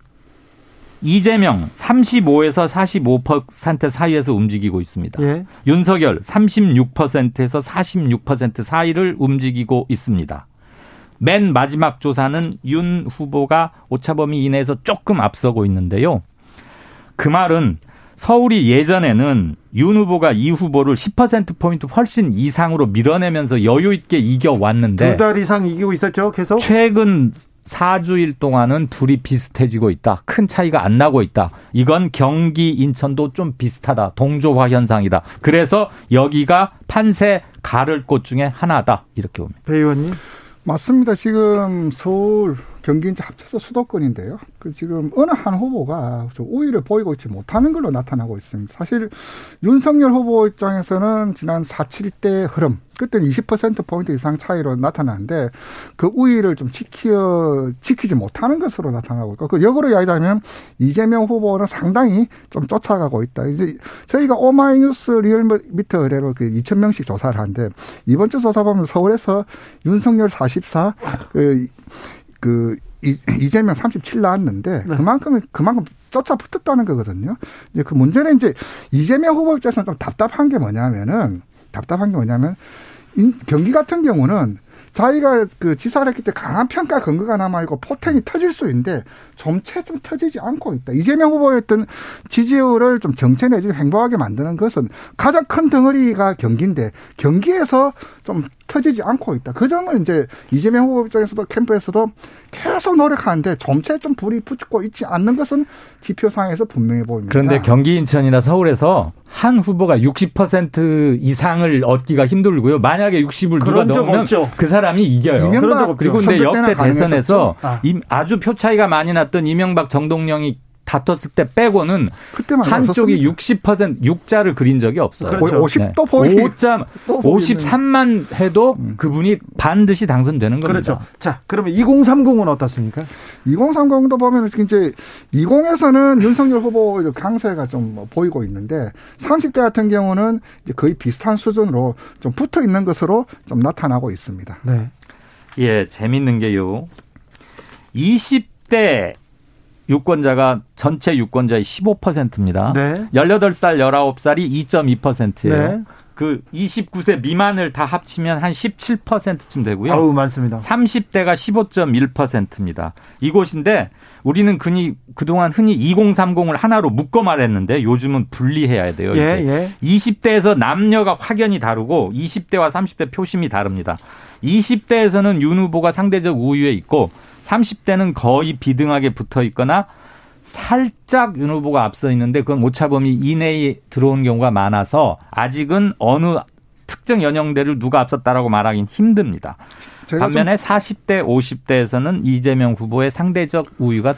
이재명 35에서 45% 사이에서 움직이고 있습니다. 예. 윤석열 36%에서 46% 사이를 움직이고 있습니다. 맨 마지막 조사는 윤 후보가 오차범위 이내에서 조금 앞서고 있는데요. 그 말은 서울이 예전에는 윤 후보가 이 후보를 10%포인트 훨씬 이상으로 밀어내면서 여유있게 이겨왔는데. 두 달 이상 이기고 있었죠, 계속? 최근 4주일 동안은 둘이 비슷해지고 있다. 큰 차이가 안 나고 있다. 이건 경기, 인천도 좀 비슷하다. 동조화 현상이다. 그래서 여기가 판세 가를 곳 중에 하나다. 이렇게 봅니다. 배 의원님. 맞습니다. 지금 서울, 경기 이제 합쳐서 수도권인데요. 그 지금 어느 한 후보가 좀 우위를 보이고 있지 못하는 걸로 나타나고 있습니다. 사실 윤석열 후보 입장에서는 지난 4.7대 흐름, 그때는 20%포인트 이상 차이로 나타나는데 그 우위를 좀 지켜, 지키지 못하는 것으로 나타나고 있고 그 역으로 이야기하면 이재명 후보는 상당히 좀 쫓아가고 있다. 이제 저희가 오마이뉴스 리얼미터 의뢰로 그 2,000명씩 조사를 하는데 이번 주 조사 보면 서울에서 윤석열 44, 그, 그 이재명 37 나왔는데 네. 그만큼 그만큼 쫓아 붙었다는 거거든요. 이제 그 문제는 이제 이재명 후보 입장에서는 좀 답답한 게 뭐냐면은 답답한 게 뭐냐면 경기 같은 경우는 자기가 그 지사를 했기 때문에 강한 평가 근거가 남아있고 포텐이 터질 수 있는데 점차 좀 터지지 않고 있다. 이재명 후보의 어떤 지지율을 좀 정체 내지 행복하게 만드는 것은 가장 큰 덩어리가 경기인데 경기에서 좀 터지지 않고 있다. 그 점을 이제 이재명 후보 입장에서도 캠프에서도 계속 노력하는데 점차 좀 불이 붙고 있지 않는 것은 지표상에서 분명해 보입니다. 그런데 경기 인천이나 서울에서 한 후보가 60% 이상을 얻기가 힘들고요. 만약에 60을 누가 넣으면 그 사람이 이겨요. 그리고 근데 역대 대선에서 아. 아주 표 차이가 많이 났던 이명박 정동영이 다퉜을 때 빼고는 한쪽이 60% 6자를 그린 적이 없어요. 그렇죠. 50도 보이 5자 53만 해도 음. 그분이 반드시 당선되는 겁니다. 그렇죠. 자, 그러면 2030은 어떻습니까? 2030도 보면 이제 20에서는 윤석열 후보 강세가 좀 보이고 있는데 30대 같은 경우는 이제 거의 비슷한 수준으로 좀 붙어 있는 것으로 좀 나타나고 있습니다. 네. 예, 재밌는 게요. 20대 유권자가 전체 유권자의 15%입니다. 네. 18살, 19살이 2.2%예요. 네. 그 29세 미만을 다 합치면 한 17%쯤 되고요. 아우, 많습니다. 30대가 15.1%입니다. 이곳인데 우리는 그니 그동안 흔히 2030을 하나로 묶어 말했는데 요즘은 분리해야 돼요. 예, 이제. 예. 20대에서 남녀가 확연히 다르고 20대와 30대 표심이 다릅니다. 20대에서는 윤 후보가 상대적 우위에 있고 30대는 거의 비등하게 붙어 있거나 살짝 윤 후보가 앞서 있는데 그건 오차범위 이내에 들어온 경우가 많아서 아직은 어느 특정 연령대를 누가 앞섰다라고 말하기는 힘듭니다. 반면에 40대, 50대에서는 이재명 후보의 상대적 우위가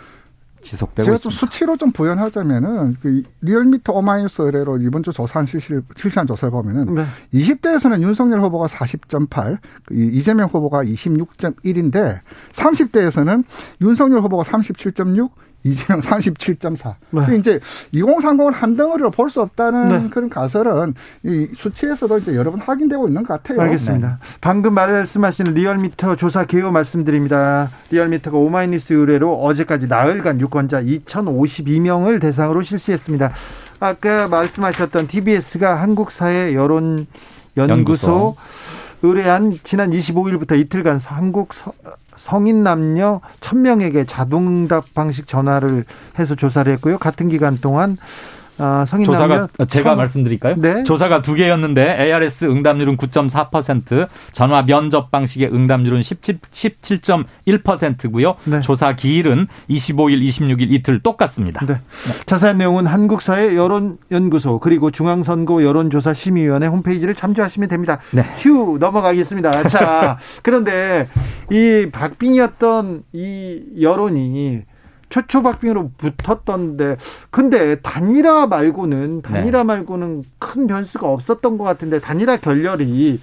지속되고 제가 있습니다. 좀 수치로 좀 부연하자면은 그 리얼미터 어마이뉴스 의뢰로 이번 주 조사한 실실 실시한 조사를 보면은 네. 20대에서는 윤석열 후보가 40.8, 그 이재명 후보가 26.1인데 30대에서는 윤석열 후보가 37.6, 이재명 37.4. 네. 이제 2030을 한 덩어리로 볼 수 없다는 네. 그런 가설은 이 수치에서도 이제 여러 번 확인되고 있는 것 같아요. 알겠습니다. 네. 방금 말씀하신 리얼미터 조사 개요 말씀드립니다. 리얼미터가 오마이뉴스 의뢰로 어제까지 나흘간 유권자 2,052명을 대상으로 실시했습니다. 아까 말씀하셨던 TBS가 한국사회 여론 연구소 의뢰한 지난 25일부터 이틀간 한국 성인 남녀 1000명에게 자동응답 방식 전화를 해서 조사를 했고요. 같은 기간 동안 아, 성인 조사가 제가 처음... 말씀드릴까요? 네. 조사가 두 개였는데 ARS 응답률은 9.4%, 전화 면접 방식의 응답률은 17, 17.1%고요. 네. 조사 기일은 25일, 26일 이틀 똑같습니다. 네. 네. 자세한 내용은 한국사회 여론연구소 그리고 중앙선거 여론조사 심의위원회 홈페이지를 참조하시면 됩니다. 네. 휴 넘어가겠습니다. 자, 그런데 이 박빙이었던 이 여론이 최초 박빙으로 붙었던데 근데 단일화 말고는 단일화 네. 말고는 큰 변수가 없었던 것 같은데 단일화 결렬이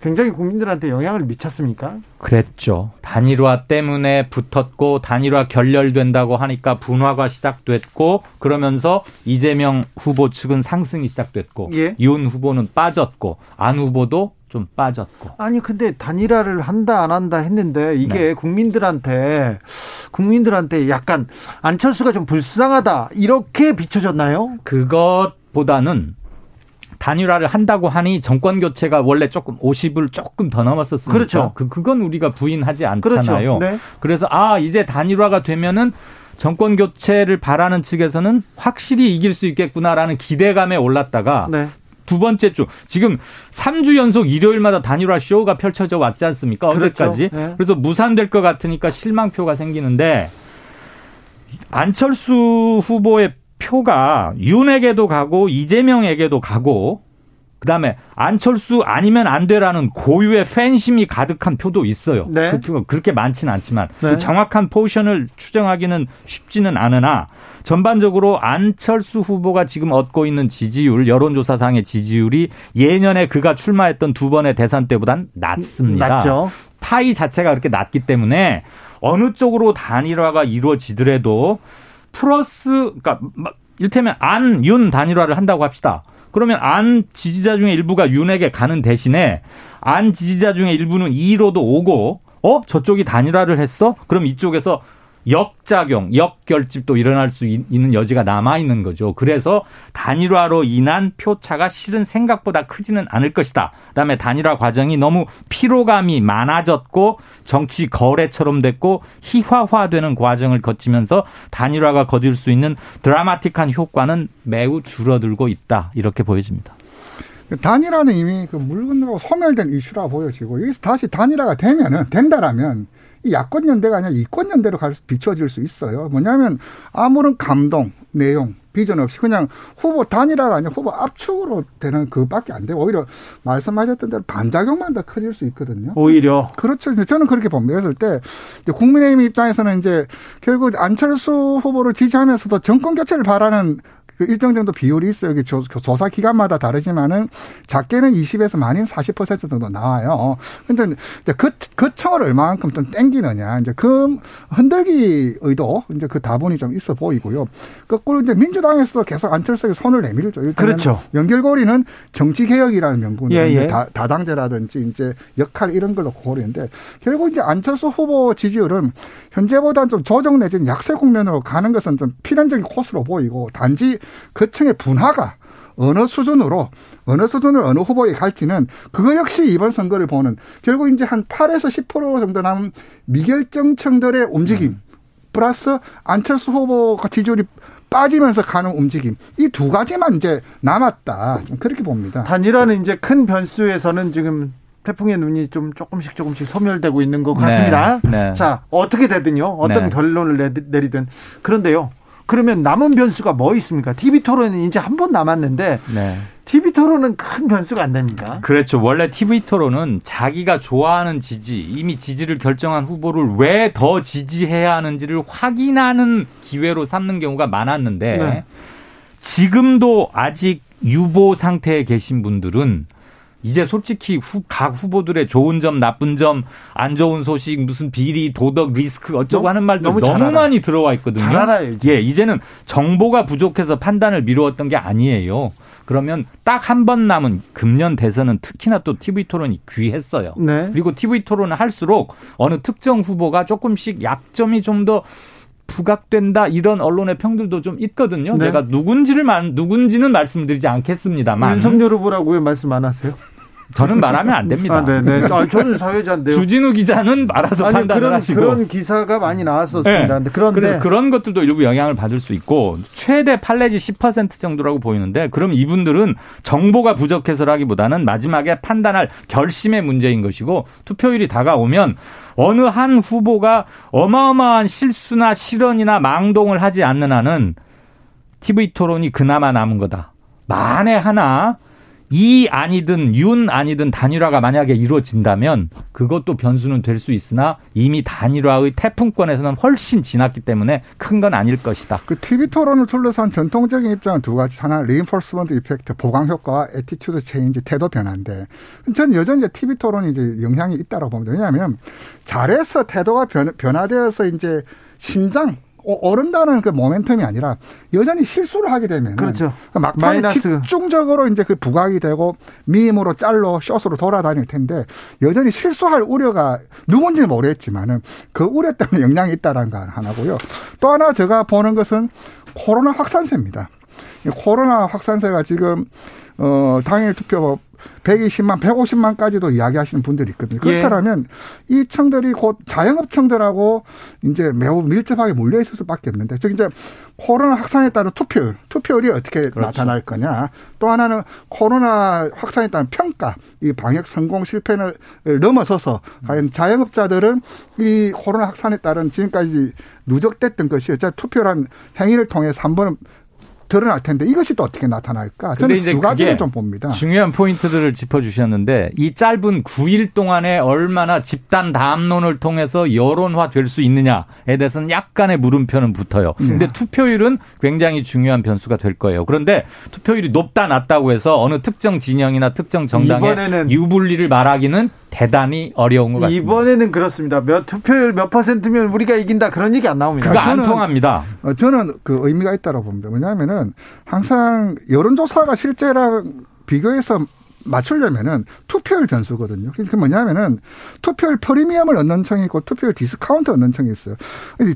굉장히 국민들한테 영향을 미쳤습니까? 그랬죠. 단일화 때문에 붙었고 단일화 결렬된다고 하니까 분화가 시작됐고 그러면서 이재명 후보 측은 상승이 시작됐고 예? 윤 후보는 빠졌고 안 후보도 좀 빠졌고. 아니 근데 단일화를 한다 안 한다 했는데 이게 네. 국민들한테 국민들한테 약간 안철수가 좀 불쌍하다 이렇게 비춰졌나요? 그것보다는 단일화를 한다고 하니 정권 교체가 원래 조금 50을 조금 더 넘었었으니까 그렇죠. 그 그건 우리가 부인하지 않잖아요. 그렇죠. 네. 그래서 아 이제 단일화가 되면은 정권 교체를 바라는 측에서는 확실히 이길 수 있겠구나라는 기대감에 올랐다가 네. 두 번째 주 지금 3주 연속 일요일마다 단일화 쇼가 펼쳐져 왔지 않습니까? 그렇죠. 어제까지. 네. 그래서 무산될 것 같으니까 실망표가 생기는데 안철수 후보의 표가 윤에게도 가고 이재명에게도 가고 그다음에 안철수 아니면 안 돼라는 고유의 팬심이 가득한 표도 있어요. 네. 그 표가 그렇게 많지는 않지만 네. 그 정확한 포지션을 추정하기는 쉽지는 않으나 전반적으로 안철수 후보가 지금 얻고 있는 지지율 여론조사상의 지지율이 예년에 그가 출마했던 두 번의 대선 때보단 낮습니다. 낮죠. 파이 자체가 그렇게 낮기 때문에 어느 쪽으로 단일화가 이루어지더라도 플러스 그러니까 이를테면 안 윤 단일화를 한다고 합시다. 그러면 안 지지자 중에 일부가 윤에게 가는 대신에 안 지지자 중에 일부는 2로도 오고 어 저쪽이 단일화를 했어? 그럼 이쪽에서 역작용, 역결집도 일어날 수 있는 여지가 남아 있는 거죠. 그래서 단일화로 인한 표차가 실은 생각보다 크지는 않을 것이다. 그다음에 단일화 과정이 너무 피로감이 많아졌고 정치 거래처럼 됐고 희화화되는 과정을 거치면서 단일화가 거둘 수 있는 드라마틱한 효과는 매우 줄어들고 있다. 이렇게 보여집니다. 단일화는 이미 그 물 건너고 소멸된 이슈라 보여지고 여기서 다시 단일화가 되면은 된다라면 이 야권 연대가 아니라 이권 연대로 갈 수, 비춰질 수 있어요. 뭐냐면 아무런 감동, 내용, 비전 없이 그냥 후보 단일화가 아니라 후보 압축으로 되는 그밖에 안 돼요. 오히려 말씀하셨던 대로 반작용만 더 커질 수 있거든요. 오히려. 그렇죠. 저는 그렇게 봅니다. 그랬을 때 국민의힘 입장에서는 이제 결국 안철수 후보를 지지하면서도 정권 교체를 바라는 그 일정 정도 비율이 있어요. 이게 조사 기간마다 다르지만은 작게는 20에서 많이는 40% 정도 나와요. 근데 이제 그, 그 청을 얼마만큼 좀 땡기느냐. 이제 그 흔들기 의도 이제 그 다분히 좀 있어 보이고요. 거꾸로 이제 민주당에서도 계속 안철수에게 손을 내밀죠. 그렇죠. 연결고리는 정치개혁이라는 명분으로 예, 예. 다, 다당제라든지 이제 역할 이런 걸로 고리는데 결국 이제 안철수 후보 지지율은 현재보다는 좀 조정 내지는 약세 국면으로 가는 것은 좀 필연적인 코스로 보이고 단지 그 층의 분화가 어느 수준으로 어느 수준을 어느 후보에 갈지는 그거 역시 이번 선거를 보는 결국 이제 한 8에서 10% 정도 남은 미결정층들의 움직임 음. 플러스 안철수 후보가 지지율이 빠지면서 가는 움직임 이 두 가지만 이제 남았다 좀 그렇게 봅니다. 단일화는 이제 큰 변수에서는 지금 태풍의 눈이 좀 조금씩 조금씩 소멸되고 있는 것 같습니다. 네, 네. 자 어떻게 되든요 어떤 네. 결론을 내리든 그런데요 그러면 남은 변수가 뭐 있습니까? TV 토론은 이제 한 번 남았는데 네. TV 토론은 큰 변수가 안 됩니다. 그렇죠. 원래 TV 토론은 자기가 좋아하는 지지, 이미 지지를 결정한 후보를 왜 더 지지해야 하는지를 확인하는 기회로 삼는 경우가 많았는데 네. 지금도 아직 유보 상태에 계신 분들은 이제 솔직히 후, 각 후보들의 좋은 점, 나쁜 점, 안 좋은 소식, 무슨 비리, 도덕, 리스크 어쩌고 너무, 하는 말들 너무, 너무 많이 들어와 있거든요. 잘 알아요. 이제. 예, 이제는 정보가 부족해서 판단을 미루었던 게 아니에요. 그러면 딱 한 번 남은 금년 대선은 특히나 또 TV 토론이 귀했어요. 네. 그리고 TV 토론을 할수록 어느 특정 후보가 조금씩 약점이 좀더 부각된다 이런 언론의 평들도 좀 있거든요. 네. 내가 누군지를 만 누군지는 말씀드리지 않겠습니다만 윤석열 후보라고 왜 말씀 안 하세요? 저는 말하면 안 됩니다. 아, 네네. 네. 아, 저는 사회자인데요. 주진우 기자는 말아서 아니, 판단을 그런, 하시고 그런 기사가 많이 나왔었습니다. 네. 그런데 그래서 그런 것들도 일부 영향을 받을 수 있고 최대 판례지 10% 정도라고 보이는데 그럼 이분들은 정보가 부족해서라기보다는 마지막에 판단할 결심의 문제인 것이고 투표율이 다가오면 어느 한 후보가 어마어마한 실수나 실언이나 망동을 하지 않는 한은 TV 토론이 그나마 남은 거다. 만에 하나 이안이든 윤안이든 단일화가 만약에 이루어진다면 그것도 변수는 될 수 있으나 이미 단일화의 태풍권에서는 훨씬 지났기 때문에 큰 건 아닐 것이다. 그 TV 토론을 둘러싼 전통적인 입장은 두 가지. 하나 reinforcement effect, 보강 효과와 attitude change, 태도 변화인데 저는 여전히 이제 TV 토론이 이제 영향이 있다고 봅니다. 왜냐하면 잘해서 태도가 변, 변화되어서 이제 신장 오른다는 그 모멘텀이 아니라 여전히 실수를 하게 되면 그렇죠. 그 막판에 마이너스. 집중적으로 이제 그 부각이 되고 미임으로 짤로 숏으로 돌아다닐 텐데 여전히 실수할 우려가 누군지는 모르겠지만은 그 우려 때문에 영향이 있다라는 거 하나고요. 또 하나 제가 보는 것은 코로나 확산세입니다. 코로나 확산세가 지금 어 당일 투표 120만, 150만까지도 이야기하시는 분들이 있거든요. 예. 그렇다면 예. 이 청들이 곧 자영업청들하고 이제 매우 밀접하게 몰려 있을 수밖에 없는데, 즉 이제 코로나 확산에 따른 투표율, 투표율이 어떻게 그렇죠. 나타날 거냐. 또 하나는 코로나 확산에 따른 평가, 이 방역 성공 실패를 넘어서서 과연 자영업자들은 이 코로나 확산에 따른 지금까지 누적됐던 것이 투표란 행위를 통해서 한번 드러날 텐데 이것이 또 어떻게 나타날까? 저는 두 가지를 좀 봅니다. 중요한 포인트들을 짚어주셨는데 이 짧은 9일 동안에 얼마나 집단 담론을 통해서 여론화 될 수 있느냐에 대해서는 약간의 물음표는 붙어요. 네. 근데 투표율은 굉장히 중요한 변수가 될 거예요. 그런데 투표율이 높다 낮다고 해서 어느 특정 진영이나 특정 정당의 유불리를 말하기는 대단히 어려운 것 같습니다. 이번에는 그렇습니다. 몇 투표율 몇 퍼센트면 우리가 이긴다 그런 얘기 안 나옵니다. 그거 안 통합니다. 어, 저는 그 의미가 있다고 봅니다. 왜냐하면은 항상 여론조사가 실제랑 비교해서 맞추려면은 투표율 변수거든요. 그게 뭐냐면은 투표율 프리미엄을 얻는 층이 있고 투표율 디스카운트 얻는 층이 있어요.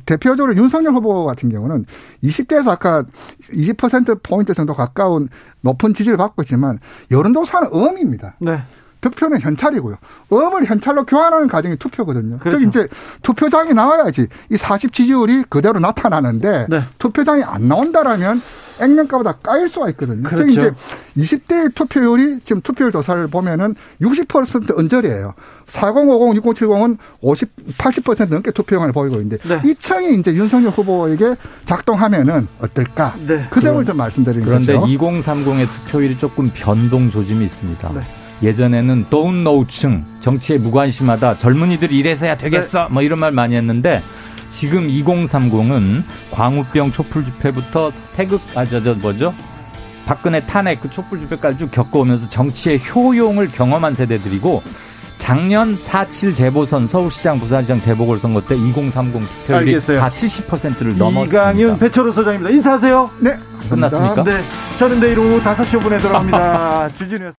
대표적으로 윤석열 후보 같은 경우는 20대에서 아까 20% 포인트 정도 가까운 높은 지지를 받고 있지만 여론조사는 음입니다. 네. 득표는 현찰이고요. 음을 현찰로 교환하는 과정이 투표거든요. 그렇죠. 즉 이제 투표장이 나와야지 이40 지지율이 그대로 나타나는데 네. 투표장이 안 나온다라면 액면가보다 까일 수가 있거든요. 그렇죠. 즉 이제 20대 투표율이 지금 투표율 조사를 보면은 60% 언저리예요. 4050, 6070은 50, 80% 넘게 투표율을 보이고 있는데 네. 이 청이 이제 윤석열 후보에게 작동하면은 어떨까? 네. 그 점을 좀 말씀드리는 그런데 거죠. 그런데 2030의 투표율이 조금 변동 조짐이 있습니다. 네. 예전에는 don't know층 정치에 무관심하다 젊은이들이 이래서야 되겠어 네. 뭐 이런 말 많이 했는데 지금 2030은 광우병 촛불 집회부터 태극 아저 저 뭐죠 박근혜 탄핵 그 촛불 집회까지 쭉 겪어오면서 정치의 효용을 경험한 세대들이고 작년 4.7 재보선 서울시장 부산시장 재보궐선거 때 2030 투표율이 알겠어요. 다 70%를 넘었습니다. 이강윤 배철호 소장입니다. 인사하세요. 네. 끝났습니까? 네. 저는 내일 오후 5시 5분에 돌아옵니다. 주진우